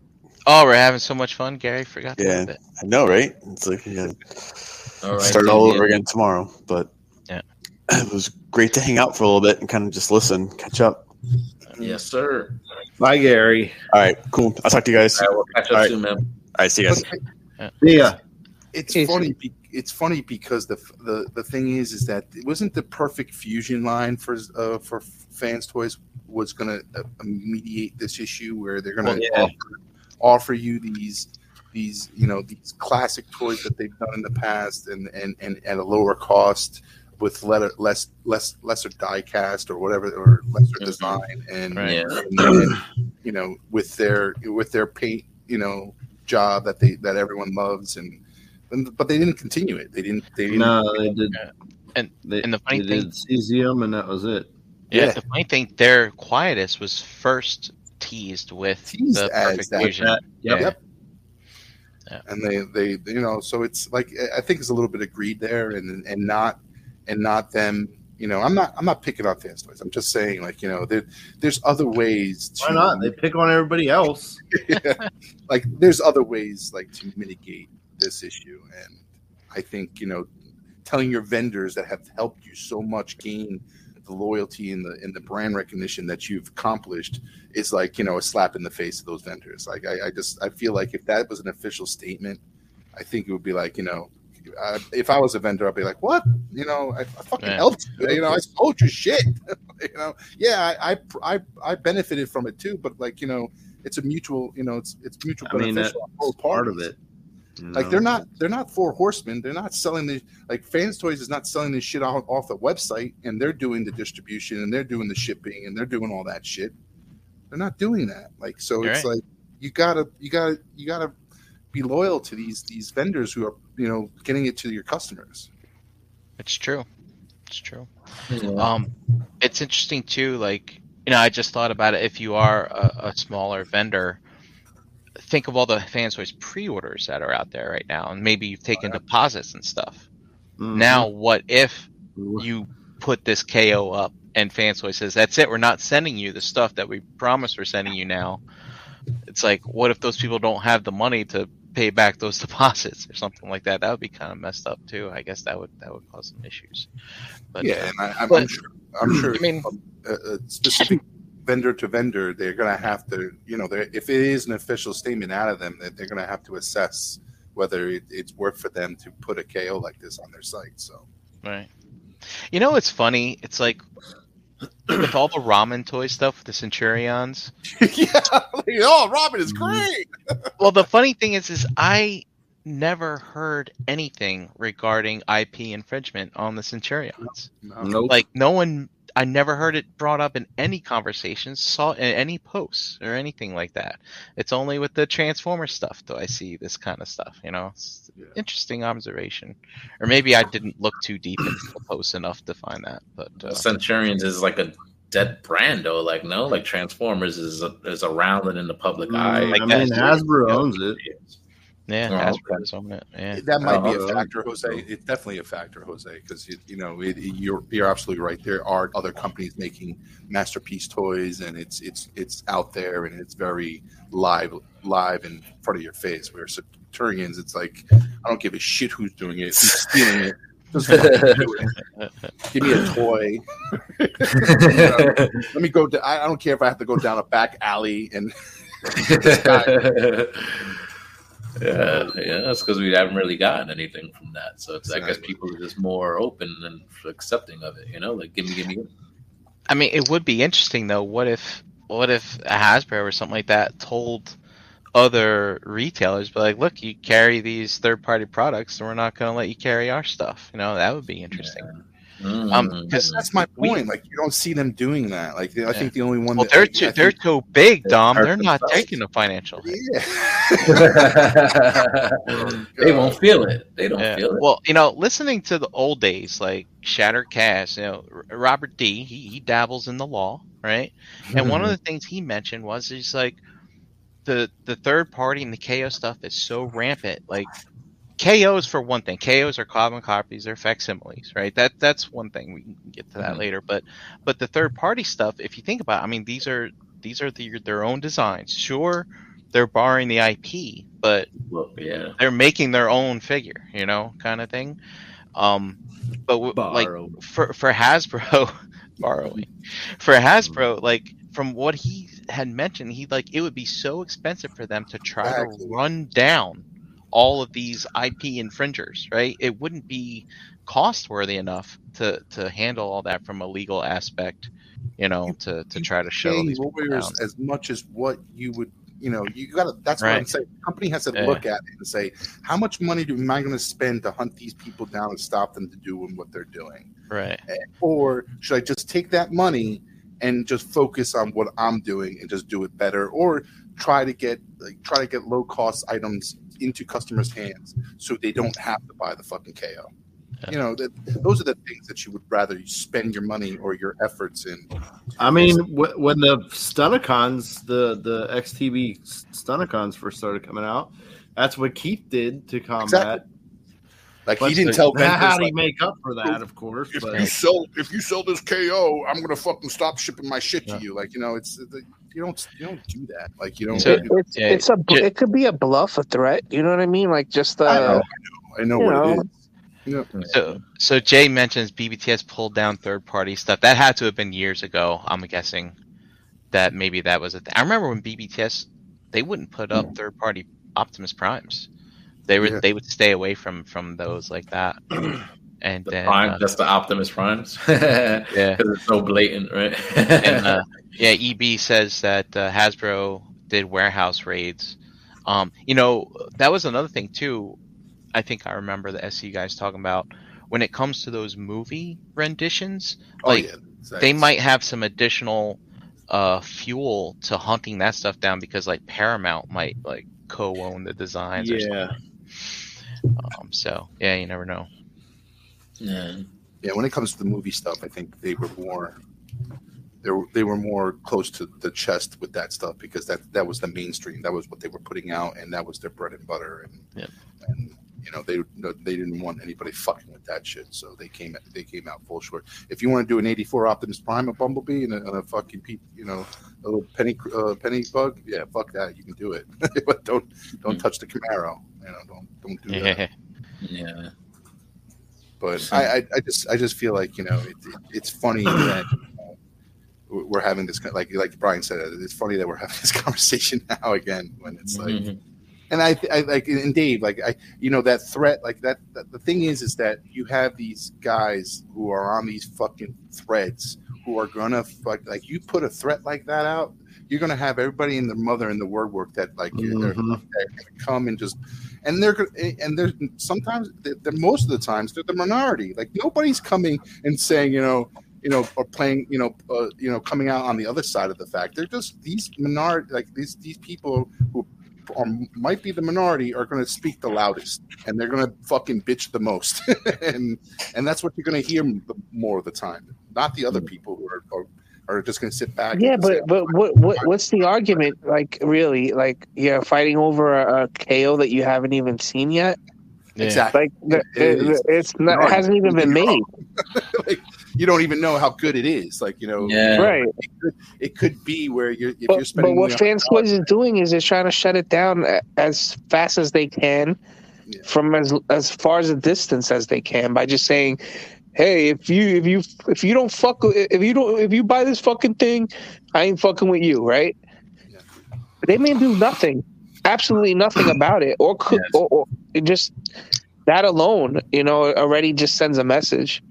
Oh we're having so much fun gary forgot to Yeah. it. I know, right? It's like we gotta All right, start all over again tomorrow. But Yeah. [clears throat] it was great to hang out for a little bit and kind of just listen, catch up. Yes, sir. Bye, Gary. All right, cool. I'll talk to you guys. All right, we'll catch up All right. soon, man. All right, see you guys. But See ya. it's funny. Be, it's funny because the the the thing is is that it wasn't the perfect fusion line for uh, for fans toys was going to uh, mediate this issue where they're going to Well, yeah. offer, offer you these these you know these classic toys that they've done in the past and and, and at a lower cost with letter, less less lesser die cast or whatever or lesser Mhm. design and, Right. Yeah. and, and, you know with their with their paint you know job that they that everyone loves and, and but they didn't continue it they didn't they didn't No, they did. And- they, and the funny they did cesium, and that was it. Yeah, Yeah. the funny thing, their Quietus was first teased with Teased the perfect that- fusion. that- yeah. Yep. Yeah. and they they you know so it's like i think it's a little bit of greed there and and not and not them you know i'm not i'm not picking on fans i'm just saying like you know there, there's other ways to Why not? They pick on everybody else. [laughs] like there's other ways like to mitigate this issue and i think you know telling your vendors that have helped you so much gain the loyalty and the and the brand recognition that you've accomplished is like you know a slap in the face of those vendors like i, I just i feel like if that was an official statement i think it would be like you know uh, if I was a vendor, I'd be like, "What? You know, I, I fucking Yeah. helped you. You know, I sold your shit. [laughs] you know, yeah, I, I, I, I benefited from it too. But like, you know, it's a mutual. You know, it's it's mutual I mean, beneficial on both Part of it. You Like they're not they're not four horsemen. They're not selling the like Fans Toys is not selling this shit off, off the website and they're doing the distribution and they're doing the shipping and they're doing all that shit. They're not doing that. Like so You're it's right. like you gotta you gotta you gotta be loyal to these these vendors who are you know getting it to your customers. It's true. It's true. Yeah. Um, it's interesting too. Like you know, I just thought about it. If you are a, a smaller vendor, think of all the fans toys pre-orders that are out there right now, and maybe you've taken deposits and stuff. Mhm. Now, what if you put this KO up and Fans Toys says, "That's it. We're not sending you the stuff that we promised we're sending you now." It's like, what if those people don't have the money to pay back those [laughs] deposits or something like that? That would be kind of messed up too. I guess that would that would cause some issues. But yeah, and I, I'm, I'm but- sure I'm sure I mean, a specific vendor to vendor, they're going to have to, you know, if it is an official statement out of them, that they're going to have to assess whether it, it's worth for them to put a KO like this on their site. So, Right. You know, it's funny. It's like with all the ramen toy stuff with the Centurions. [laughs] yeah, like, oh, Robin is great. [laughs] Well, the funny thing is, is I never heard anything regarding IP infringement on the Centurions. No. Nope. Like no one, I never heard it brought up in any conversations, saw in any posts or anything like that. It's only with the Transformer stuff do I see this kind of stuff. You know, it's Yeah. interesting observation, or maybe I didn't look too deep into the post enough to find that. But uh, Centurions is like a dead brand though. Like no, like Transformers is is around and in the public eye. Mm, like I mean, Hasbro owns it. Yeah, Oh, Hasbro okay. is on it. Yeah, That might be Oh, a factor, Jose. It's definitely a factor, Jose, because you, you know it, you're you're absolutely right. There are other companies making masterpiece toys, and it's it's it's out there, and it's very live live in front of your face. Where Centurions, it's like I don't give a shit who's doing it, who's stealing it. Just fucking do it. Give me a toy. [laughs] Let me go. To, I I don't care if I have to go down a back alley and [laughs] [laughs] yeah, yeah, that's because we haven't really gotten anything from that. So it's I guess people are just more open and accepting of it. You know, like give me, give me. give me. I mean, it would be interesting though. What if, what if a Hasbro or something like that told other retailers, but like, look, you carry these third-party products, and we're not going to let you carry our stuff. You know, that would be interesting. Mm. Um, That's, because that's my we- point. like you don't see them doing that. Like I think the only one. well, that, they're too I they're too big, Dom. They're not themselves. taking the financial. hit. Yeah. [laughs] they won't feel it. They don't Yeah. feel it. Well, you know, listening to the old days like Shattered Cast, you know, R- Robert D. He, he dabbles in the law, right? And one of Mm-hmm. the things he mentioned was he's like the the third party and the KO stuff is so rampant. Like KOs for one thing, KOs are carbon copies, they're facsimiles, right? That that's one thing. We can get to that Mhm. later. But but the third party stuff, if you think about, it, I mean, these are these are the, their own designs. Sure, they're borrowing the IP, but Well, yeah. they're making their own figure, you know, kind of thing. Um, but w- like for for Hasbro, [laughs] borrowing for Hasbro, like from what he had mentioned, he like it would be so expensive for them to try Exactly. to run down all of these IP infringers, right? It wouldn't be cost worthy enough to to handle all that from a legal aspect, you know, to to try to show these lawyers as much as what you would you know you gotta that's what i'm saying the company has to Yeah. look at it and say how much money do, am i going to spend to hunt these people down and stop them to doing what they're doing Right. Eh, or should i just take that money and just focus on what i'm doing and just do it better or try to get like try to get low cost items into customers hands so they don't have to buy the fucking ko you know that those are the things that you would rather you spend your money or your efforts in I mean, wh- when the Stunticons, the the XTB Stunticons first started coming out, that's what Keith did to combat. Exactly. Like But he didn't tell [laughs] how vendors, do like, you make up for that? Of course, if but you sell if you sell this KO, I'm gonna fucking stop shipping my shit to you. Like you know, it's you don't you don't do that. Like you don't. So- It, it's Yeah, it's a it could be a bluff, a threat. You know what I mean? Like just uh, I know, I know you what know. it is. You So, so Jay mentions BBTS pulled down third party stuff. That had to have been years ago. I'm guessing that maybe that was a thing. I remember when BBTS they wouldn't put up third party Optimus Primes. They would Yeah. they would stay away from from those like that. [clears throat] And The then prime, uh, that's the Optimus Primes. [laughs] yeah, Because it's so blatant, right? and uh, [laughs] yeah, EB says that uh, Hasbro did warehouse raids. Um, you know, that was another thing too. I think I remember the SC guys talking about when it comes to those movie renditions. oh Like, yeah, exactly. they might have some additional uh, fuel to hunting that stuff down because like Paramount might like co-own the designs. Or yeah, something. Um, so yeah, you never know. yeah. Yeah, when it comes to the movie stuff, I think they were more. They were, they were more close to the chest with that stuff because that that was the mainstream. That was what they were putting out, and that was their bread and butter. And Yep. and you know they they didn't want anybody fucking with that shit, so they came they came out full short. If you want to do an '84 Optimus Prime, a Bumblebee, and a, and a fucking pe- you know a little penny uh, penny bug, yeah, fuck that, you can do it, [laughs] but don't don't touch the Camaro. You know, don't don't do that. Yeah, Yeah. but I, I, I just I just feel like you know it, it, it's funny that we're having this kind- like like Brian said it's funny that we're having this [laughs] conversation now again when it's like Mhm. and I, I like and Dave like I you know that threat like that, that the thing is is that you have these guys who are on these fucking threads who are gonna fuck like you put a threat like that out you're gonna have everybody and their mother in the word work that like they're, Mhm. they're gonna come and just and they're gonna and they're sometimes they're, they're- most of the times they're the minority like nobody's coming and saying you know you know or playing you know uh, you know coming out on the other side of the fact they're just these minority like these these people who or might be the minority are going to speak the loudest and they're going to fucking bitch the most [laughs] and and that's what you're going to hear more of the time not the other people who are are, are just going to sit back yeah, and say, but but what, what what's the argument? Like really, like you're fighting over a, a KO that you haven't even seen yet. yeah. exactly Like the, It it, is. it's not, it hasn't even been [laughs] made. like you don't even know how good it is like you know Yeah. Right. it could, it could be where you're if you're But, but what you know, Fans Toys is doing is they're trying to shut it down as fast as they can, Yeah. from as as far as a distance as they can by just saying, "Hey, if you if you if you don't fuck if you don't if you buy this fucking thing, I ain't fucking with you." Right? Yeah. They may do nothing, absolutely nothing [clears throat] about it, or could Yes. or, or it just that alone, you know, already just sends a message.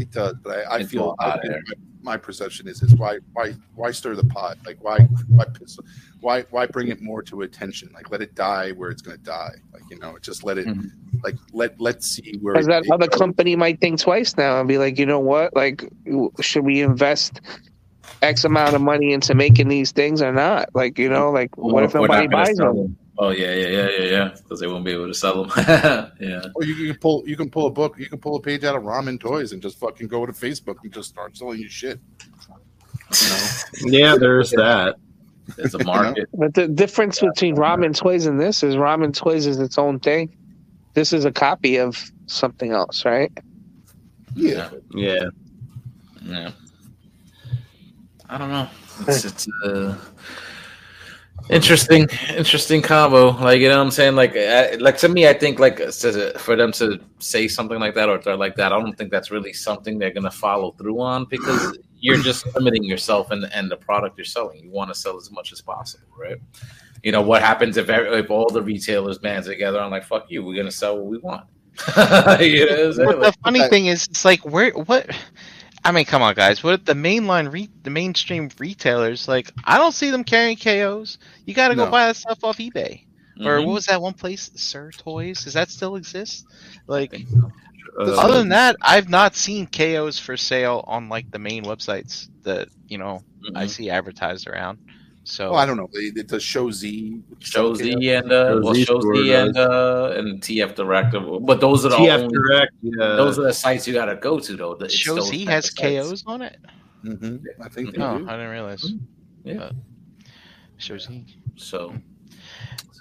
It does, but I, I feel all I out think there. my, my perception is is why why why stir the pot? Like why why piss, why why bring it more to attention? Like let it die where it's going to die. Like you know, just let it Mhm. like let let's see where Because that other goes. company might think twice now and be like, you know what? Like, should we invest X amount of money into making these things or not? Like, you know, like, what if nobody gonna buys sell them? Oh yeah, yeah, yeah, yeah, yeah. Because they won't be able to sell them. [laughs] yeah. Or you, you can pull you can pull a book, you can pull a page out of Ramen Toys and just fucking go to Facebook and just start selling your shit. You [laughs] know? yeah. There's that. There's a market. [laughs] But the difference between Ramen Toys and this is Ramen Toys is its own thing. This is a copy of something else, right? Yeah. Yeah, Yeah. I don't know. It's, it's uh, Interesting, interesting combo. Like you know, what I'm saying, like, uh, like to me, I think like for them to say something like that or threat like that, I don't think that's really something they're gonna follow through on because you're just limiting yourself and and the product you're selling. You want to sell as much as possible, right? You know what happens if every, if all the retailers band together and like fuck you, we're gonna sell what we want. [laughs] you know what I'm? The funny thing is, it's like where what. I mean, come on, guys. What the mainline, re- the mainstream retailers? Like, I don't see them carrying KOs. You got to go No. buy that stuff off eBay. Or mhm. what was that one place, Sir Toys? Does that still exist? Like, Uh, other than that, I've not seen KOs for sale on like the main websites that you know I Mhm. see advertised around. So Oh, I don't know. It, it does show Z. Show Z and uh, Show well, Z Show Z and uh, and TF Direct, but those are the TF only, Direct, yeah. those are the sites you got to go to though. It's Show those Z has. KOs on it. hmm I think they Oh, do. I didn't realize. Yeah. Uh, Show Z, So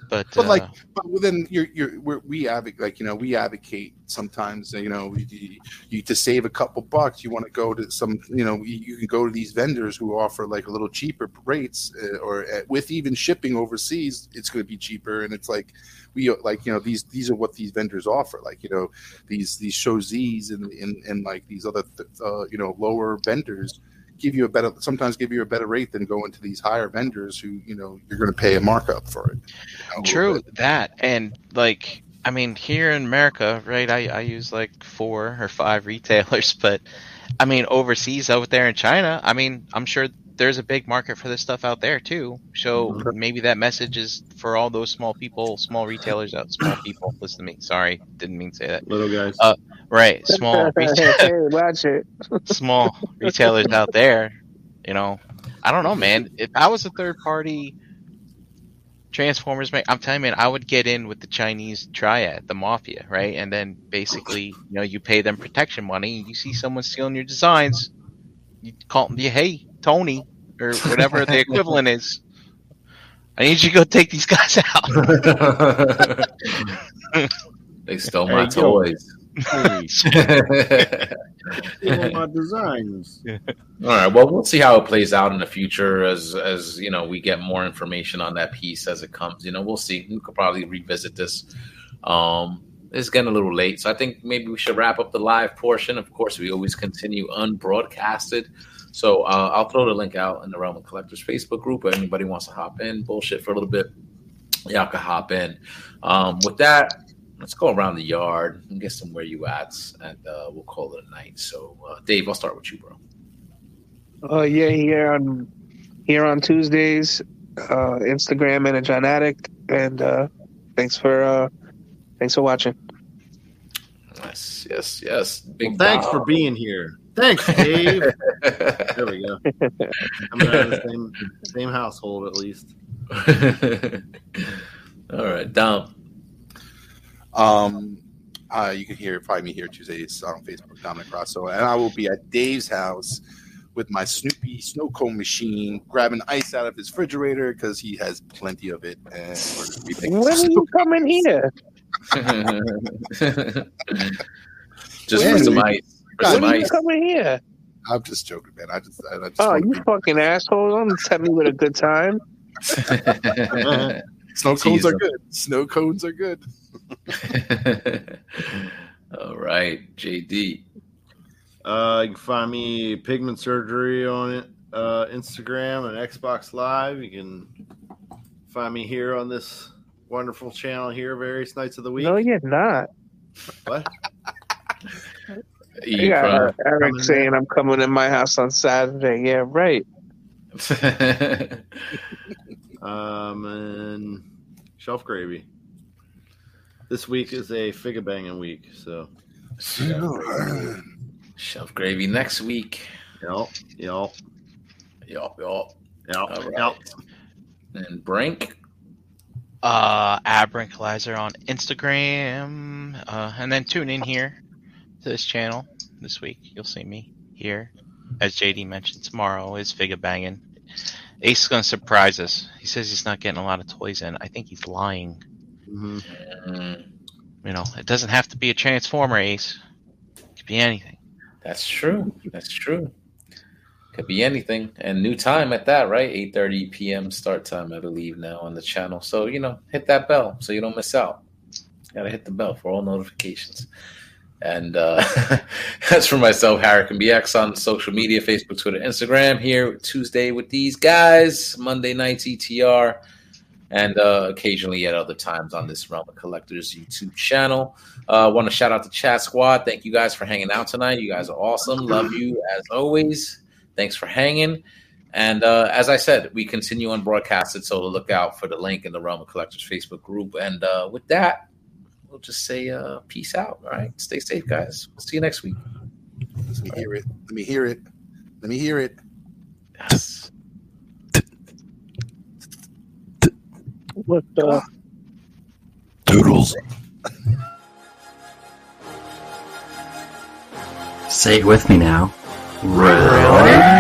but, But, like, uh, But then you're, you're we're, we advocate like you know we advocate sometimes you know you, you to save a couple bucks you want to go to some you know you, you can go to these vendors who offer like a little cheaper rates uh, or uh, with even shipping overseas it's going to be cheaper. And it's like we like you know these these are what these vendors offer like you know these these show Z's and and, and like these other uh, you know lower vendors give you a better sometimes give you a better rate than going to these higher vendors who you know you're going to pay a markup for it you know, True that, and like I mean, here in America, right? I I use like four or five retailers, [laughs] but I mean, overseas, out there in China, I mean, I'm sure there's a big market for this stuff out there too. So maybe that message is for all those small people, small retailers out, small [coughs] people. Listen to me. Sorry, didn't mean to say that. little guys. Uh, Right, small [laughs] retail, hey, watch it. [laughs] small retailers out there. You know, I don't know, man. If I was a third party Transformers, man, I'm telling you, man, I would get in with the Chinese triad, the mafia, right? And then basically, you know, you pay them protection money. You see someone stealing your designs, you call them, hey, Tony, or whatever the equivalent is. I need you to go take these guys out. [laughs] they stole my yo. toys. Hey, All steal my designs. right. Well, we'll see how it plays out in the future as as you know we get more information on that piece as it comes. You know, we'll see. We could probably revisit this. Um, it's getting a little late, so I think maybe we should wrap up the live portion. Of course, we always continue unbroadcasted. So uh, I'll throw the link out in the Realm of Collectors Facebook group. If anybody wants to hop in, bullshit for a little bit, y'all can hop in. Um, with that, let's go around the yard and get some where you at, and uh, we'll call it a night. So, uh, Dave, I'll start with you, bro. Oh yeah, here on here on Tuesdays, uh, Instagram and a John Addict, and uh, thanks for uh, thanks for watching. Yes, yes, yes. Big Well, thanks Bob. for being here. Thanks, Dave. [laughs] there we go. I'm in the same same household at least. [laughs] All right, Dom. Um, uh, you can hear find me here Tuesdays on Facebook, Dominic Rosso, and I will be at Dave's house with my Snoopy snow cone machine, grabbing ice out of his refrigerator because he has plenty of it. And we're gonna be When are some you coming here? [laughs] just for some ice. For God, some When are you coming here? I'm just joking, man. I just, I, I just Oh, you be, fucking asshole! Don't tell me with a good time. [laughs] snow cones Tease are him. good. Snow cones are good. [laughs] All right, JD. Uh, you can find me Pigment Surgery on it, uh, Instagram and Xbox Live. You can find me here on this wonderful channel here, various nights of the week. No, you're not. What? [laughs] You got E Eric saying I'm coming in my house on Saturday. Yeah, right. [laughs] Um, and Shelf Gravy. This week is a figure banging week, so Shelf gravy next week. yep, yep, Yup, yup. yep, All yep. right. And Brink. uh, Abrinkalizer on Instagram, uh, and then tune in here to this channel this week. You'll see me here, as JD mentioned. Tomorrow is Figa banging. Ace is gonna surprise us. He says he's not getting a lot of toys in. I think he's lying. Mhm. Mm, You know, it doesn't have to be a Transformer Ace. It could be anything. that's true. That's true. Could be anything, and new time at that, right? Eight thirty p.m. start time, I believe, now on the channel. So you know, hit that bell so you don't miss out. Gotta hit the bell for all notifications. And uh, [laughs] that's for myself, Harrican BX on social media, Facebook, Twitter, Instagram. Here Tuesday with these guys, Monday nights ETR, and uh, occasionally at other times on this Realm of Collectors YouTube channel. Uh, Want to shout out the chat squad. Thank you guys for hanging out tonight. You guys are awesome. Love you as always. Thanks for hanging. And uh, as I said, we continue on broadcasted, so look out for the link in the Realm of Collectors Facebook group. And uh, with that, we'll just say uh, peace out. All right, stay safe, guys. We'll see you next week. Let me hear it. Let me hear it. Let me hear it. Yes. What the? Doodles. Say it with me now. Really?